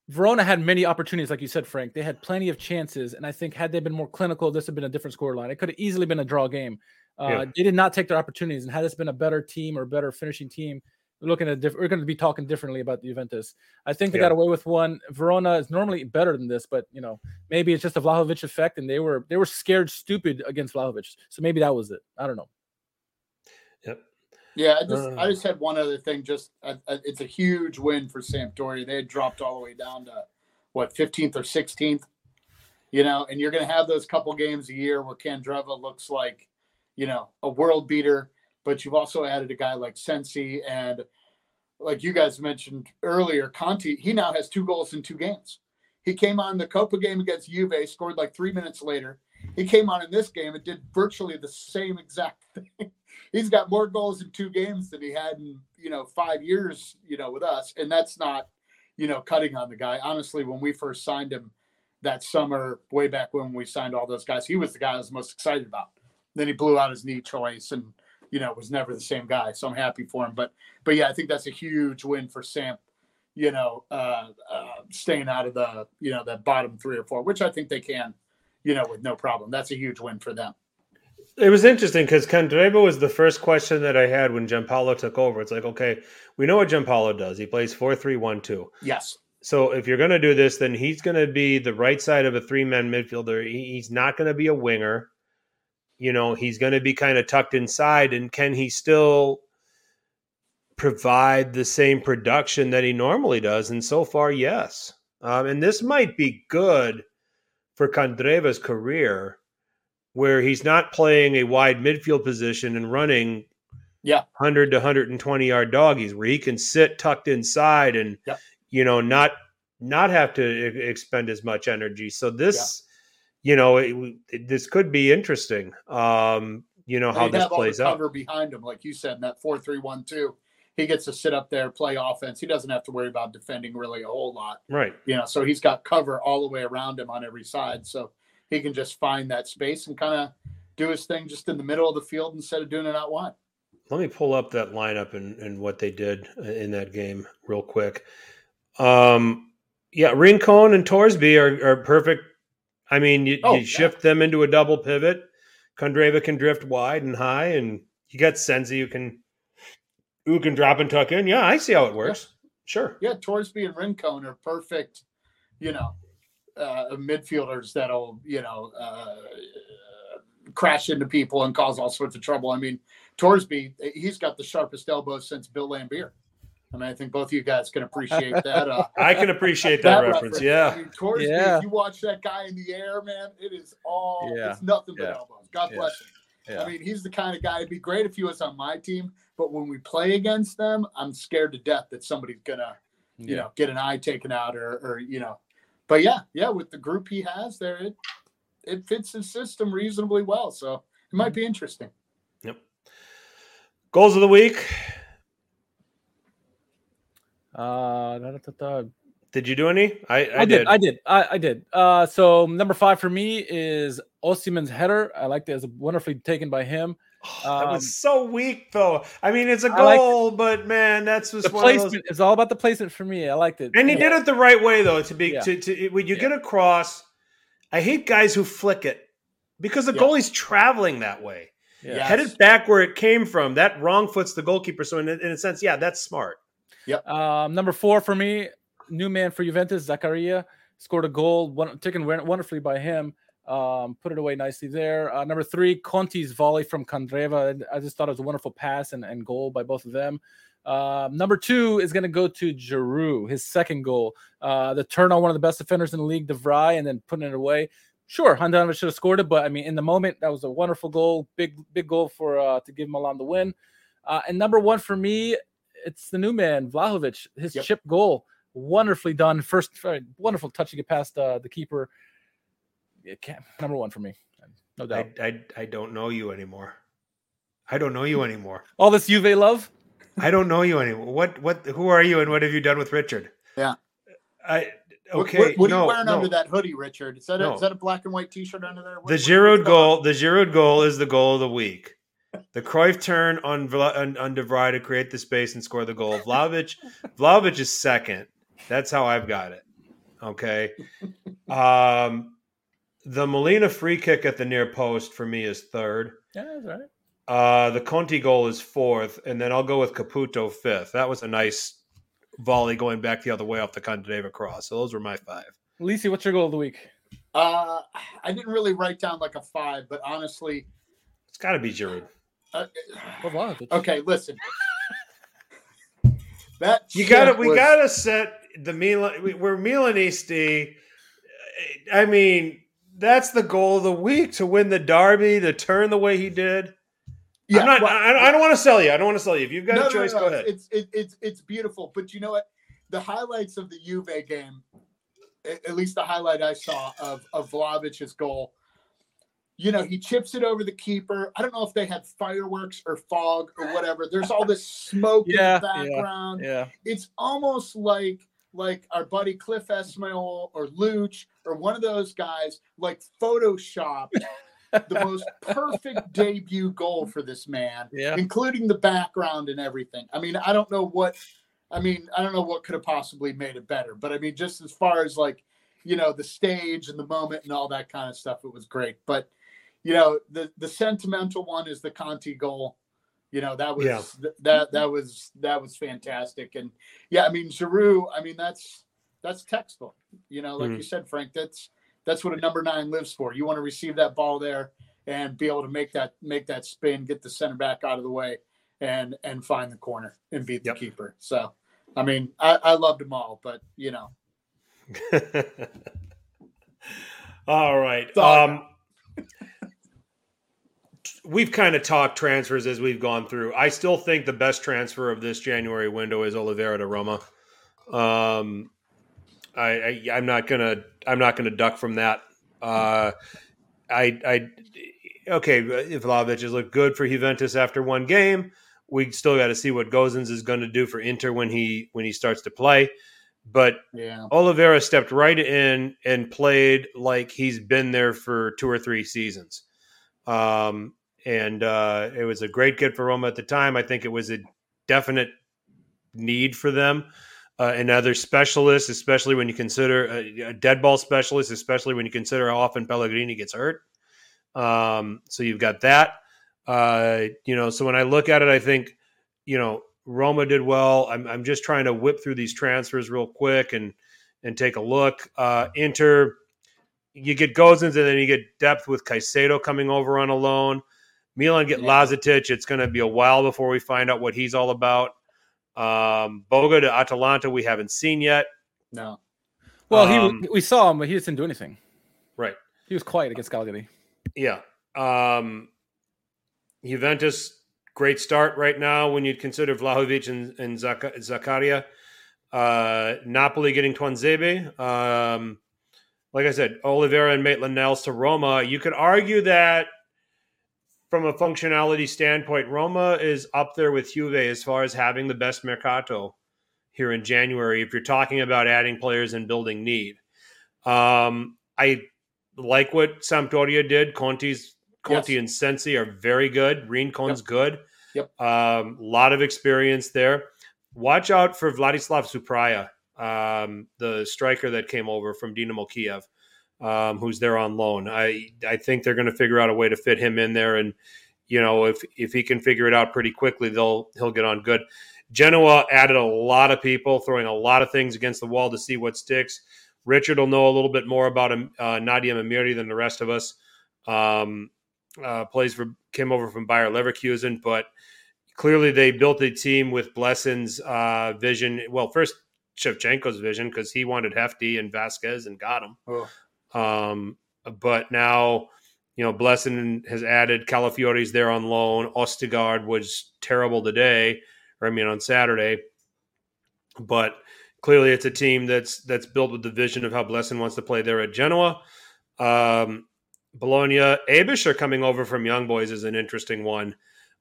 C: Verona had many opportunities, like you said, Frank. They had plenty of chances, and I think had they been more clinical, this would have been a different scoreline. It could have easily been a draw game. Uh, yeah. They did not take their opportunities, and had this been a better team or better finishing team, we're looking at diff- we're going to be talking differently about the Juventus. I think they yeah. got away with one. Verona is normally better than this, but you know maybe it's just a Vlahovic effect, and they were they were scared stupid against Vlahovic. So maybe that was it. I don't know.
B: Yep.
D: Yeah, I just uh, I just had one other thing. Just uh, uh, it's a huge win for Sampdoria. They had dropped all the way down to what 15th or 16th, you know. And you're going to have those couple games a year where Candreva looks like, you know, a world beater. But you've also added a guy like Sensi and, like you guys mentioned earlier, Conti. He now has two goals in two games. He came on the Coppa game against Juve, scored like three minutes later. He came on in this game and did virtually the same exact <laughs> thing. He's got more goals in two games than he had in you know five years, you know, with us, and that's not you know cutting on the guy. Honestly, when we first signed him that summer, way back when we signed all those guys, he was the guy I was most excited about. Then he blew out his knee choice and you know was never the same guy. So I'm happy for him. But but yeah, I think that's a huge win for Sam you know, uh, uh, staying out of the, you know, the bottom three or four, which I think they can, you know, with no problem. That's a huge win for them.
B: It was interesting because Candreva was the first question that I had when Giampaolo took over. It's like, okay, we know what Giampaolo does. He plays 4 3 1 2.
D: Yes.
B: So if you're going to do this, then he's going to be the right side of a three man midfielder. He's not going to be a winger. You know, he's going to be kind of tucked inside. And can he still provide the same production that he normally does? And so far, yes. Um, and this might be good for Candreva's career, where he's not playing a wide midfield position and running
D: yeah
B: 100 to 120 yard doggies, where he can sit tucked inside and
D: yeah.
B: you know not not have to expend as much energy. So this, yeah. you know, it, it, this could be interesting. Um, you know how this plays out.
D: Cover behind him, like you said, in that four three one two he gets to sit up there, play offense. He doesn't have to worry about defending really a whole lot.
B: Right.
D: You know, so he's got cover all the way around him on every side. So he can just find that space and kind of do his thing just in the middle of the field instead of doing it out wide.
B: Let me pull up that lineup and, and what they did in that game real quick. Um, yeah, Rincon and Thorsby are, are perfect. I mean, you, oh, you shift yeah. them into a double pivot. Candreva can drift wide and high, and you got Sensi who can who can drop and tuck in. Yeah, I see how it works. Yeah. Sure.
D: Yeah, Thorsby and Rincon are perfect, you know, uh, midfielders that'll, you know, uh, crash into people and cause all sorts of trouble. I mean, Thorsby, he's got the sharpest elbows since Bill Laimbeer. I mean, I think both of you guys can appreciate <laughs> that. Uh,
B: I can appreciate that, that reference. reference. Yeah. I mean,
D: Thorsby, yeah. you watch that guy in the air, man, it is all, yeah. it's nothing but yeah. elbows. God bless him. Yeah. I mean, he's the kind of guy. It'd be great if he was on my team, but when we play against them, I'm scared to death that somebody's gonna, you yeah. know, get an eye taken out or, or you know. But yeah, yeah, with the group he has there, it it fits his system reasonably well. So it might be interesting.
B: Yep. Goals of the week.
C: Uh,
B: did you do any? I, I,
C: I
B: did.
C: did. I did. I, I did. Uh, so number five for me is Osimhen's header. I liked it. It was wonderfully taken by him.
B: Oh, <sighs> that um, was so weak, though. I mean, it's a goal, but man, that's just
C: the placement. Those... It's all about the placement for me. I liked it,
B: and he yeah. did it the right way, though. To be yeah. to, to when you yeah. get across, I hate guys who flick it because the goalie's traveling that way, yes. headed back where it came from. That wrong foot's the goalkeeper. So in, in a sense, yeah, that's smart.
C: Yep. Um, number four for me, new man for Juventus, Zakaria scored a goal, one, taken wonderfully by him. Um, put it away nicely there. Uh, number three, Conti's volley from Candreva. I just thought it was a wonderful pass and, and goal by both of them. Uh, number two is going to go to Giroud, his second goal. Uh, the turn on one of the best defenders in the league, de Vrij, and then putting it away. Sure, Handanovic should have scored it, but I mean, in the moment, that was a wonderful goal, big, big goal for uh, to give Milan the win. Uh, and number one for me, it's the new man, Vlahovic, his yep. chip goal wonderfully done. First, wonderful touch to get past uh, the keeper. Number one for me, no doubt.
B: I, I, I don't know you anymore. I don't know you anymore.
C: All this Juve love.
B: I don't know you anymore. What what? Who are you, and what have you done with Richard?
D: Yeah.
B: I okay.
D: What, what, no, are you wearing no. under that hoodie, Richard? Is that a, no. is that a black and white T-shirt under there?
B: What, the Giroud goal. The Giroud goal is the goal of the week. The Cruyff turn on on, on De Vrij to create the space and score the goal. Vlahovic, <laughs> Vlahovic is second. That's how I've got it. Okay. Um, the Molina free kick at the near post for me is third.
C: Yeah, that's right.
B: Uh, the Conti goal is fourth, and then I'll go with Caputo fifth. That was a nice volley going back the other way off the Candreva cross. So those were my five.
C: Lisi, what's your goal of the week?
D: Uh, I didn't really write down like a five, but honestly,
B: it's got to be Giroud.
D: Uh, okay, listen.
B: that you got to we got to set the Milan, we're Milanisti. I mean, that's the goal of the week to win the derby, to turn the way he did. Yeah, not, well, I, I, don't want to sell you. I don't want to sell you. If you've got no, a choice, no, no, go ahead.
D: It's it, it's it's beautiful, but you know what? The highlights of the Juve game, at least the highlight I saw of of Vlahovic's goal, you know, he chips it over the keeper. I don't know if they had fireworks or fog or whatever. There's all this smoke
C: Yeah,
D: in the
C: yeah,
D: background.
C: Yeah.
D: It's almost like like our buddy Cliff Esmail or Luch or one of those guys like photoshopped the <laughs> most perfect debut goal for this man,
C: Yeah.
D: including the background and everything. I mean, I don't know what I mean, I don't know what could have possibly made it better, but I mean, just as far as like, you know, the stage and the moment and all that kind of stuff, it was great. But you know, the the sentimental one is the Conti goal. You know, that was
B: Yeah.
D: th- that that was that was fantastic. And yeah, I mean, Giroud, I mean, that's that's textbook. You know, like
B: Mhm.
D: you said, Frank, that's that's what a number nine lives for. You want to receive that ball there and be able to make that make that spin, get the center back out of the way, and and find the corner and beat the
B: Yep.
D: keeper. So, I mean, I, I loved them all, but you know, <laughs>
B: All right. Um, we've kind of talked transfers as we've gone through. I still think the best transfer of this January window is Oliveira to Roma. Um, I, I I'm not gonna I'm not gonna duck from that. Uh, I I okay. If Vlahovic has looked good for Juventus after one game, we still got to see what Gosens is going to do for Inter when he when he starts to play. But
D: yeah,
B: Oliveira stepped right in and played like he's been there for two or three seasons. Um, and uh, it was a great get for Roma at the time. I think it was a definite need for them. Uh, another specialist, especially when you consider a, a dead ball specialist, especially when you consider how often Pellegrini gets hurt. Um, so you've got that. Uh, you know, so when I look at it, I think, you know, Roma did well. I'm, I'm just trying to whip through these transfers real quick and and take a look. Uh, Inter, you get Gosens and then you get depth with Caicedo coming over on a loan. Milan get
D: Yeah.
B: Lazetic. It's going to be a while before we find out what he's all about. Um, Boga to Atalanta, we haven't seen yet.
D: no,
C: Well,
B: Um,
C: he we saw him, but he just didn't do anything.
B: Right.
C: He was quiet against Cagliari.
B: Yeah. Um, Juventus, great start right now when you'd consider Vlahovic and, and Zaka- Zakaria. Uh, Napoli getting Tuanzebe. Um, like I said, Oliveira and Maitland Niles to Roma. You could argue that from a functionality standpoint, Roma is up there with Juve as far as having the best mercato here in January. If you're talking about adding players and building need, um, I like what Sampdoria did. Conti's Conti
D: Yes.
B: and Sensi are very good. Rincon's good.
D: Yep.
B: A um, lot of experience there. Watch out for Vladislav Supryaga, um, the striker that came over from Dynamo Kiev, um, who's there on loan. I I think they're going to figure out a way to fit him in there, and you know if if he can figure it out pretty quickly, they'll he'll get on good. Genoa added a lot of people, throwing a lot of things against the wall to see what sticks. Richard will know a little bit more about him, uh, Nadiem Amiri than the rest of us. Um, uh, plays for came over from Bayer Leverkusen, but clearly they built a team with Blessin's uh, vision. Well, first Shevchenko's vision because he wanted Hefti and Vasquez and got him.
D: Oh.
B: Um, but now, you know, Blessin has added Calafiori's there on loan. Ostigard was terrible today, or I mean on Saturday. But clearly, it's a team that's that's built with the vision of how Blessin wants to play there at Genoa. Um, Bologna, Aebischer coming over from Young Boys is an interesting one.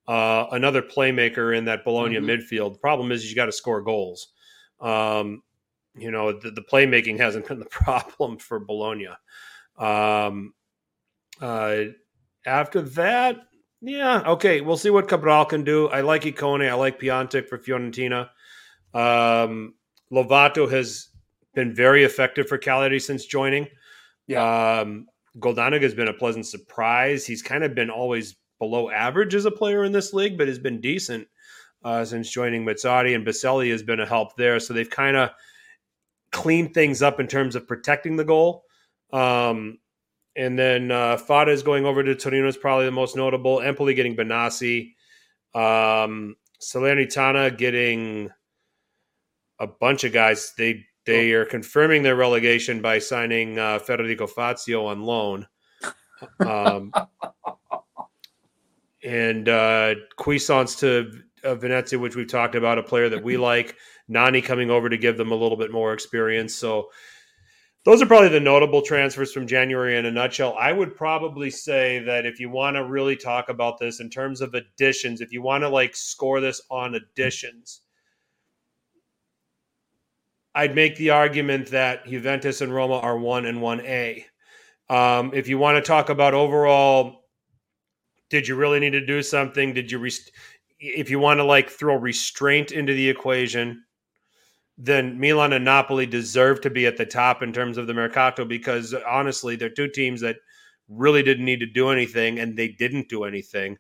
B: Uh, another playmaker in that Bologna
D: Mhm.
B: midfield. The problem is you got to score goals. Um, you know, the, the playmaking hasn't been the <laughs> problem for Bologna. Um, uh, after that, yeah, okay, we'll see what Cabral can do. I like Ikone. I like Piatek for Fiorentina. Um, Lovato has been very effective for Cagliari since joining.
D: Yeah.
B: Um, Goldaniga has been a pleasant surprise. He's kind of been always below average as a player in this league, but has been decent uh, since joining Mazzarri, and Baselli has been a help there. So they've kind of cleaned things up in terms of protecting the goal. Um, and then uh, Fada is going over to Torino is probably the most notable. Empoli getting Benassi. Um, Salernitana getting a bunch of guys. They they are confirming their relegation by signing uh, Federico Fazio on loan. Um, <laughs> and uh, Cuisance to uh, Venezia, which we've talked about, a player that we <laughs> like. Nani coming over to give them a little bit more experience. So those are probably the notable transfers from January in a nutshell. I would probably say that if you want to really talk about this in terms of additions, if you want to like score this on additions, I'd make the argument that Juventus and Roma are one and one A. Um, if you want to talk about overall, did you really need to do something? Did you, rest- if you want to like throw restraint into the equation, then Milan and Napoli deserve to be at the top in terms of the Mercato because honestly, they're two teams that really didn't need to do anything and they didn't do anything.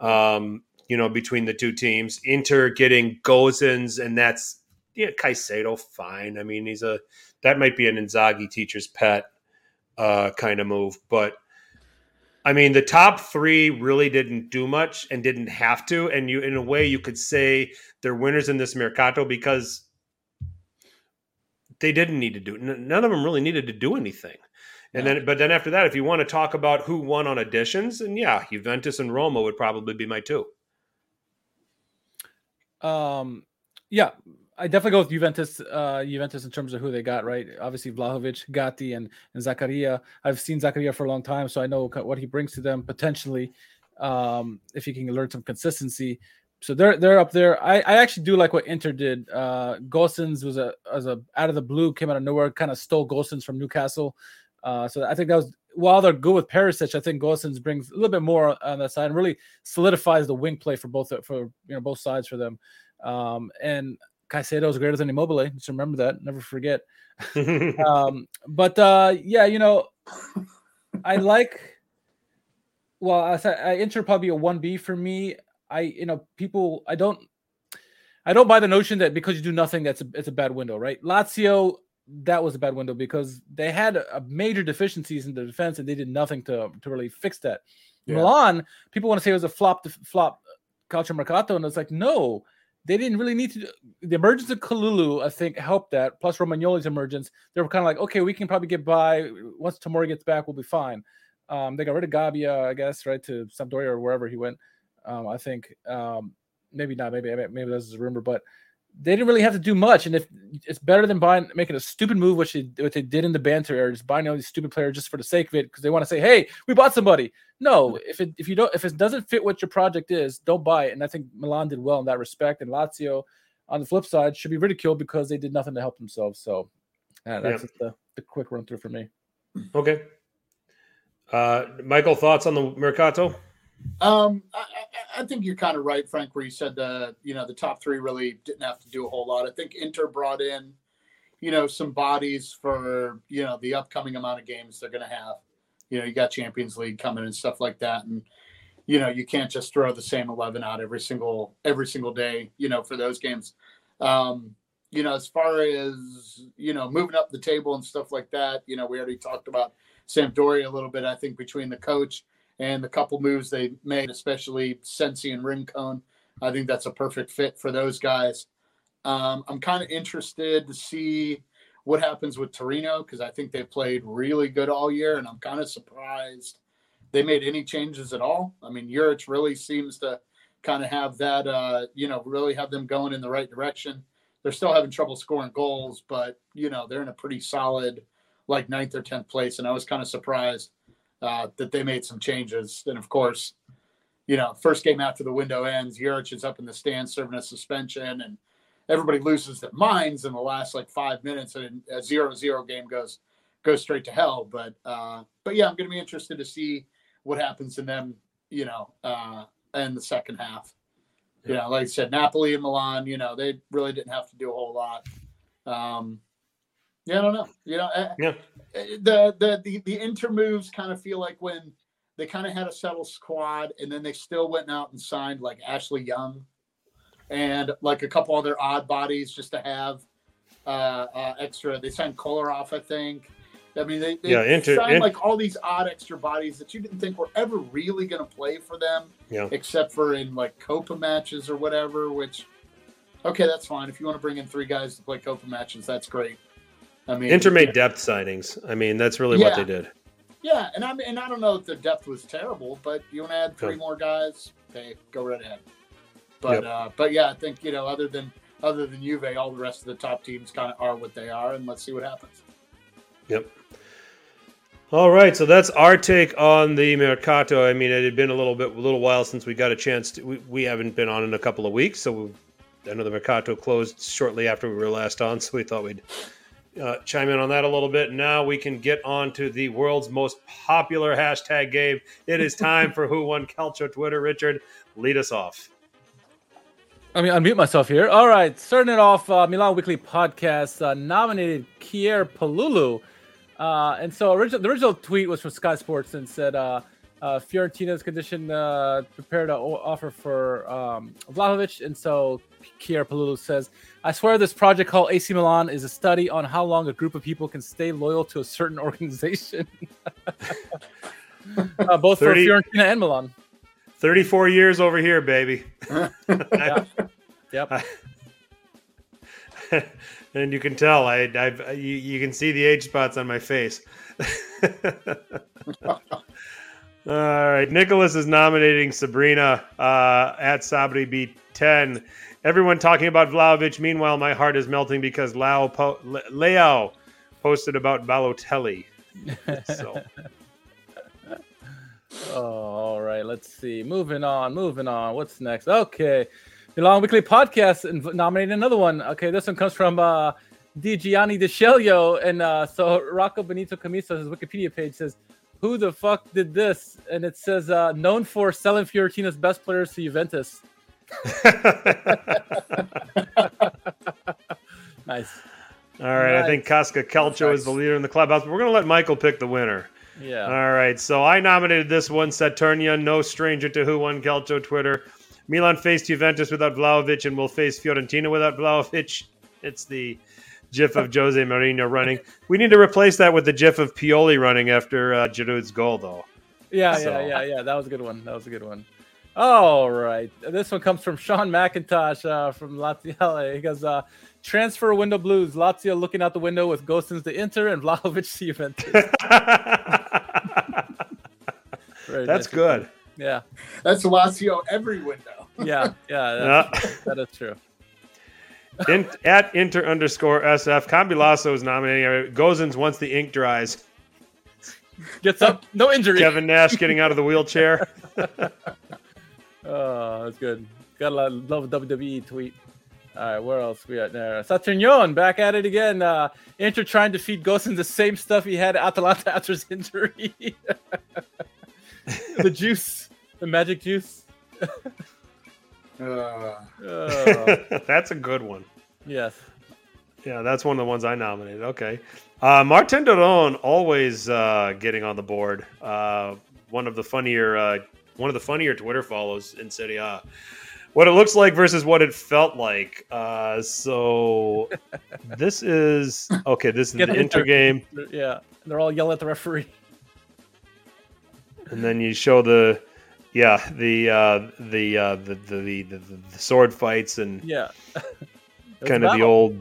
B: Um, you know, between the two teams, Inter getting Gosens, and that's yeah, Caicedo, fine. I mean, he's a that might be an Inzaghi teacher's pet uh, kind of move, but I mean, the top three really didn't do much and didn't have to. And you, in a way, you could say they're winners in this Mercato because they didn't need to do none of them really needed to do anything. And then, but then after that, if you want to talk about who won on additions, and yeah, Juventus and Roma would probably be my two.
C: Um, yeah, I definitely go with Juventus. Uh, Juventus in terms of who they got right. Obviously, Vlahovic, Gatti, and and Zakaria. I've seen Zakaria for a long time, so I know what he brings to them potentially. Um, if he can learn some consistency, so they're they're up there. I, I actually do like what Inter did. Uh Gosens was a as a out of the blue, came out of nowhere, kind of stole Gosens from Newcastle. Uh so I think that was while they're good with Perisic, I think Gosens brings a little bit more on that side and really solidifies the wing play for both for you know both sides for them. Um and Caicedo is greater than Immobile. Just remember that. Never forget. <laughs> um, but uh, yeah, you know, I like. Well, I said I enter probably a one B for me. I you know people I don't I don't buy the notion that because you do nothing that's a it's a bad window, right? Lazio that was a bad window because they had a major deficiencies in the defense and they did nothing to to really fix that. Yeah. Milan, people want to say it was a flop to flop calcio mercato, and it's like no, they didn't really need to. The emergence of Kalulu, I think, helped that. Plus Romagnoli's emergence, they were kind of like, okay, we can probably get by. Once Tomori gets back, we'll be fine. Um, they got rid of Gabbia, I guess, right to Sampdoria or wherever he went. Um, I think um, maybe not. Maybe maybe that's a rumor, but they didn't really have to do much. And if it's better than buying making a stupid move, which they, what they did in the banter era, just buying all these stupid players just for the sake of it because they want to say, "Hey, we bought somebody." No, if it if you don't if it doesn't fit what your project is, don't buy it. And I think Milan did well in that respect. And Lazio, on the flip side, should be ridiculed because they did nothing to help themselves. So uh, that's yeah. the the quick run through for me.
B: Okay. Uh, Michael, thoughts on the Mercato?
D: Um, I, I, think you're kind of right, Frank, where you said the you know the top three really didn't have to do a whole lot. I think Inter brought in, you know, some bodies for you know the upcoming amount of games they're going to have. You know, you got Champions League coming and stuff like that, and you know you can't just throw the same eleven out every single every single day. You know, for those games. Um, you know, as far as you know, moving up the table and stuff like that. You know, we already talked about Sampdoria a little bit. I think between the coach and the couple moves they made, especially Sensi and Rincon. I think that's a perfect fit for those guys. Um, I'm kind of interested to see what happens with Torino because I think they played really good all year, and I'm kind of surprised they made any changes at all. I mean, Juric really seems to kind of have that, uh, you know, really have them going in the right direction. They're still having trouble scoring goals, but you know they're in a pretty solid, like ninth or tenth place, and I was kind of surprised uh, that they made some changes. And of course, you know, first game after the window ends, Juric is up in the stands serving a suspension, and everybody loses their minds in the last like five minutes, and a zero-zero game goes goes straight to hell. But uh, but yeah, I'm going to be interested to see what happens in them, you know, uh, in the second half. You know, like I said, Napoli and Milan, you know, they really didn't have to do a whole lot. Um, yeah, I don't know. You know, eh, yeah. Eh, the the the, the inter moves kind of feel like when they kind of had a settled squad, and then they still went out and signed like Ashley Young, and like a couple other odd bodies just to have uh, uh extra. They signed Kolarov, I think. I mean, they, they yeah, inter, signed in, like all these odd extra bodies that you didn't think were ever really going to play for them, yeah. except for in like Coppa matches or whatever. Which, okay, that's fine. If you want to bring in three guys to play Coppa matches, that's great.
B: I mean, Inter made depth signings. I mean, that's really yeah. what they did.
D: Yeah, and I mean, and I don't know if the depth was terrible, but you want to add three more guys, okay, go right ahead. But yep. uh, but yeah, I think you know, other than other than Juve, all the rest of the top teams kind of are what they are, and let's see what happens.
B: Yep. All right, so that's our take on the Mercato. I mean, it had been a little bit, a little while since we got a chance to. We, we haven't been on in a couple of weeks, so we, I know the Mercato closed shortly after we were last on, <laughs> so we thought we'd uh, chime in on that a little bit. Now we can get on to the world's most popular hashtag game. It is time for Who Won Calcio Twitter. Richard, lead us off.
C: Let me unmute myself here. All right, starting it off, uh, Milan Weekly Podcast uh, nominated Kier Palulu. Uh, and so original, the original tweet was from Sky Sports and said uh, Fiorentina's condition uh, prepared an offer for um, Vlahovic. And so Kier Palulu says, I swear this project called AC Milan is a study on how long a group of people can stay loyal to a certain <laughs> organization. <laughs> uh, both 30, for Fiorentina and Milan.
B: 34 years over here, baby. <laughs>
C: yeah. Yep.
B: and you can tell I, I've you, you can see the age spots on my face. All right, Nicholas is nominating Sabrina uh, at Sabri B ten. Everyone talking about Vlahovic. Meanwhile, my heart is melting because Lao po- Leo posted about Balotelli. <laughs> So.
C: oh, all right. Let's see. Moving on. Moving on. What's next? Okay. Milan Weekly Podcast and nominated another one. Okay, this one comes from uh, Di Gianni DeShelio. And uh, so Rocco Benito Commisso, his Wikipedia page says, Who the fuck did this? And it says, uh, known for selling Fiorentina's best players to Juventus. <laughs> nice.
B: All right, nice. I think Casca Calcio nice. is the leader in the clubhouse, but we're going to let Michael pick the winner.
C: Yeah.
B: All right, so I nominated this one, Saturnia, no stranger to who won Calcio Twitter. Milan faced Juventus without Vlahovic and will face Fiorentina without Vlahovic. It's the gif of Jose Mourinho running. We need to replace that with the gif of Pioli running after uh, Giroud's goal, though.
C: Yeah, so. yeah, yeah, yeah. That was a good one. That was a good one. All right. This one comes from Sean McIntosh uh, from Lazio. <laughs> He goes, uh, transfer window blues. Lazio looking out the window with Gosens to Inter and Vlahovic to Juventus. <laughs>
B: That's nice. good.
C: Yeah.
D: That's Lazio every window
C: yeah, yeah, that's, that is true.
B: In, at inter underscore SF, Cambilasso is nominating Gosens once the ink dries.
C: Gets up, no injury.
B: Kevin Nash getting out of the wheelchair. <laughs>
C: oh, that's good. Got a lot of love WWE tweet. All right, where else we at there? Saturnion back at it again. Uh, Inter trying to feed Gosens the same stuff he had at Atalanta <laughs> after his injury. <laughs> the juice, the magic juice.
D: Uh. <laughs>
B: that's a good one.
C: Yes.
B: Yeah, that's one of the ones I nominated. Okay. Uh, Martin Doron always uh, getting on the board. Uh, one of the funnier, uh, one of the funnier Twitter follows in Serie A. What it looks like versus what it felt like. Uh, so <laughs> this is okay. This is the Inter game.
C: Yeah, they're all yelling at the referee.
B: And then you show the yeah, the uh, the, uh, the, the, the the sword fights and
C: yeah, <laughs>
B: kind of the old,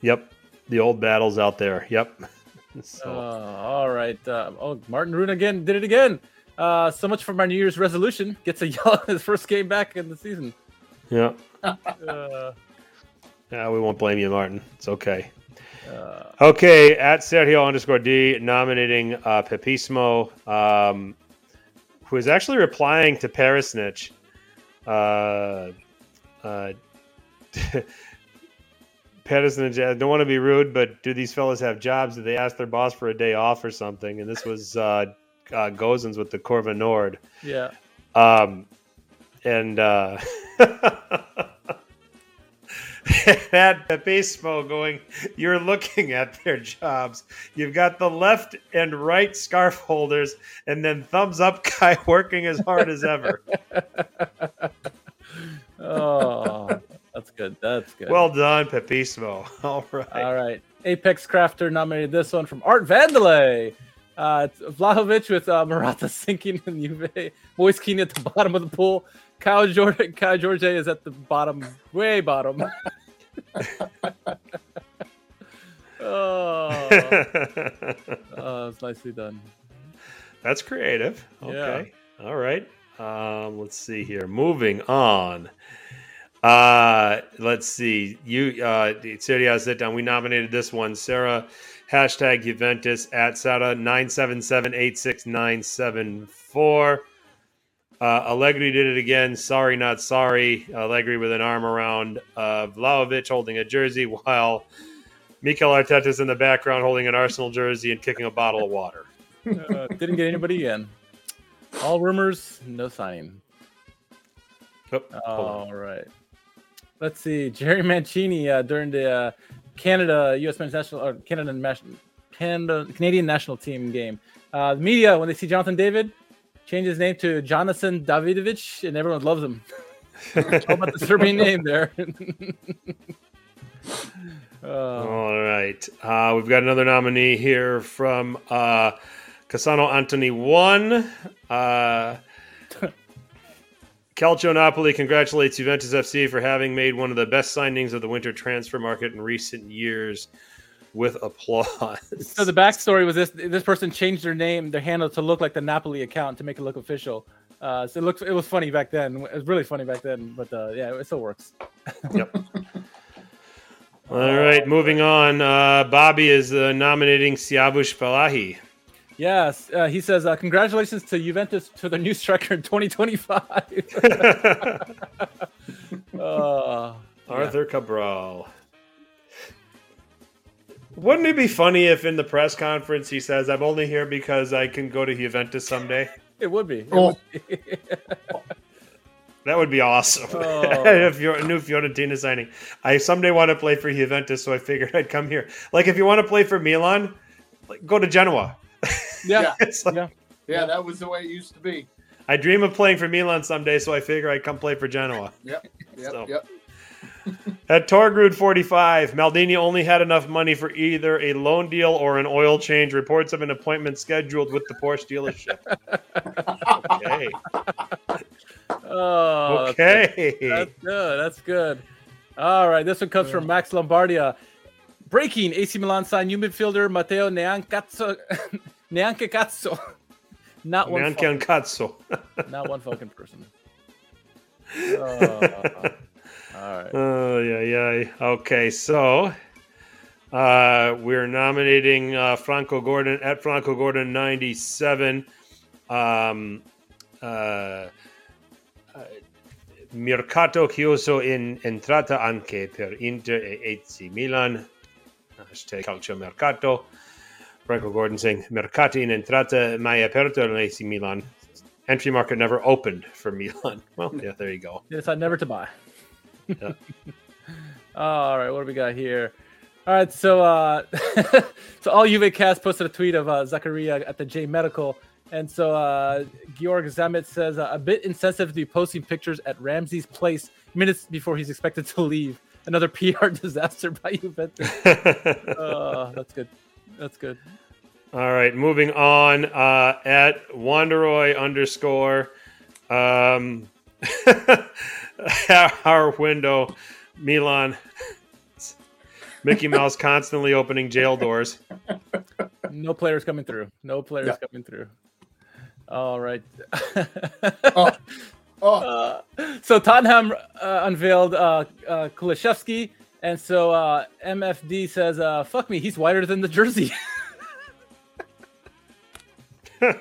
B: yep, the old battles out there. Yep. <laughs>
C: so. uh, all right. Uh, oh, Martin Rune again did it again. Uh, so much for my New Year's resolution. Gets a <laughs> yell his first game back in the season.
B: Yeah. uh, yeah, we won't blame you, Martin. It's okay. Uh, okay, at Sergio underscore D nominating uh, Pepismo. Um, who is actually replying to Perisnich. Uh, uh, <laughs> Perisnich, I don't want to be rude, but do these fellas have jobs? Do they ask their boss for a day off or something? And this was uh, uh, Gosens with the Curva Nord.
C: Yeah.
B: Um, and uh, <laughs> <laughs> at baseball going, you're looking at their jobs. You've got the left and right scarf holders, and then thumbs up guy <laughs> working as hard as ever. <laughs>
C: oh, that's good. That's good.
B: Well done, Pepismo. All right.
C: All right. Apex Crafter nominated this one from Art Vandelay. Uh, Vlahovic with uh, Morata sinking in Juve. Moise Kean at the bottom of the pool. Kyle Jordan, Kaio Jorge is at the bottom, way bottom. Oh, <laughs> oh, it's nicely done.
B: That's creative. Okay. Yeah. All right. Um, let's see here. Moving on. Uh, let's see. You, uh, Serie sit down. We nominated this one. Sarah Hashtag Juventus at SATA 977-86974. Uh, Allegri did it again. Sorry, not sorry. Allegri with an arm around uh, Vlahovic holding a jersey while Mikel Arteta's in the background holding an Arsenal jersey and kicking a bottle of water.
C: Uh, didn't get anybody in. All rumors, no signing.
B: Oh.
C: All right. Let's see. Jerry Mancini uh, during the uh, Canada U.S. men's national or Canada, Canada Canadian national team game. Uh, the media when they see Jonathan David change his name to Jonathan Davidovich, and everyone loves him. How about the Serbian <laughs> name there? <laughs> uh,
B: All right. Uh, we've got another nominee here from uh, Casano Anthony 1. Uh, <laughs> Calcio Napoli congratulates Juventus FC for having made one of the best signings of the winter transfer market in recent years with applause.
C: so the backstory was this: this person changed their name, their handle, to look like the Napoli account to make it look official. Uh, so it looks it was funny back then. It was really funny back then, but uh, yeah, it still works. <laughs>
B: Yep. All right, moving on. Uh, Bobby is uh, nominating Siavush Palahi.
C: Yes, uh, he says, uh, "Congratulations to Juventus to their new striker in 2025." <laughs> <laughs> uh,
B: Arthur Cabral. Wouldn't it be funny if in the press conference he says, I'm only here because I can go to Juventus someday?
C: it would be. It
D: Oh.
C: would be. <laughs>
B: That would be awesome.
C: Oh. <laughs>
B: if you're a new Fiorentina signing. I someday want to play for Juventus, so I figured <laughs> I'd come here. Like if you want to play for Milan, like, go to Genoa.
C: yeah,
B: It's like,
C: yeah.
D: Yeah, that was the way it used to be.
B: I dream of playing for Milan someday, so I figure I'd come play for Genoa.
D: Yep. Yep.
B: So-
D: Yep. <laughs>
B: At Torgrud 45, Maldini only had enough money for either a loan deal or an oil change. Reports of an appointment scheduled with the Porsche dealership. okay.
C: Oh, that's good. That's good. That's good. All right, this one comes from Max Lombardia. Breaking AC Milan signed new midfielder Matteo Neancazzo. <laughs> Neancazzo. Not one.
B: Neanche
C: fucking-
B: cazzo. <laughs>
C: not one fucking person. Oh, all right.
B: Oh, yeah, yeah. Okay, so uh, we're nominating uh, Franco Gordon at Franco Gordon 97. Um, uh, uh, Mercato chiuso in entrata anche per Inter e AC Milan. Hashtag calcio mercato. Franco Gordon saying mercati in entrata mai aperto in AC Milan. Entry market never opened for <laughs> Milan. Well, yeah, there you go.
C: They decided never to buy.
B: Yeah. <laughs>
C: all right, what do we got here? All right, so uh <laughs> so all Juve cast posted a tweet of uh, Zakaria at the J Medical, and so uh Georg Zamet says uh, a bit insensitive to be posting pictures at Ramsey's place minutes before he's expected to leave. Another <laughs> PR disaster by Juventus. Uh, that's good. That's good.
B: All right, moving on. Uh, at Wanderoy underscore, um, <laughs> our window, Milan, Mickey Mouse constantly opening jail doors.
C: No players coming through. No players
D: Yeah.
C: coming through. All right.
D: Oh. <laughs> Oh,
C: Uh, so Tottenham uh, unveiled uh, uh, Kulusevski, and so uh, MFD says, uh, "Fuck me, he's whiter than the jersey." <laughs>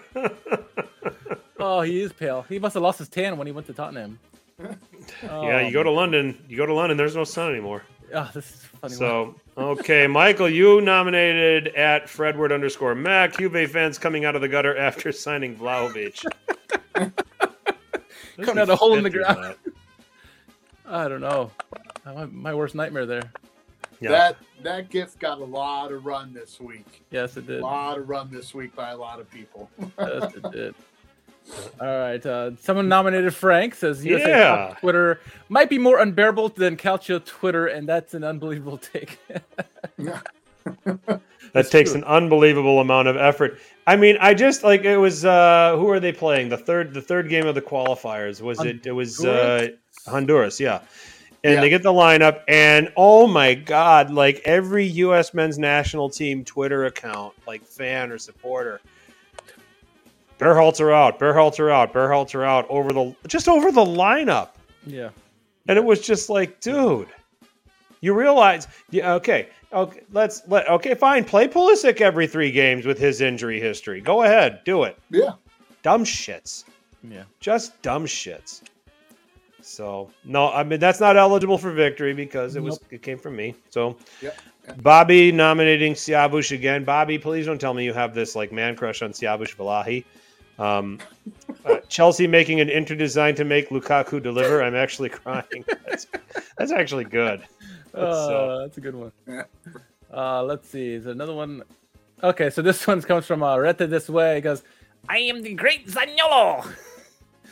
C: oh, he is pale. He must have lost his tan when he went to Tottenham. <laughs>
B: yeah, you go to um, London. You go to London. There's no sun anymore.
C: Oh, this is funny.
B: So <laughs> okay, Michael, you nominated at Fredward underscore Mac. Juve fans coming out of the gutter after <laughs> signing Vlahovic.
C: Coming out a hole in the ground. I don't know. My, my worst nightmare there.
B: Yeah.
D: that that gift got a lot of run this week.
C: Yes, it did.
D: A lot of run this week by a lot of people.
C: Yes, it did. All right. Uh, someone nominated Frank says USA
B: Yeah.
C: Top Twitter might be more unbearable than Calcio Twitter, and that's an unbelievable take. <laughs>
B: That takes an unbelievable amount of effort. I mean, I just like it was. uh Who are they playing? The third, the third game of the qualifiers was it? It was uh Honduras, yeah. And
D: Yeah.
B: they get the lineup, and oh my god! Like every U.S. men's national team Twitter account, like fan or supporter, Berhalter out, Berhalter out, Berhalter out over the just over the lineup,
C: yeah.
B: and it was just like, dude, You realize, yeah, okay, okay, let's let okay, fine. Play Pulisic every three games with his injury history. Go ahead, do it.
D: Yeah.
B: Dumb shits,
C: Yeah.
B: just dumb shits. So no, I mean that's not eligible for victory because it was it came from me. So
D: Yep. Yep.
B: Bobby nominating Siabush again. Bobby, please don't tell me you have this like man crush on Siabush Valahi. Um, uh, Chelsea making an inter design to make Lukaku deliver. I'm actually crying. <laughs> That's, that's actually good.
C: Uh,
B: So-
C: that's a good one. Uh, let's see. Is there another one? Okay, so this <laughs> one comes from uh, Rete this way. He goes, I am the great Zaniolo. <laughs>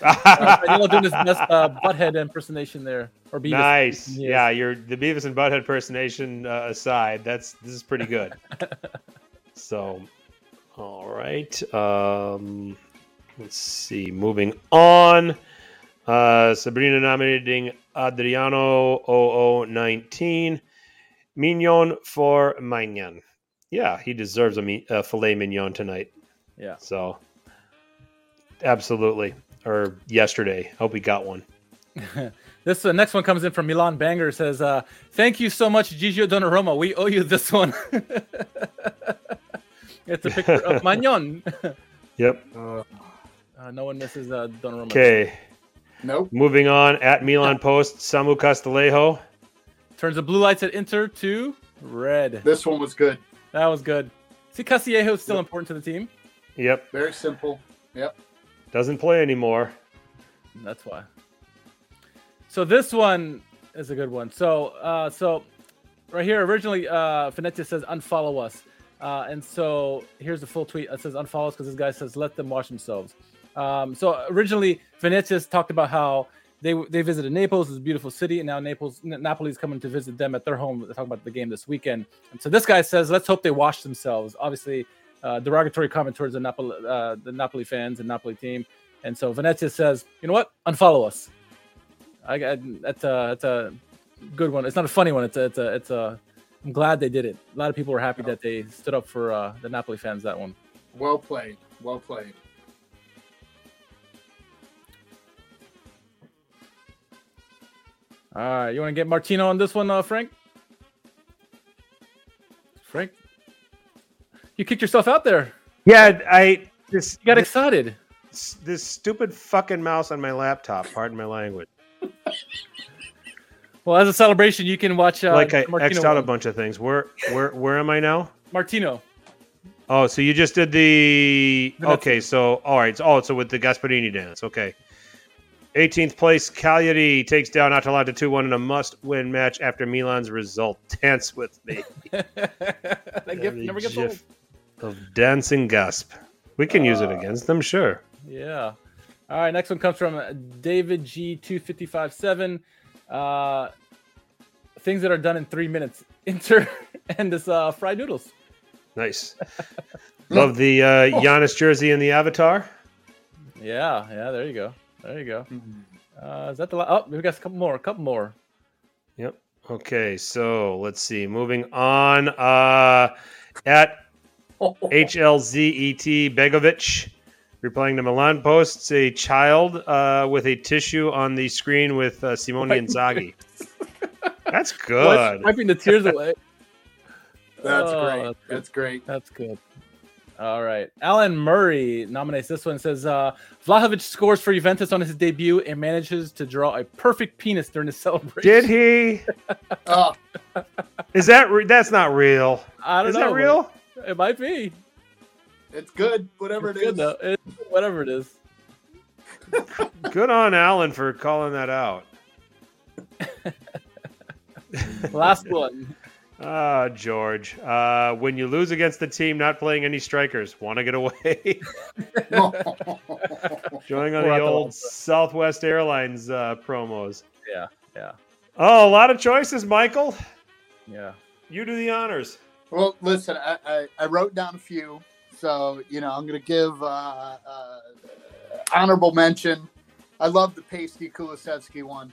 C: Uh, Zaniolo doing his best uh, butthead impersonation there. Or Beavis.
B: nice.
C: Yes.
B: Yeah, you're the Beavis and Butthead personation uh, aside. That's this is pretty good. so, all right. Um, let's see. Moving on. Uh, Sabrina nominating Adriano 0019. Mignon for Maignan. Yeah, he deserves a, mi- a filet mignon tonight.
C: Yeah.
B: So, absolutely. Or yesterday. Hope he got one. <laughs>
C: This uh, next one comes in from Milan Banger. Says, uh, "Thank you so much, Gigio Donnarumma. We owe you this one." <laughs> it's a picture of <laughs> Maignan.
B: Yep.
C: uh, no one misses uh, Donnarumma.
B: Okay.
D: Nope.
B: Moving on at Milan Post, Samu Castillejo.
C: Turns the blue lights at Inter to red.
D: This one was good.
C: That was good. See, Castillejo is still important to the team.
B: Yep.
D: Very simple. Yep.
B: Doesn't play anymore.
C: That's why. So this one is a good one. So uh so right here originally uh Finetti says unfollow us. Uh and so here's the full tweet. It says unfollow us because this guy says let them wash themselves. Um so originally Venezia talked about how they they visited Naples, a beautiful city, and now Naples Napoli's coming to visit them at their home. They're talking about the game this weekend. And so this guy says, let's hope they wash themselves. Obviously, uh, derogatory comment towards the Napoli uh, the Napoli fans and Napoli team. And so Venezia says, you know what? Unfollow us. I got that's a that's a good one. It's not a funny one. It's a it's a it's a. I'm glad they did it. A lot of people were happy that they stood up for uh, the Napoli fans that one.
D: Well played. Well played.
C: All right, you want to get Martino on this one, uh, Frank? Frank, you kicked yourself out there.
B: Yeah, I this
C: You got
B: this,
C: excited.
B: this stupid fucking mouse on my laptop. Pardon my language. <laughs>
C: Well, as a celebration, you can watch. Uh,
B: like I
C: Martino
B: xed out a bunch of things. Where where where am I now?
C: Martino.
B: Oh, so you just did the okay. So all right. Oh, so with the Gasperini dance. Okay. 18th place, Cagliari takes down Atalanta 2 1 in a must win match after Milan's result. <laughs> Dance with me.
C: that gift
B: The
C: never gets old.
B: gif Of dancing gasp. We can use it
C: Uh,
B: against them, sure.
C: Yeah. All right. Next one comes from David G two fifty five seven. Uh, things that are done in three minutes. <laughs> Inter and this uh, fried noodles.
B: Nice. Love the uh, <laughs> Giannis jersey and the avatar.
C: Yeah. Yeah. There you go. There you go. Uh, is that the? last? oh, we got a couple more. A couple more.
B: Yep. Okay, so let's see. Moving on. Uh, at HLZET Begovic, replying to Milan posts a child uh, with a tissue on the screen with uh, Simone Inzaghi. That's good.
C: Wiping the tears <laughs> away.
D: That's
C: Oh,
D: great.
C: that's good.
D: That's great.
C: That's good. All right. Alan Murray nominates this one. Says uh, Vlahovic scores for Juventus on his debut and manages to draw a perfect penis during the <laughs> celebration.
B: Did he? <laughs>
D: Oh,
B: Is that re- that's not real?
C: I don't
B: Is
C: know.
B: Is that real?
C: It might be.
D: it's good. Whatever
C: It's
D: it is.
C: good though. It- whatever it is. <laughs>
B: Good on Alan for calling that out.
C: Last one.
B: Ah, George. Uh, when you lose against the team not playing any strikers, want to get away? <laughs> Joining on the old Southwest Airlines uh, promos.
C: Yeah. Yeah.
B: Oh, a lot of choices, Michael.
C: Yeah.
B: You do the honors.
D: well, listen, I, I, I wrote down a few. So, you know, I'm going to give uh, uh, honorable mention. I love the pasty Kulusevski one.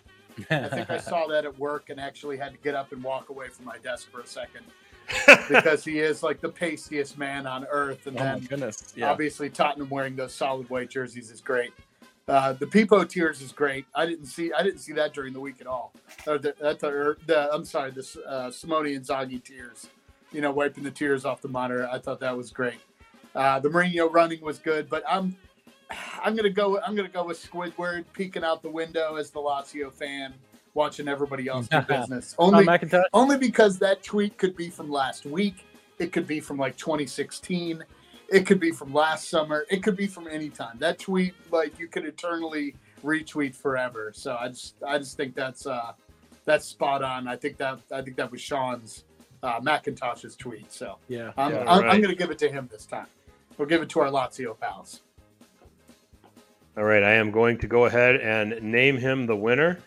D: I think I saw that at work and actually had to get up and walk away from my desk for a second <laughs> because he is like the pastiest man on earth. And
C: oh
D: then
C: goodness. Yeah.
D: obviously Tottenham wearing those solid white jerseys is great. Uh, the Peepo tears is great. I didn't see I didn't see that during the week at all. Or the, the, or the I'm sorry, the uh, Simone Inzaghi tears. You know, wiping the tears off the monitor. I thought that was great. Uh, the Mourinho running was good, but I'm I'm gonna go I'm gonna go with Squidward peeking out the window as the Lazio fan, watching everybody else do <laughs> business. Only only because that tweet could be from last week. It could be from like 2016. It could be from last summer. It could be from any time. That tweet, like you could eternally retweet forever. So I just, I just think that's, uh, that's spot on. I think that, I think that was Sean's, uh, McIntosh's tweet. So
C: Yeah.
D: I'm,
C: yeah.
D: I'm,
B: Alright.
D: I'm going to give it to him this time. We'll give it to our Lazio pals.
B: All right, I am going to go ahead and name him the winner.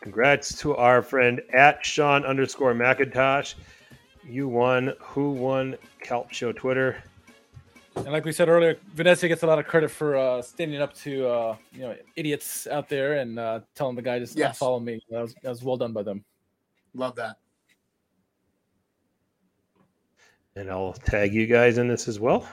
B: Congrats to our friend at Sean underscore McIntosh. You won. Who won Calcio Twitter?
C: And like we said earlier, Vanessa gets a lot of credit for uh, standing up to uh, you know idiots out there and uh, telling the guy just
D: Yes.
C: follow me. That was, that was well done by them.
D: Love that.
B: And I'll tag you guys in this as well.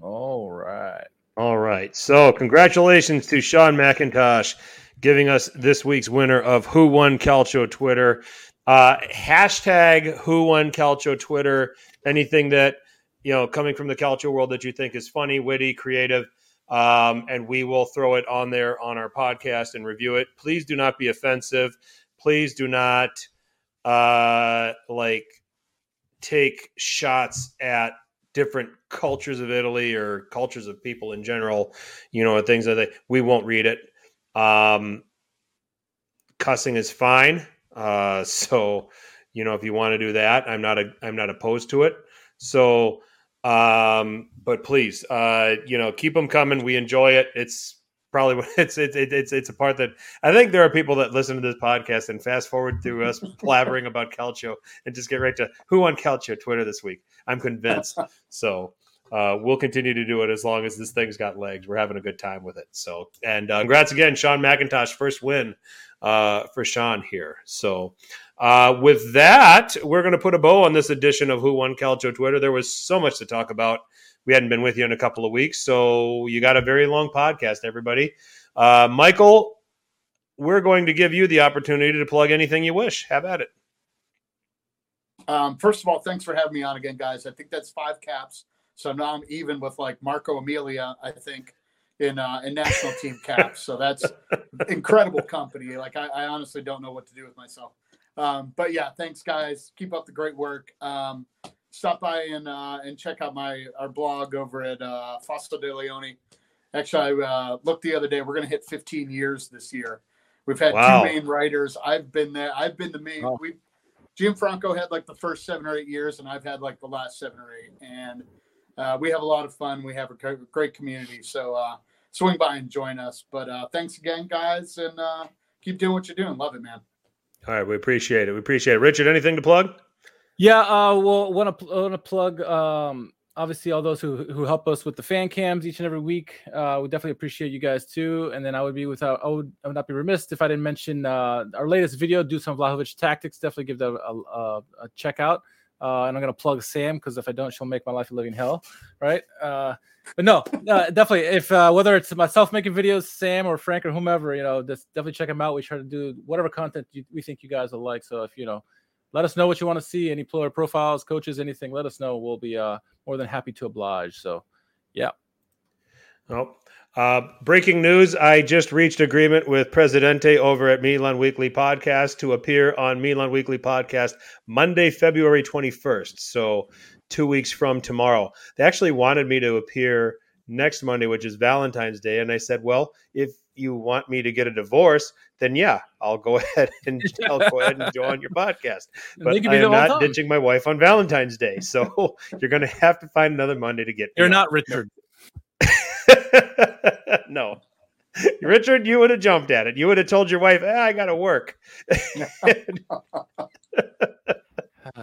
C: All right.
B: All right. So, congratulations to Sean McIntosh giving us this week's winner of Who Won Calcio Twitter. Uh, hashtag Who Won Calcio Twitter. Anything that, you know, coming from the Calcio world that you think is funny, witty, creative. Um, and we will throw it on there on our podcast and review it. Please do not be offensive. Please do not, uh, like, take shots at different cultures of Italy or cultures of people in general, you know, and things that. We won't read it. Um, cussing is fine. Uh, <laughs> so, you know, if you want to do that, I'm not a, I'm not opposed to it. So, um, but please, uh, you know, keep them coming. We enjoy it. It's probably <laughs> what it's it's it's it's a part that I think there are people that listen to this podcast and fast forward through us <laughs> blabbering about Calcio and just get right to who on Calcio Twitter this week. I'm convinced. <laughs> so uh, we'll continue to do it as long as this thing's got legs. We're having a good time with it. So and uh, congrats again, Sean McIntosh, first win uh, for Sean here. So uh, with that, we're going to put a bow on this edition of Who Won Calcio Twitter. There was so much to talk about. We hadn't been with you in a couple of weeks, so you got a very long podcast, everybody. Uh, Michael, we're going to give you the opportunity to plug anything you wish. Have at it.
D: Um, first of all, thanks for having me on again, guys. I think that's five caps. So now I'm even with like Marco Amelia, I think, in uh, in national team <laughs> caps. So that's incredible company. Like I, I honestly don't know what to do with myself. Um, but yeah, thanks guys. Keep up the great work. Um, stop by and uh, and check out my our blog over at uh, de Leone. Actually, I uh, looked the other day. We're going to hit 15 years this year. We've had
B: Wow.
D: two main writers. I've been there. I've been the main.
C: Wow.
D: We Jim Franco had like the first seven or eight years, and I've had like the last seven or eight. And uh, we have a lot of fun. We have a great, great community. So uh, swing by and join us. But uh, thanks again, guys, and uh, keep doing what you're doing. Love it, man.
B: All right, we appreciate it. We appreciate it. Richard, anything to plug?
C: Yeah, uh, well, want to want to plug um, obviously all those who who help us with the fan cams each and every week. Uh, we definitely appreciate you guys too. And then I would be without I would I would not be remiss if I didn't mention uh, our latest video, do some Vlahovic tactics. Definitely give that a, a, a check out. Uh, and I'm gonna plug Sam because if I don't, she'll make my life a living hell, right? Uh, but no, uh, definitely. If uh, whether it's myself making videos, Sam or Frank or whomever, you know, just definitely check them out. We try to do whatever content you, we think you guys will like. So if you know, let us know what you want to see. Any player profiles, coaches, anything. Let us know. We'll be uh, more than happy to oblige. So, yeah.
B: Oh, uh, breaking news! I just reached agreement with Presidente over at Milan Weekly Podcast to appear on Milan Weekly Podcast Monday, February twenty first. So two weeks from tomorrow. They actually wanted me to appear next Monday, which is Valentine's Day, and I said, "Well, if you want me to get a divorce, then yeah, I'll go <laughs> ahead and I'll go ahead and join your podcast." But
C: they can
B: I am not
C: time.
B: ditching my wife on Valentine's Day, so <laughs> you're going to have to find another Monday to get.
C: You're
B: on.
C: not Richard. <laughs>
B: no. Richard, you would have jumped at it. You would have told your wife, eh, I got to work.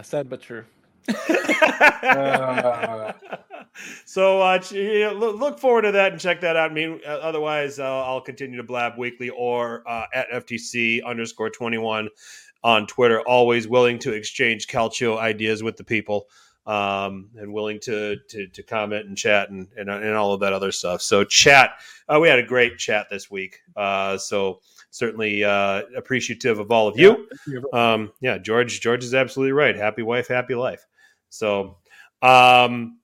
C: Sad but true.
D: Uh.
B: so uh, ch- you know, look, forward to that and check that out. I mean, otherwise, uh, I'll continue to blab weekly or uh, at FTC underscore 21 on Twitter. Always willing to exchange Calcio ideas with the people. um, and willing to, to to comment and chat and, and and all of that other stuff. So chat, uh, we had a great chat this week. Uh, so certainly uh, appreciative of all of you. Um, yeah, George George is absolutely right. Happy wife, happy life. So. Um,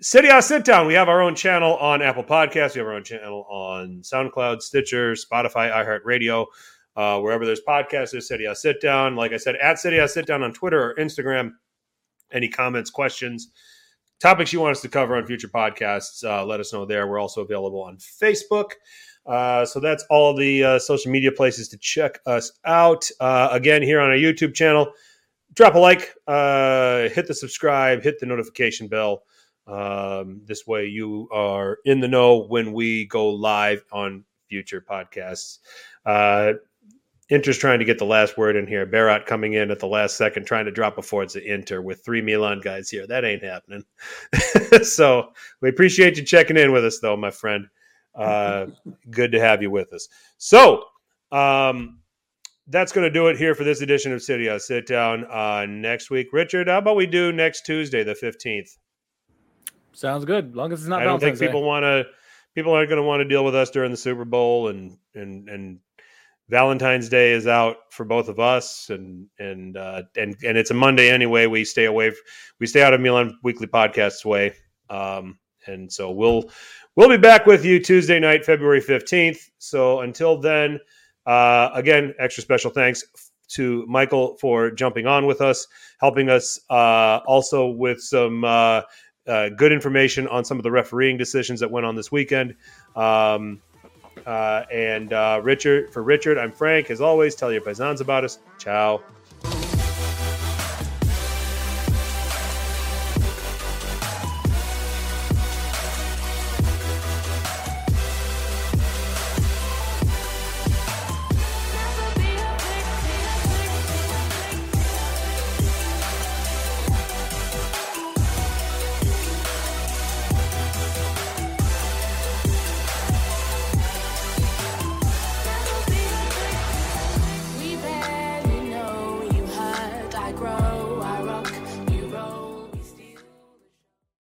B: City House Sit Down. We have our own channel on Apple Podcasts. We have our own channel on SoundCloud, Stitcher, Spotify, iHeartRadio. Uh, wherever there's podcasts, there's City House Sit Down. Like I said, at City House Sit Down on Twitter or Instagram. Any comments, questions, topics you want us to cover on future podcasts, uh, let us know there. We're also available on Facebook. Uh, so that's all the uh, social media places to check us out. Uh, again, here on our YouTube channel, drop a like, uh, hit the subscribe, hit the notification bell. Um, this way, you are in the know when we go live on future podcasts. Uh, Inter's trying to get the last word in here. Barrett coming in at the last second, trying to drop a Forza Inter with three Milan guys here. That ain't happening. <laughs> so we appreciate you checking in with us, though, my friend. Uh, good to have you with us. So um, that's going to do it here for this edition of City House Sit Down. Uh, next week, Richard, how about we do next Tuesday, the fifteenth?
C: Sounds good. Long as it's not.
B: I don't think
C: Valentine's
B: people want to. People aren't going to want to deal with us during the Super Bowl, and and and Valentine's Day is out for both of us, and and uh, and and it's a Monday anyway. We stay away. We stay out of Milan Weekly Podcasts way, um, and so we'll we'll be back with you Tuesday night, February fifteenth. So until then, uh, again, extra special thanks to Michael for jumping on with us, helping us uh, also with some uh, uh, good information on some of the refereeing decisions that went on this weekend. Um, uh, and uh, Richard, for Richard, I'm Frank. As always, tell your paisans about us. Ciao.